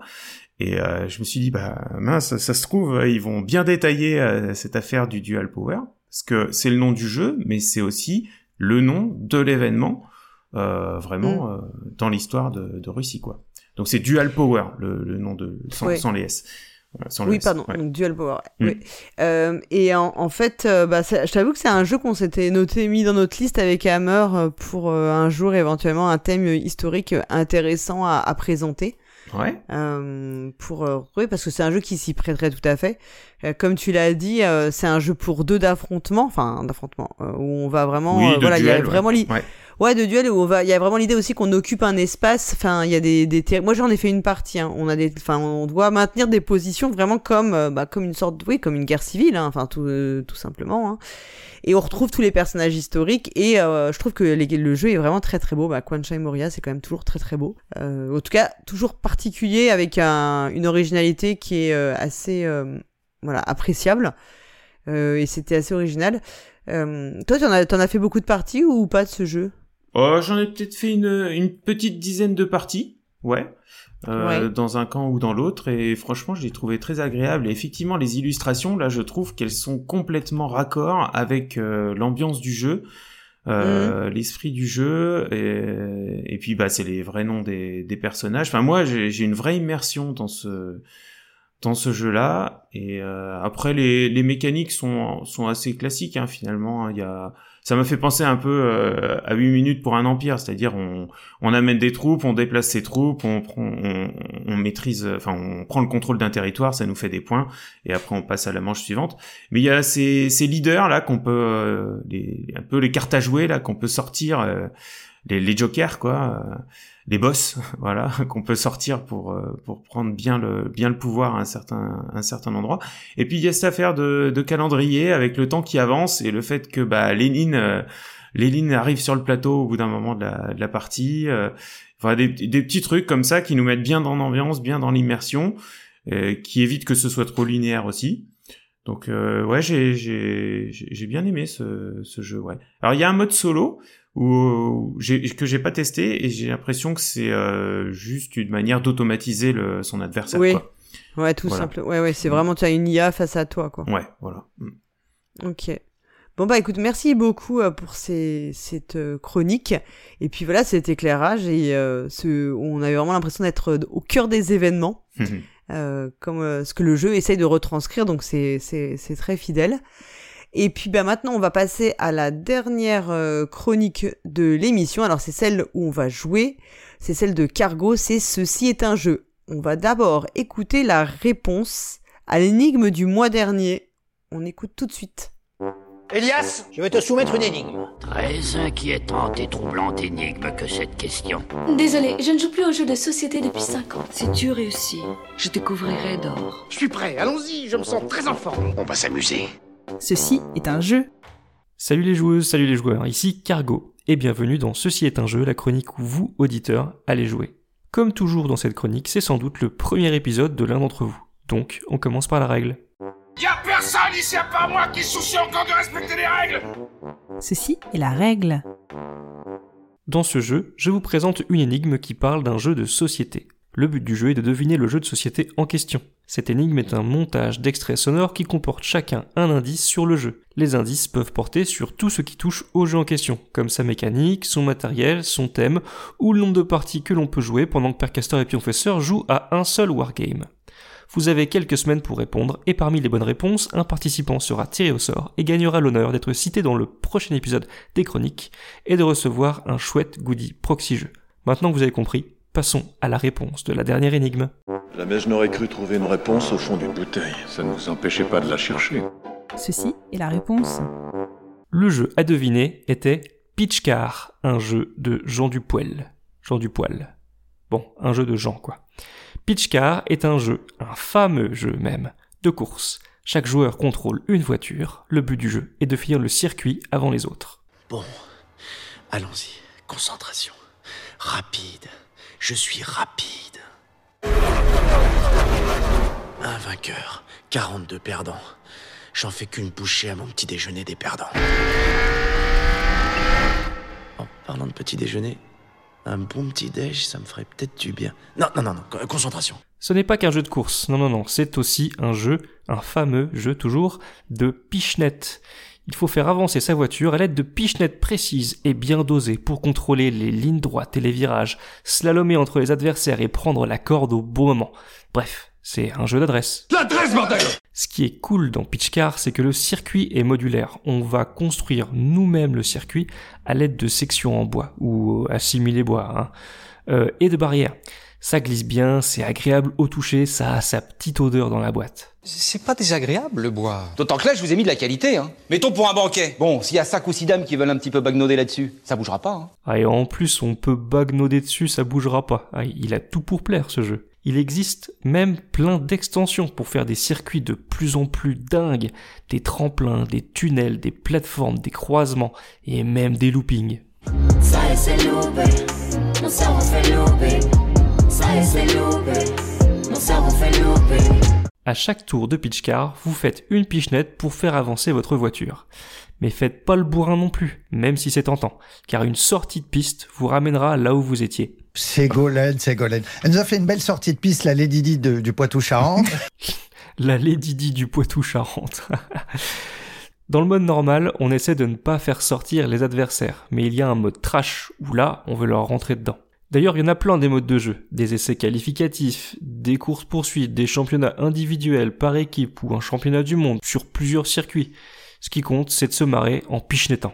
Et euh, je me suis dit, bah mince, ça se trouve, ils vont bien détailler euh, cette affaire du Dual Power. Parce que c'est le nom du jeu, mais c'est aussi le nom de l'événement, euh, vraiment, Mm. euh, dans l'histoire de, de Russie, quoi. Donc c'est Dual Power, le, le nom de... sans, Ouais. sans les S. Voilà, sans le Oui, S, pardon, ouais. donc Dual Power. Mm. oui. Euh, et en, en fait, euh, bah, je t'avoue que c'est un jeu qu'on s'était noté, mis dans notre liste avec Hammer pour euh, un jour éventuellement un thème historique intéressant à, à présenter. Ouais. Euh, pour euh, oui, parce que c'est un jeu qui s'y prêterait tout à fait. Euh, comme tu l'as dit, euh, c'est un jeu pour deux d'affrontement, enfin d'affrontement, euh, où on va vraiment, Oui, euh, voilà, il y a vraiment Ouais. Ouais, de duel où on va. Il y a vraiment l'idée aussi qu'on occupe un espace. Enfin, il y a des. des Moi, j'en ai fait une partie. Hein. On a des. Enfin, on doit maintenir des positions vraiment comme, euh, bah, comme une sorte, oui, comme une guerre civile. Hein. Enfin, tout, euh, tout simplement. Hein. Et on retrouve tous les personnages historiques. Et euh, je trouve que le jeu est vraiment très très beau. Bah, Quancha Moria, c'est quand même toujours très très beau. en tout cas, toujours particulier avec un, une originalité qui est assez, voilà, appréciable. et c'était assez original. toi, t'en as, en as fait beaucoup de parties ou pas de ce jeu? Oh, j'en ai peut-être fait une, une petite dizaine de parties, ouais. Euh, dans un camp ou dans l'autre et franchement je l'ai trouvé très agréable et effectivement les illustrations là je trouve qu'elles sont complètement raccord avec euh, l'ambiance du jeu euh, mhm. l'esprit du jeu et, et puis bah c'est les vrais noms des, des personnages enfin moi j'ai une vraie immersion dans ce dans ce jeu là et euh, après les, les mécaniques sont sont assez classiques hein, finalement il y a ça m'a fait penser un peu euh, à 8 minutes pour un empire, c'est-à-dire on, on amène des troupes, on déplace ses troupes, on, on, on maîtrise, enfin on prend le contrôle d'un territoire, ça nous fait des points, et après on passe à la manche suivante. Mais il y a ces, ces leaders là qu'on peut, euh, les, un peu les cartes à jouer là qu'on peut sortir, euh, les, les jokers quoi les boss, voilà, qu'on peut sortir pour euh, pour prendre bien le bien le pouvoir à un certain un certain endroit. Et puis il y a cette affaire de, de calendrier avec le temps qui avance et le fait que bah Lénine euh, Lénine arrive sur le plateau au bout d'un moment de la, de la partie. Euh, voilà, des, des, petits trucs comme ça qui nous mettent bien dans l'ambiance, bien dans l'immersion, euh, qui évitent que ce soit trop linéaire aussi. Donc ouais, j'ai j'ai j'ai bien aimé ce ce jeu. Ouais. Alors il y a un mode solo ou que j'ai pas testé et j'ai l'impression que c'est euh, juste une manière d'automatiser son adversaire. Oui. Ouais, tout simple. Ouais, ouais, c'est mm. vraiment tu as une IA face à toi, quoi. Ouais, voilà. Mm. Ok. Bon bah écoute, merci beaucoup euh, pour ces, cette euh, chronique et puis voilà cet éclairage et ce, on a eu vraiment l'impression d'être au cœur des événements, comme ce que le jeu essaye de retranscrire, donc c'est c'est très fidèle. Et puis bah maintenant on va passer à la dernière euh, chronique de l'émission. Alors c'est celle où on va jouer, c'est celle de Cargo, c'est Ceci est un jeu. On va d'abord écouter la réponse à l'énigme du mois dernier. On écoute tout de suite. Elias, je vais te soumettre une énigme. Très inquiétante et troublante énigme que cette question. Désolé, je ne joue plus aux jeux de société depuis 5 ans. Si tu réussis, je te couvrirai d'or. Je suis prêt, allons-y, je me sens très en forme. On va s'amuser. Ceci est un jeu. Salut les joueuses, salut les joueurs, ici Cargo, et bienvenue dans Ceci est un jeu, la chronique où vous, auditeurs, allez jouer. Comme toujours dans cette chronique, c'est sans doute le premier épisode de l'un d'entre vous. Donc, on commence par la règle. Y'a personne ici à part moi qui soucie encore de respecter les règles Ceci est la règle. Dans ce jeu, je vous présente une énigme qui parle d'un jeu de société. Le but du jeu est de deviner le jeu de société en question. Cette énigme est un montage d'extraits sonores qui comportent chacun un indice sur le jeu. Les indices peuvent porter sur tout ce qui touche au jeu en question, comme sa mécanique, son matériel, son thème, ou le nombre de parties que l'on peut jouer pendant que Percaster et Pionfesseur jouent à un seul wargame. Vous avez quelques semaines pour répondre, et parmi les bonnes réponses, un participant sera tiré au sort et gagnera l'honneur d'être cité dans le prochain épisode des chroniques, et de recevoir un chouette goodie proxy jeu. Maintenant que vous avez compris, Passons à la réponse de la dernière énigme. Jamais je n'aurais cru trouver une réponse au fond d'une bouteille. Ça ne nous empêchait pas de la chercher. Ceci est la réponse. Le jeu à deviner était Pitchcar, un jeu de Jean Dupoil. Jean Dupoil. Bon, un jeu de Jean, quoi. Pitchcar est un jeu, un fameux jeu même, de course. Chaque joueur contrôle une voiture. Le but du jeu est de finir le circuit avant les autres. Bon, allons-y. Concentration. Rapide. Je suis rapide. Un vainqueur, 42 perdants. J'en fais qu'une bouchée à mon petit déjeuner des perdants. En parlant de petit déjeuner, un bon petit déj, ça me ferait peut-être du bien. Non, non, non, non, concentration. Ce n'est pas qu'un jeu de course, non, non, non, c'est aussi un jeu, un fameux jeu toujours, de pichenette. Il faut faire avancer sa voiture à l'aide de pichenettes précises et bien dosées pour contrôler les lignes droites et les virages, slalomer entre les adversaires et prendre la corde au bon moment. Bref, c'est un jeu d'adresse. L'adresse, bordel Ce qui est cool dans Pitchcar, c'est que le circuit est modulaire. On va construire nous-mêmes le circuit à l'aide de sections en bois, ou assimiler bois, hein, euh, et de barrières. Ça glisse bien, c'est agréable au toucher, ça a sa petite odeur dans la boîte. C'est pas désagréable le bois. D'autant que là, je vous ai mis de la qualité. Hein. Mettons pour un banquet. Bon, s'il y a 5 ou 6 dames qui veulent un petit peu bagnoder là-dessus, ça bougera pas. Hein. Ah, et en plus, on peut bagnoder dessus, ça bougera pas. Ah, il a tout pour plaire ce jeu. Il existe même plein d'extensions pour faire des circuits de plus en plus dingues, des tremplins, des tunnels, des plateformes, des croisements et même des loopings. Ça y est, c'est loupé. Mon cerveau fait louper. C'est. Mon cerveau fait louper. À chaque tour de pitch car, vous faites une pichenette pour faire avancer votre voiture. Mais faites pas le bourrin non plus, même si c'est tentant, car une sortie de piste vous ramènera là où vous étiez. Ségolène, Ségolène. Elle nous a fait une belle sortie de piste, la Lady Di de- du Poitou-Charentes. La Lady Di du Poitou-Charentes. Dans le mode normal, on essaie de ne pas faire sortir les adversaires, mais il y a un mode trash où là, on veut leur rentrer dedans. D'ailleurs, il y en a plein des modes de jeu, des essais qualificatifs, des courses poursuites, des championnats individuels par équipe ou un championnat du monde sur plusieurs circuits. Ce qui compte, c'est de se marrer en pichenettant.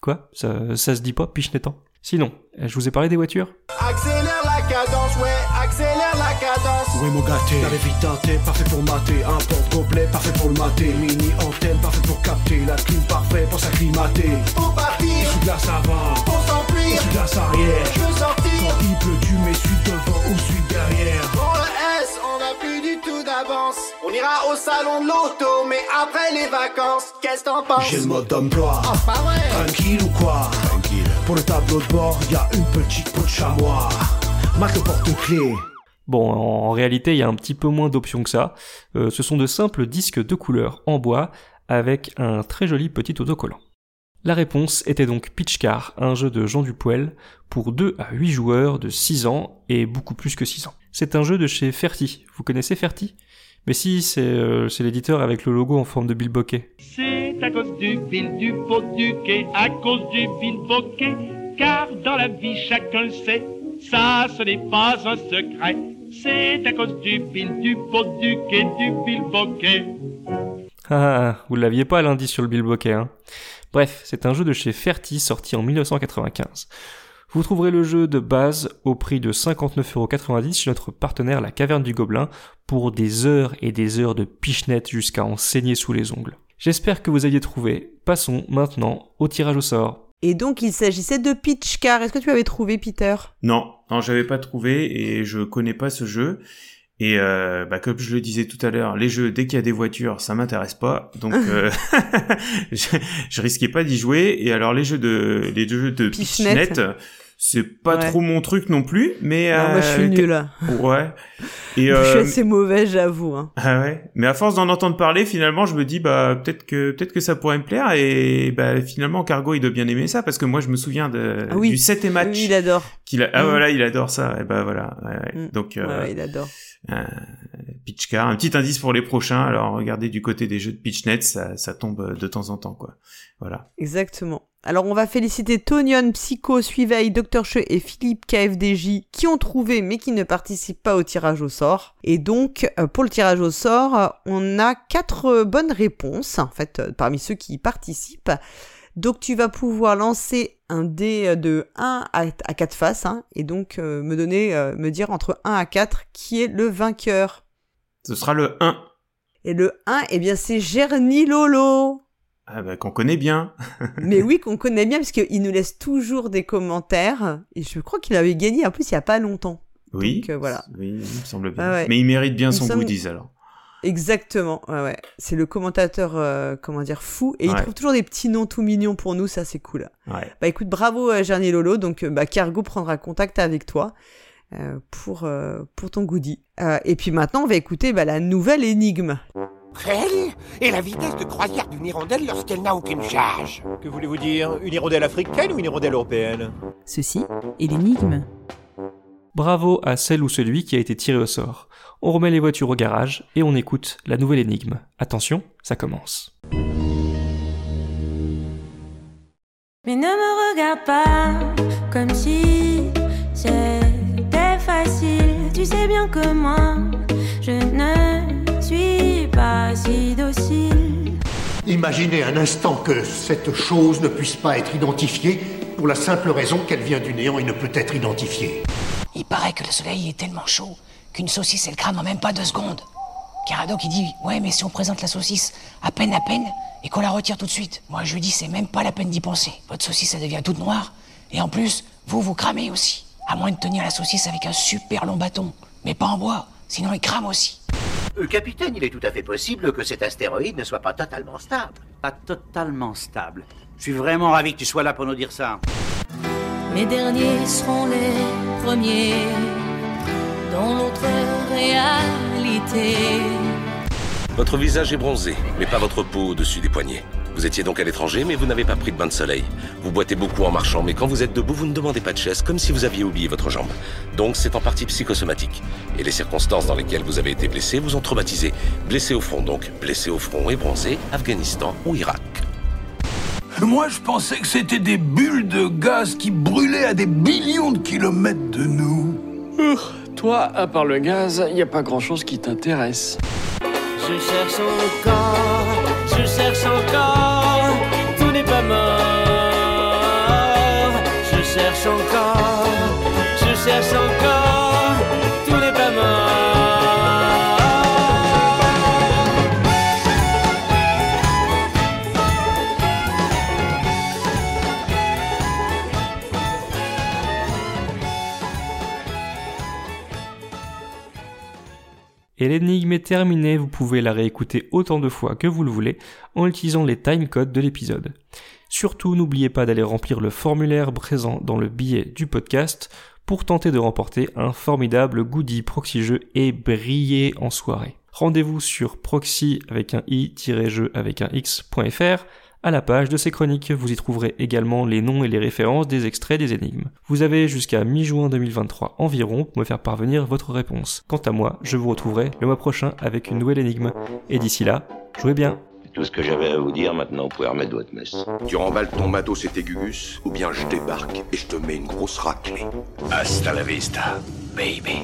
Quoi? Ça, ça se dit pas, pichenettant? Sinon, je vous ai parlé des voitures. Accélère la cadence, ouais, accélère la cadence. Oui mon gâté, la vite teinté, parfait pour mater. Un porte complet, parfait pour le mater. Mini antenne, parfait pour capter. La clim parfait pour s'acclimater. Pour partir, Sous glace avant, pour s'enfuir, sous glace arrière je veux sortir. Quand il pleut, tu mets suite devant ou suite derrière Pour le S, on n'a plus du tout d'avance. On ira au salon de l'auto, mais après les vacances, qu'est-ce que t'en penses? J'ai le mode d'emploi Oh, pas vrai. Tranquille ou quoi? Tranquille Pour le tableau de bord, y a une petite peau de chamois Marque porte-clés Bon, en réalité, il y a un petit peu moins d'options que ça. Euh, ce sont de simples disques de couleur en bois avec un très joli petit autocollant. La réponse était donc Pitch Car, un jeu de Jean Dupoel pour 2 à 8 joueurs de 6 ans et beaucoup plus que 6 ans. C'est un jeu de chez Ferti. Vous connaissez Ferti? Mais si, c'est euh, c'est l'éditeur avec le logo en forme de bilboquet. C'est à cause du vil du à cause du vil bokeh, car dans la vie chacun le sait, ça ce n'est pas un secret. C'est à cause du vil du beau duquet, du vil bokeh. Ah, vous l'aviez pas l'indice sur le bilboquet, hein? Bref, c'est un jeu de chez Ferti sorti en 1995. Vous trouverez le jeu de base au prix de 59,90€ chez notre partenaire La Caverne du Gobelin pour des heures et des heures de pichenette jusqu'à en saigner sous les ongles. J'espère que vous aviez trouvé. Passons maintenant au tirage au sort. Et donc, il s'agissait de Pitch Car. Est-ce que tu avais trouvé, Peter? Non, non, j'avais pas trouvé et je connais pas ce jeu. Et euh, bah, comme je le disais tout à l'heure, les jeux dès qu'il y a des voitures, ça m'intéresse pas, donc euh, je, je risquais pas d'y jouer. Et alors les jeux de les jeux de Pichenette. C'est pas Ouais. trop mon truc non plus, mais Non, moi, je suis euh, nulle. Ouais. Et Je suis euh, assez mauvais, j'avoue. hein. ah ouais. Mais à force d'en entendre parler, finalement, je me dis bah peut-être que peut-être que ça pourrait me plaire et bah finalement Cargo il doit bien aimer ça parce que moi je me souviens de Ah oui. du 7 et match Oui, il adore. qu'il a- ah Mm. voilà, il adore ça. Et bah voilà. ouais, ouais. Mm. Donc euh, Ouais, ouais, il adore. euh, pitch car, un petit indice pour les prochains. Alors regardez du côté des jeux de pitchnet, ça ça tombe de temps en temps quoi. Voilà. Exactement. Alors on va féliciter Tonion, Psycho, Suiveil, Dr. Che et Philippe KFDJ qui ont trouvé mais qui ne participent pas au tirage au sort. Et donc euh, pour le tirage au sort, on a quatre euh, bonnes réponses en fait euh, parmi ceux qui y participent. Donc tu vas pouvoir lancer un dé de 1 à, à 4 faces hein, et donc euh, me donner euh, me dire entre 1 à 4 qui est le vainqueur. Ce sera le 1. Et le 1 eh bien c'est Gerny Lolo. Ah bah qu'on connaît bien. Mais oui, qu'on connaît bien, parce qu'il nous laisse toujours des commentaires. Et je crois qu'il avait gagné, en plus, il y a pas longtemps. Oui. Donc, euh, voilà. Oui, il me semble bien. Ah ouais. Mais il mérite bien son sommes- goodies alors. Exactement, ouais, ouais. C'est le commentateur, euh, comment dire, fou. Et il trouve toujours des petits noms tout mignons pour nous, ça c'est cool. Ouais. Bah écoute, bravo euh, Gerny Lolo. Donc, euh, bah, Cargo prendra contact avec toi euh, pour, pour ton goodie. Et puis maintenant, on va écouter bah, la nouvelle énigme. Réelle Et la vitesse de croisière d'une hirondelle lorsqu'elle n'a aucune charge. Que voulez-vous dire Une hirondelle africaine ou une hirondelle européenne? Ceci est l'énigme. Bravo à celle ou celui qui a été tiré au sort. On remet les voitures au garage et on écoute la nouvelle énigme. Attention, ça commence. Mais ne me regarde pas comme si c'était facile. Tu sais bien que moi, je ne suis pas si docile. Imaginez un instant que cette chose ne puisse pas être identifiée pour la simple raison qu'elle vient du néant et ne peut être identifiée. Il paraît que le soleil est tellement chaud qu'une saucisse elle crame en même pas deux secondes. Caradoc il dit ouais mais si on présente la saucisse à peine à peine et qu'on la retire tout de suite, moi je lui dis c'est même pas la peine d'y penser. Votre saucisse elle devient toute noire et en plus vous vous cramez aussi. À moins de tenir la saucisse avec un super long bâton, mais pas en bois, sinon il crame aussi. Euh, capitaine, il est tout à fait possible que cet astéroïde ne soit pas totalement stable. Pas totalement stable. Je suis vraiment ravi que tu sois là pour nous dire ça. Les derniers seront les premiers dans l'autre réalité. Votre visage est bronzé, mais pas votre peau au-dessus des poignets. Vous étiez donc à l'étranger, mais vous n'avez pas pris de bain de soleil. Vous boitez beaucoup en marchant, mais quand vous êtes debout, vous ne demandez pas de chaise, comme si vous aviez oublié votre jambe. Donc c'est en partie psychosomatique. Et les circonstances dans lesquelles vous avez été blessé vous ont traumatisé. Blessé au front donc, blessé au front et bronzé, Afghanistan ou Irak. Moi, je pensais que c'était des bulles de gaz qui brûlaient à des billions de kilomètres de nous. Toi, à part le gaz, y a pas grand-chose qui t'intéresse. Je cherche encore, je cherche encore, cherche encore, je cherche encore, tout n'est pas. Et l'énigme est terminée, vous pouvez la réécouter autant de fois que vous le voulez en utilisant les timecodes de l'épisode. Surtout, n'oubliez pas d'aller remplir le formulaire présent dans le billet du podcast pour tenter de remporter un formidable goodie proxy jeu et briller en soirée. Rendez-vous sur proxy avec un i-jeu avec un x.fr à la page de ces chroniques, vous y trouverez également les noms et les références des extraits des énigmes. Vous avez jusqu'à mi-juin 2023 environ pour me faire parvenir votre réponse. Quant à moi, je vous retrouverai le mois prochain avec une nouvelle énigme. Et d'ici là, jouez bien C'est tout ce que j'avais à vous dire, maintenant vous pouvez remettre votre messe. Tu remballes ton matos et tes gugus, ou bien je débarque et je te mets une grosse raclée. Hasta la vista, baby.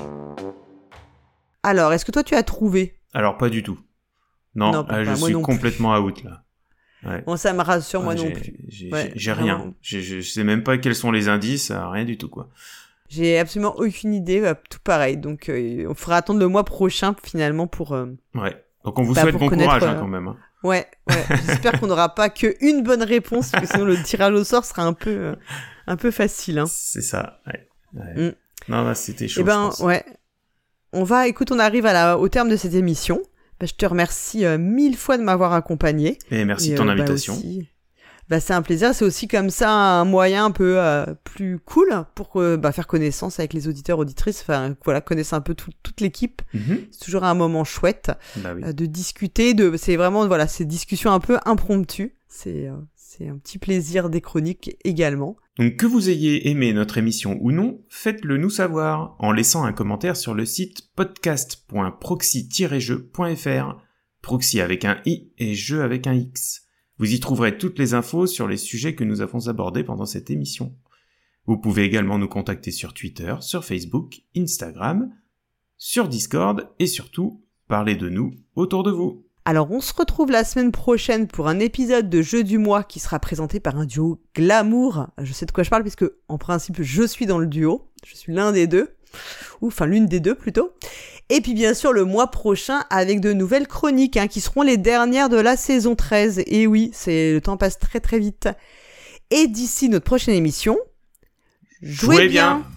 Alors, est-ce que toi tu as trouvé? Alors pas du tout. Non, Non, pas- euh, je suis non plus. complètement out là. Ouais. Bon, ça me rassure, moi non plus. J'ai Ouais, rien. Je, je sais même pas quels sont les indices, euh, rien du tout quoi. J'ai absolument aucune idée, bah, tout pareil. Donc, euh, on fera attendre le mois prochain finalement pour. euh, Ouais. Donc on vous bah, souhaite bon courage hein, quand même. hein. Ouais, ouais. J'espère qu'on n'aura pas que une bonne réponse, parce que sinon le tirage au sort sera un peu, euh, un peu facile. Hein. C'est ça. Ouais. Ouais. Mm. Non, c'était chaud. Eh ben, je pense. ouais. On va, écoute, on arrive à la, au terme de cette émission. Bah, je te remercie euh, mille fois de m'avoir accompagné. Et merci de ton bah, invitation. aussi- bah, c'est un plaisir. C'est aussi comme ça un moyen un peu euh, plus cool pour euh, bah, faire connaissance avec les auditeurs, auditrices. Enfin, voilà, connaître un peu tout- toute l'équipe. Mhm. C'est toujours un moment chouette Bah oui. euh, de discuter. De, c'est vraiment voilà, ces discussions un peu impromptues. C'est, c'est un petit plaisir des chroniques également. Donc que vous ayez aimé notre émission ou non, faites-le nous savoir en laissant un commentaire sur le site podcast.proxy-jeu.fr, proxy avec un i et jeu avec un x. Vous y trouverez toutes les infos sur les sujets que nous avons abordés pendant cette émission. Vous pouvez également nous contacter sur Twitter, sur Facebook, Instagram, sur Discord et surtout parler de nous autour de vous. Alors on se retrouve la semaine prochaine pour un épisode de Jeu du mois qui sera présenté par un duo glamour. Je sais de quoi je parle puisque en principe je suis dans le duo, je suis l'un des deux, ou enfin l'une des deux plutôt. Et puis bien sûr le mois prochain avec de nouvelles chroniques hein, qui seront les dernières de la saison 13. Et oui, c'est le temps passe très très vite. Et d'ici notre prochaine émission, jouez, Jouez bien. bien.